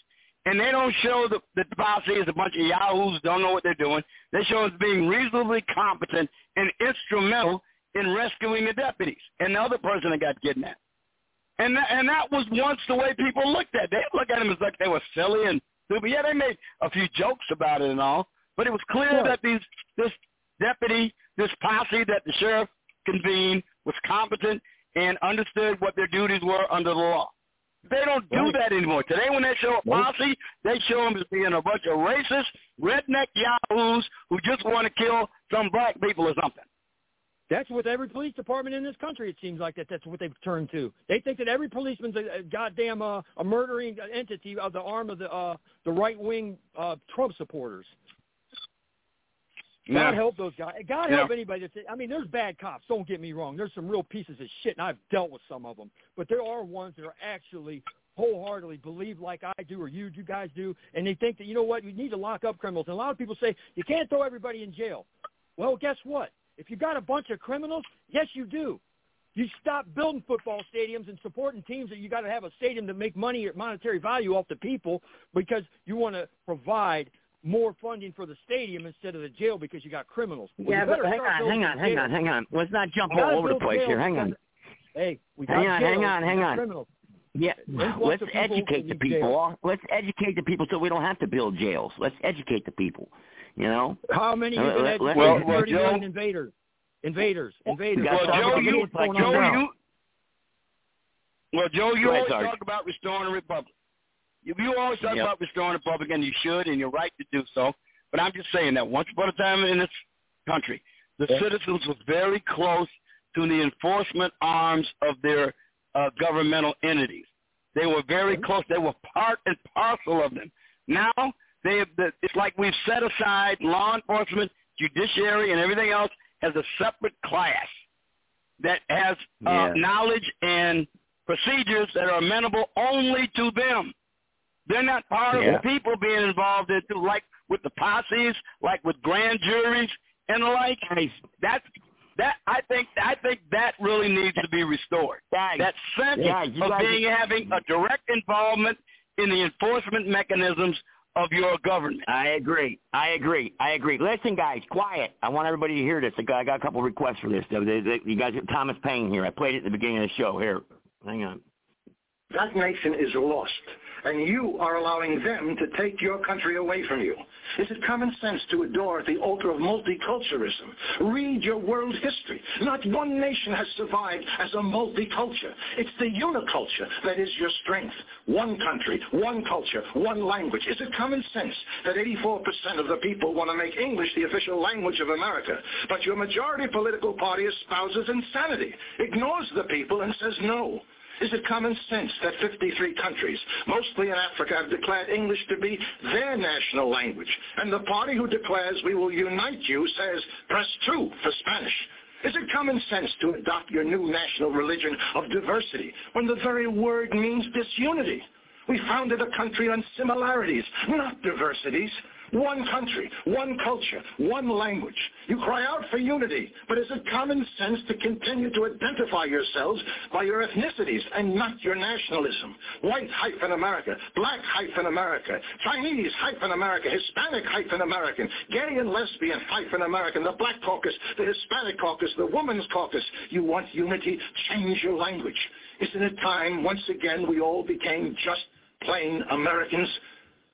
And they don't show the, the posse is a bunch of yahoos don't know what they're doing. They show us being reasonably competent and instrumental in rescuing the deputies and the other person that got kidnapped. And that, and that was once the way people looked at. it. They looked at them as like they were silly and stupid. Yeah, they made a few jokes about it and all, but it was clear Sure. that these this deputy, this posse that the sheriff convened was competent and understood what their duties were under the law. They don't do that anymore. Today when they show a posse, they show them as being a bunch of racist, redneck yahoos who just want to kill some black people or something. That's with every police department in this country. It seems like that. That's what they've turned to. They think that every policeman's a, a goddamn uh, a murdering entity of the arm of the uh, the right wing uh, Trump supporters. God Yeah. help those guys. God Yeah. help anybody that's. I mean, there's bad cops. Don't get me wrong. There's some real pieces of shit, and I've dealt with some of them. But there are ones that are actually wholeheartedly believe like I do or you, you guys do, and they think that you know what, you need to lock up criminals. And a lot of people say you can't throw everybody in jail. Well, guess what? If you got a bunch of criminals, yes, you do. You stop building football stadiums and supporting teams that you got to have a stadium to make money or monetary value off the people because you want to provide more funding for the stadium instead of the jail because you got criminals. Well, Yeah, but hang on, hang on, hang on, hang on. Let's not jump all over the place here. Hang on. Hey, we got Hang on, hang on, hang on. criminals. Yeah, let's of educate the people. jails. Let's educate the people so we don't have to build jails. Let's educate the people. You know. How many Uh, been let- educated? let- Well, well, 30 million Joe- invaders. Invaders. Invaders. Well, That's Joe, what you, it's like Joe, you, well, Joe, you always talk about restoring the republic. You, you always talk Yep. about restoring the public, and you should, and you're right to do so. But I'm just saying that once upon a time in this country, the Yeah. citizens were very close to the enforcement arms of their uh, governmental entities. They were very close. They were part and parcel of them. Now they have it's like we've set aside law enforcement, judiciary, and everything else as a separate class that has uh, Yeah. knowledge and procedures that are amenable only to them. They're not part Yeah. of the people being involved in like with the posses, like with grand juries and the like. That's that I think I think that really needs to be restored. Guys, that sense guys, you of guys- being having a direct involvement in the enforcement mechanisms of your government. I agree. I agree. I agree. Listen, guys, quiet. I want everybody to hear this. I got, I got a couple requests for this. They- they- You guys, Thomas Paine here. I played it at the beginning of the show. Here, hang on. That nation is lost, and you are allowing them to take your country away from you. Is it common sense to adore the altar of multiculturalism? Read your world history. Not one nation has survived as a multiculture. It's the uniculture that is your strength. One country, one culture, one language. Is it common sense that 84% of the people want to make English the official language of America, but your majority political party espouses insanity, ignores the people, and says no? Is it common sense that 53 countries, mostly in Africa, have declared English to be their national language, and the party who declares we will unite you says press 2 for Spanish? Is it common sense to adopt your new national religion of diversity when the very word means disunity? We founded a country on similarities, not diversities. One country, one culture, one language. You cry out for unity, but is it common sense to continue to identify yourselves by your ethnicities and not your nationalism? White hyphen America, black hyphen America, Chinese hyphen America, Hispanic hyphen American, gay and lesbian hyphen American, the black caucus, the Hispanic caucus, the women's caucus. You want unity? Change your language. Isn't it time once again we all became just plain Americans?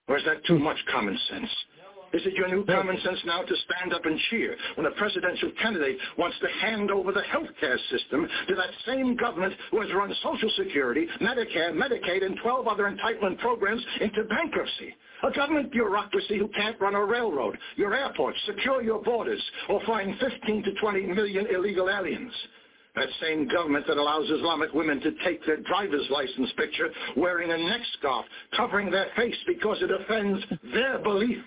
Or is that too much common sense? Is it your new common sense now to stand up and cheer when a presidential candidate wants to hand over the health care system to that same government who has run Social Security, Medicare, Medicaid, and 12 other entitlement programs into bankruptcy? A government bureaucracy who can't run a railroad, your airports, secure your borders, or find 15 to 20 million illegal aliens. That same government that allows Islamic women to take their driver's license picture wearing a neck scarf, covering their face because it offends their belief.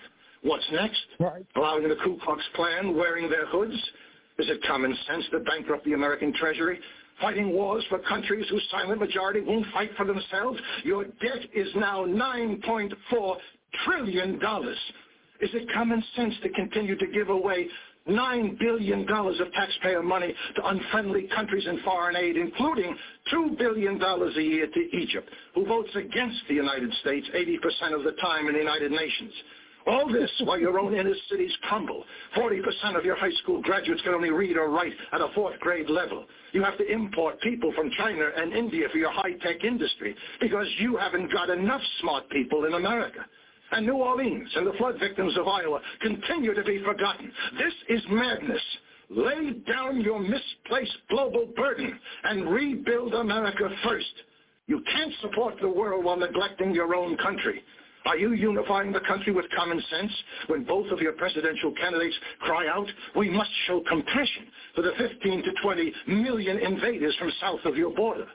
What's next? Right. Allowing the Ku Klux Klan wearing their hoods? Is it common sense to bankrupt the American Treasury? Fighting wars for countries whose silent majority won't fight for themselves? Your debt is now $9.4 trillion. Is it common sense to continue to give away $9 billion of taxpayer money to unfriendly countries in foreign aid, including $2 billion a year to Egypt, who votes against the United States 80% of the time in the United Nations? All this while your own inner cities crumble. 40% of your high school graduates can only read or write at a fourth grade level. You have to import people from China and India for your high-tech industry because you haven't got enough smart people in America. And New Orleans and the flood victims of Iowa continue to be forgotten. This is madness. Lay down your misplaced global burden and rebuild America first. You can't support the world while neglecting your own country. Are you unifying the country with common sense when both of your presidential candidates cry out, we must show compassion for the 15 to 20 million invaders from south of your border?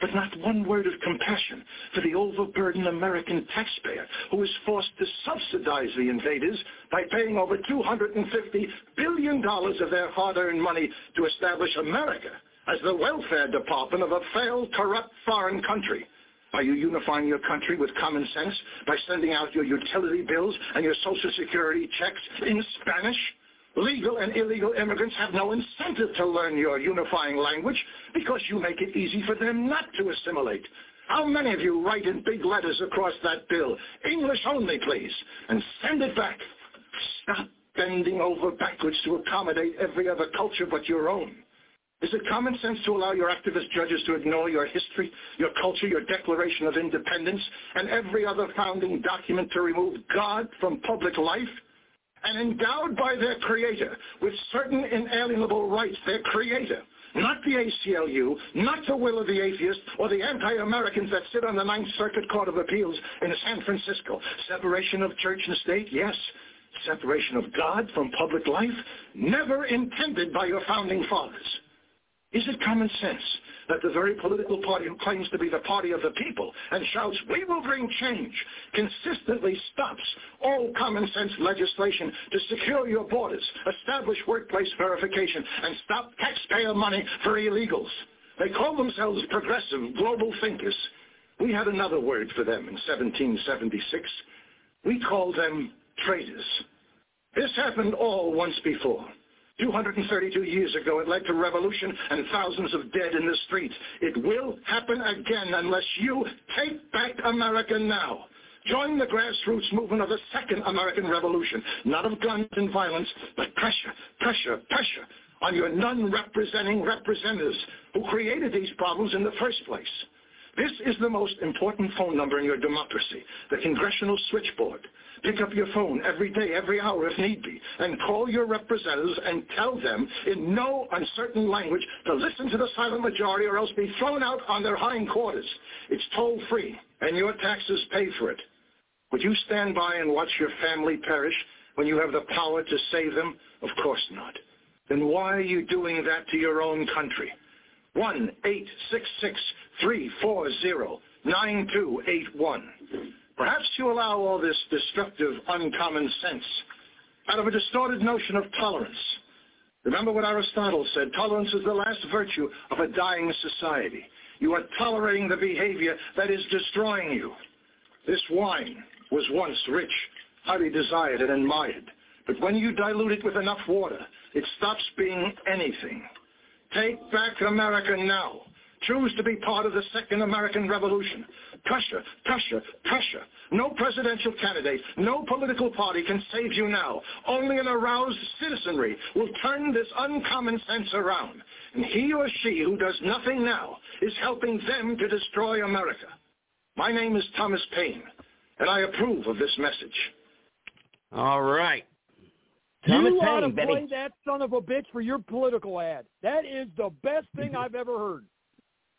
But not one word of compassion for the overburdened American taxpayer who is forced to subsidize the invaders by paying over $250 billion of their hard-earned money to establish America as the welfare department of a failed, corrupt foreign country. Are you unifying your country with common sense by sending out your utility bills and your Social Security checks in Spanish? Legal and illegal immigrants have no incentive to learn your unifying language because you make it easy for them not to assimilate. How many of you write in big letters across that bill, English only, please, and send it back? Stop bending over backwards to accommodate every other culture but your own. Is it common sense to allow your activist judges to ignore your history, your culture, your Declaration of Independence, and every other founding document to remove God from public life? And endowed by their creator with certain inalienable rights, their creator, not the ACLU, not the will of the atheists or the anti-Americans that sit on the Ninth Circuit Court of Appeals in San Francisco. Separation of church and state, yes. Separation of God from public life, never intended by your founding fathers. Is it common sense that the very political party who claims to be the party of the people and shouts, we will bring change, consistently stops all common sense legislation to secure your borders, establish workplace verification, and stop taxpayer money for illegals? They call themselves progressive global thinkers. We had another word for them in 1776. We called them traitors. This happened all once before. 232 years ago, it led to revolution and thousands of dead in the streets. It will happen again unless you take back America now. Join the grassroots movement of the second American Revolution, not of guns and violence, but pressure, pressure, pressure on your non-representing representatives who created these problems in the first place. This is the most important phone number in your democracy, the congressional switchboard. Pick up your phone every day, every hour if need be, and call your representatives and tell them in no uncertain language to listen to the silent majority or else be thrown out on their hindquarters. It's toll-free, and your taxes pay for it. Would you stand by and watch your family perish when you have the power to save them? Of course not. Then why are you doing that to your own country? 1-866-340-9281. Perhaps you allow all this destructive, uncommon sense out of a distorted notion of tolerance. Remember what Aristotle said, tolerance is the last virtue of a dying society. You are tolerating the behavior that is destroying you. This wine was once rich, highly desired and admired. But when you dilute it with enough water, it stops being anything. Take back America now. Choose to be part of the second American Revolution. Pressure, pressure, pressure. No presidential candidate, no political party can save you now. Only an aroused citizenry will turn this uncommon sense around. And he or she who does nothing now is helping them to destroy America. My name is Thomas Paine, and I approve of this message. All right. Thomas you ought to Paine, play that son of a bitch for your political ad. That is the best thing I've ever heard.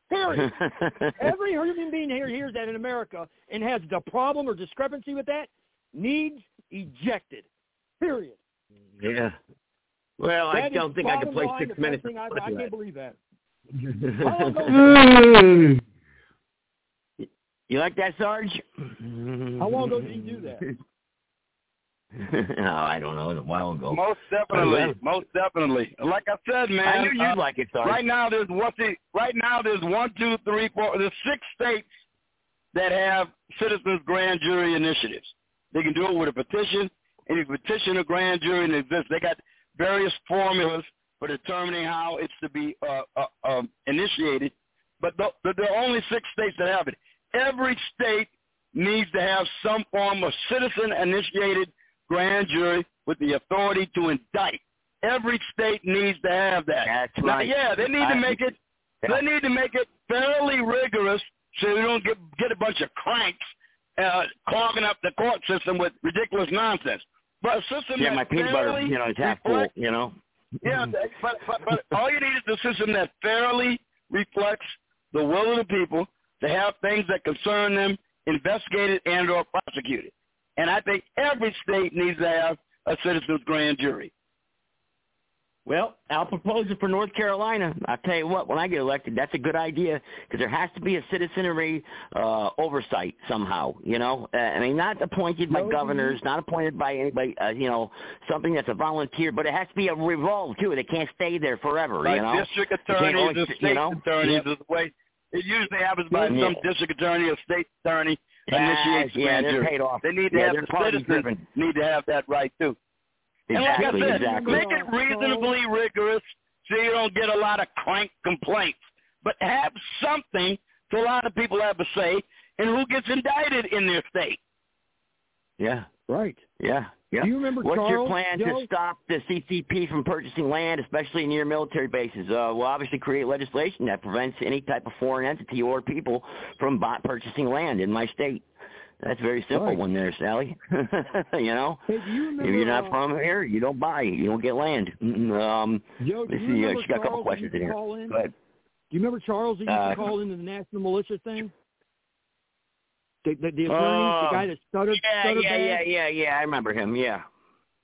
Period. Every human being here hears that in America and has the problem or discrepancy with that needs ejected. Period. yeah. Well, I don't think I can play six minutes. I've- I can't believe that. Mm. you like that, Sarge? How long ago did he do that? no, I don't know. A while ago. Most definitely, most definitely. Like I said, man. I knew you'd uh, like it, Sarge. Right now, there's one. thing- Right now, there's one, two, three, four. There's six states that have citizens grand jury initiatives. They can do it with a petition, and you petition a grand jury, and it exists. They got various formulas for determining how it's to be uh, uh, um, initiated. But the, the, there are only six states that have it. Every state needs to have some form of citizen-initiated grand jury with the authority to indict. Every state needs to have that. That's Now, right. yeah, they need I- to make it. They need to make it fairly rigorous so you don't get get a bunch of cranks uh, clogging up the court system with ridiculous nonsense. But a system Yeah, my peanut butter, you know, is half full. You know. yeah, but, but but all you need is a system that fairly reflects the will of the people to have things that concern them investigated and or prosecuted. And I think every state needs to have a citizens grand jury. Well, I'll propose it for North Carolina. I'll tell you what, when I get elected, that's a good idea because there has to be a citizenry uh, oversight somehow. You know, uh, I mean, not appointed by governors, not appointed by anybody. Uh, you know, something that's a volunteer, but it has to be a revolve too. They can't stay there forever. Like you know, district They attorneys always and state you know? attorneys Yep. is the way it usually happens by Yeah. some district attorney or state attorney Yes, initiates yeah, grand they're jury. paid off. They need to Yeah, have the citizens driven. need to have that right too. Exactly, and like I said, exactly. make it reasonably rigorous so you don't get a lot of crank complaints. But have something so a lot of people have a say in who gets indicted in their state. Yeah. Right. Yeah. Yeah. Do you remember What's your plan to stop the CCP from purchasing land, especially near military bases? Uh, we'll obviously create legislation that prevents any type of foreign entity or people from bot purchasing land in my state. That's a very simple Right. one there, Sally. you know, Hey, you remember? if you're not uh, from here, you don't buy. You don't get land. Um, Joe, do you see. Uh, remember she got a couple Charles questions in here. in? Do you remember Charles that used Uh, to call into the national militia thing? The, the, the attorney, the guy that stuttered, Yeah, stuttered yeah, bad? yeah, yeah, yeah. I remember him. Yeah.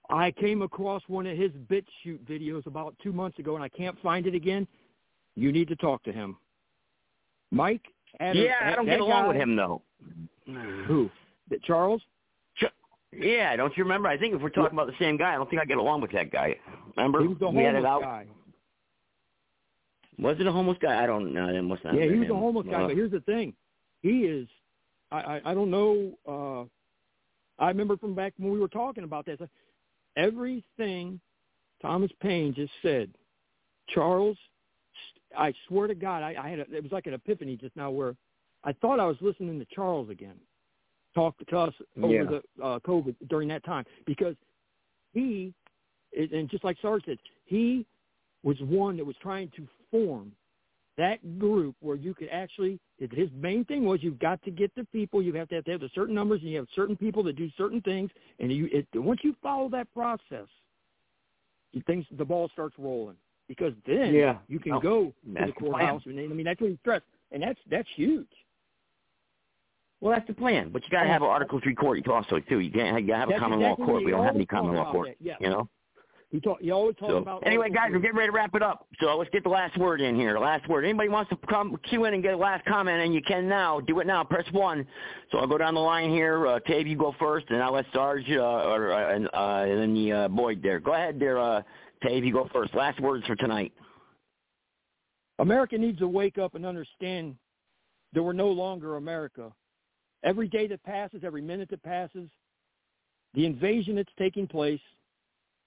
I came across one of his bit shoot videos about two months ago, and I can't find it again. You need to talk to him. Mike? Had a- Yeah, I don't get along guy- with him though. Who? That Charles? Yeah, don't you remember? I think if we're talking about the same guy, I don't think I get along with that guy. Remember? He was the we had it homeless out. guy. Was it a homeless guy? I don't know. It must not. Yeah, he was a homeless guy. Uh, But here's the thing: he is. I I, I don't know. uh I remember from back when we were talking about this. Everything Thomas Paine just said, Charles, I swear to God, I, I had a, it was like an epiphany just now where I thought I was listening to Charles again talk to us over Yeah. the uh, COVID during that time because he, and just like Sarge said, he was one that was trying to form that group where you could actually his main thing was you've got to get the people you have to have, to have the certain numbers and you have certain people that do certain things and you it, once you follow that process you things the ball starts rolling because then Yeah. you can Oh, go to the the courthouse and I mean that's what he stressed and that's that's huge Well, that's the plan, but you got to have an Article Three court also too. You can't you have a common exactly law court. We don't have any common law court. yeah. You know. He talk he always talks So about anyway, guys, we're getting ready to wrap it up. So let's get the last word in here. Last word. Anybody wants to come cue in and get a last comment, and you can now. Do it now. Press one. So I'll go down the line here. Uh, Tabe, you go first, and I'll let Sarge uh, or uh, and, uh, and then the uh, Boyd there. Go ahead, there, uh, Tabe. You go first. Last words for tonight. America needs to wake up and understand that we're no longer America. Every day that passes, every minute that passes, the invasion that's taking place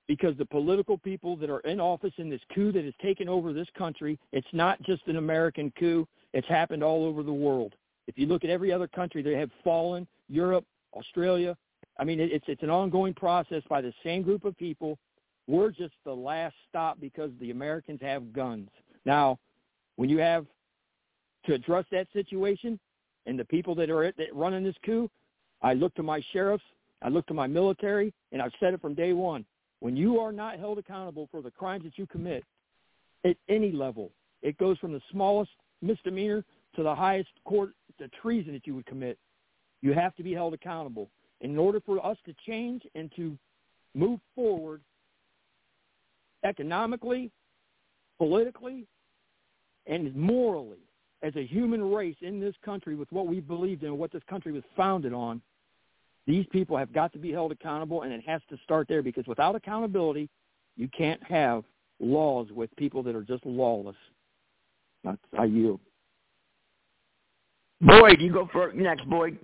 because the political people that are in office in this coup that has taken over this country, it's not just an American coup. It's happened all over the world. If you look at every other country, they have fallen, Europe, Australia. I mean, it's, it's an ongoing process by the same group of people. We're just the last stop because the Americans have guns. Now, when you have to address that situation and the people that are that running this coup, I look to my sheriffs, I look to my military, and I've said it from day one. When you are not held accountable for the crimes that you commit at any level, it goes from the smallest misdemeanor to the highest court, the treason that you would commit. You have to be held accountable. In order for us to change and to move forward economically, politically, and morally as a human race in this country with what we believed in and what this country was founded on, these people have got to be held accountable and it has to start there because without accountability, you can't have laws with people that are just lawless. That's I yield. Boyd, you go for next, Boyd.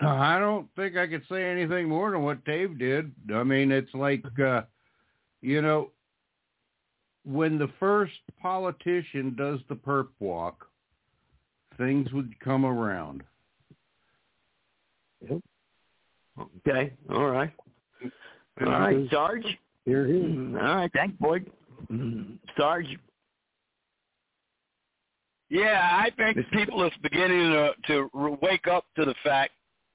I don't think I could say anything more than what Dave did. I mean, it's like, uh, you know, when the first politician does the perp walk, things would come around. Okay. All right. All right, Sarge. Here, here. Mm, all right. Thanks, Boyd. Sarge. Yeah, I think people are beginning to, to wake up to the fact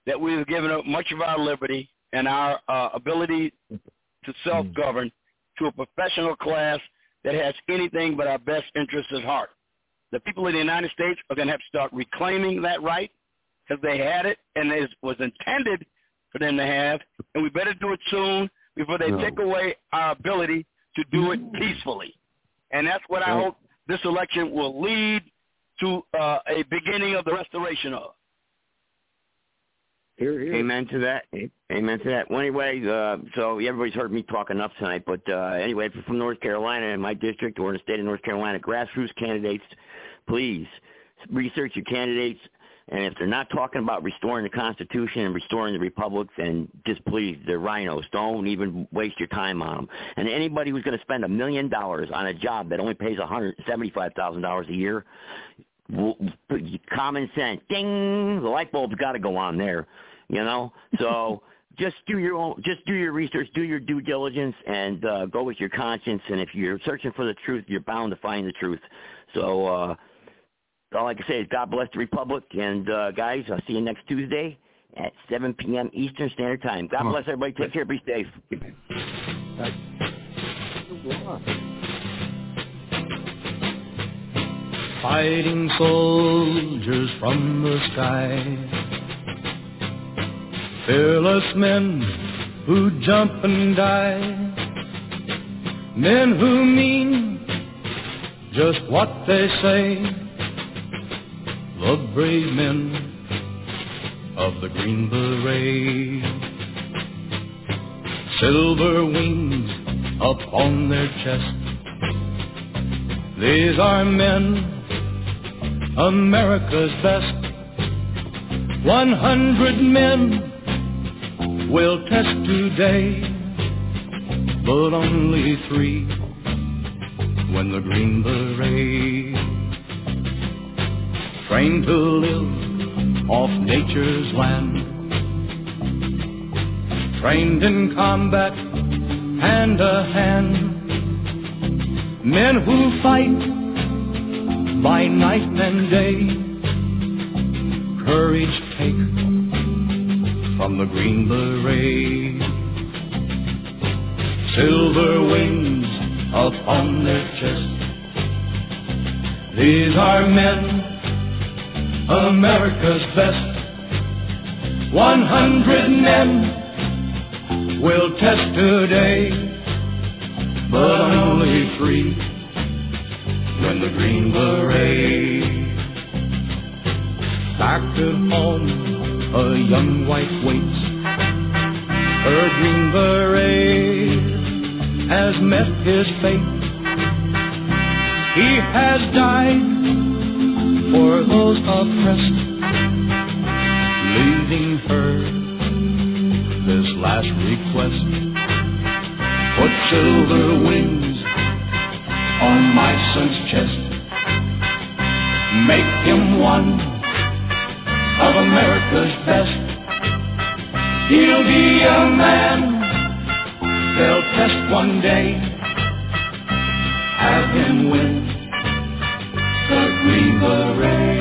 that we've given up much of our liberty and our uh, ability to self-govern to a professional class that has anything but our best interests at heart. The people of the United States are going to have to start reclaiming that right because they had it and it was intended for them to have, and we better do it soon before they No. take away our ability to do it peacefully. And that's what I hope this election will lead to uh, a beginning of the restoration of. Here, here. Amen to that. Amen to that. Well, anyway, uh, so everybody's heard me talk enough tonight. But uh, anyway, if you're from North Carolina in my district or in the state of North Carolina, grassroots candidates, please research your candidates. And if they're not talking about restoring the Constitution and restoring the Republic, then just please, they're RINOs. Don't even waste your time on them. And anybody who's going to spend a million dollars on a job that only pays one hundred seventy-five thousand dollars a year, common sense, ding, the light bulb's got to go on there, you know. So just do your own, just do your research, do your due diligence, and uh, go with your conscience. And if you're searching for the truth, you're bound to find the truth. So uh, all I can say is God bless the Republic, and uh, guys, I'll see you next Tuesday at 7 p.m. Eastern Standard Time. God bless everybody. Take care. Be safe. fighting soldiers from the sky. Fearless men who jump and die. Men who mean just what they say. The brave men of the Green Beret. Silver wings upon their chest. These are men America's best. One hundred men will test today but only three when the Green Beret trained to live off nature's land, trained in combat hand to hand, men who fight by night and day, courage take from the Green Beret. Silver wings upon their chest. These are men, America's best. One hundred men will test today, but only three when the Green Beret. At home, a young wife waits. Her Green Beret has met his fate. He has died for those oppressed, leaving her this last request. Put silver wings on my son's chest. Make him one of America's best. He'll be a man they'll test one day. Have him win we were rain.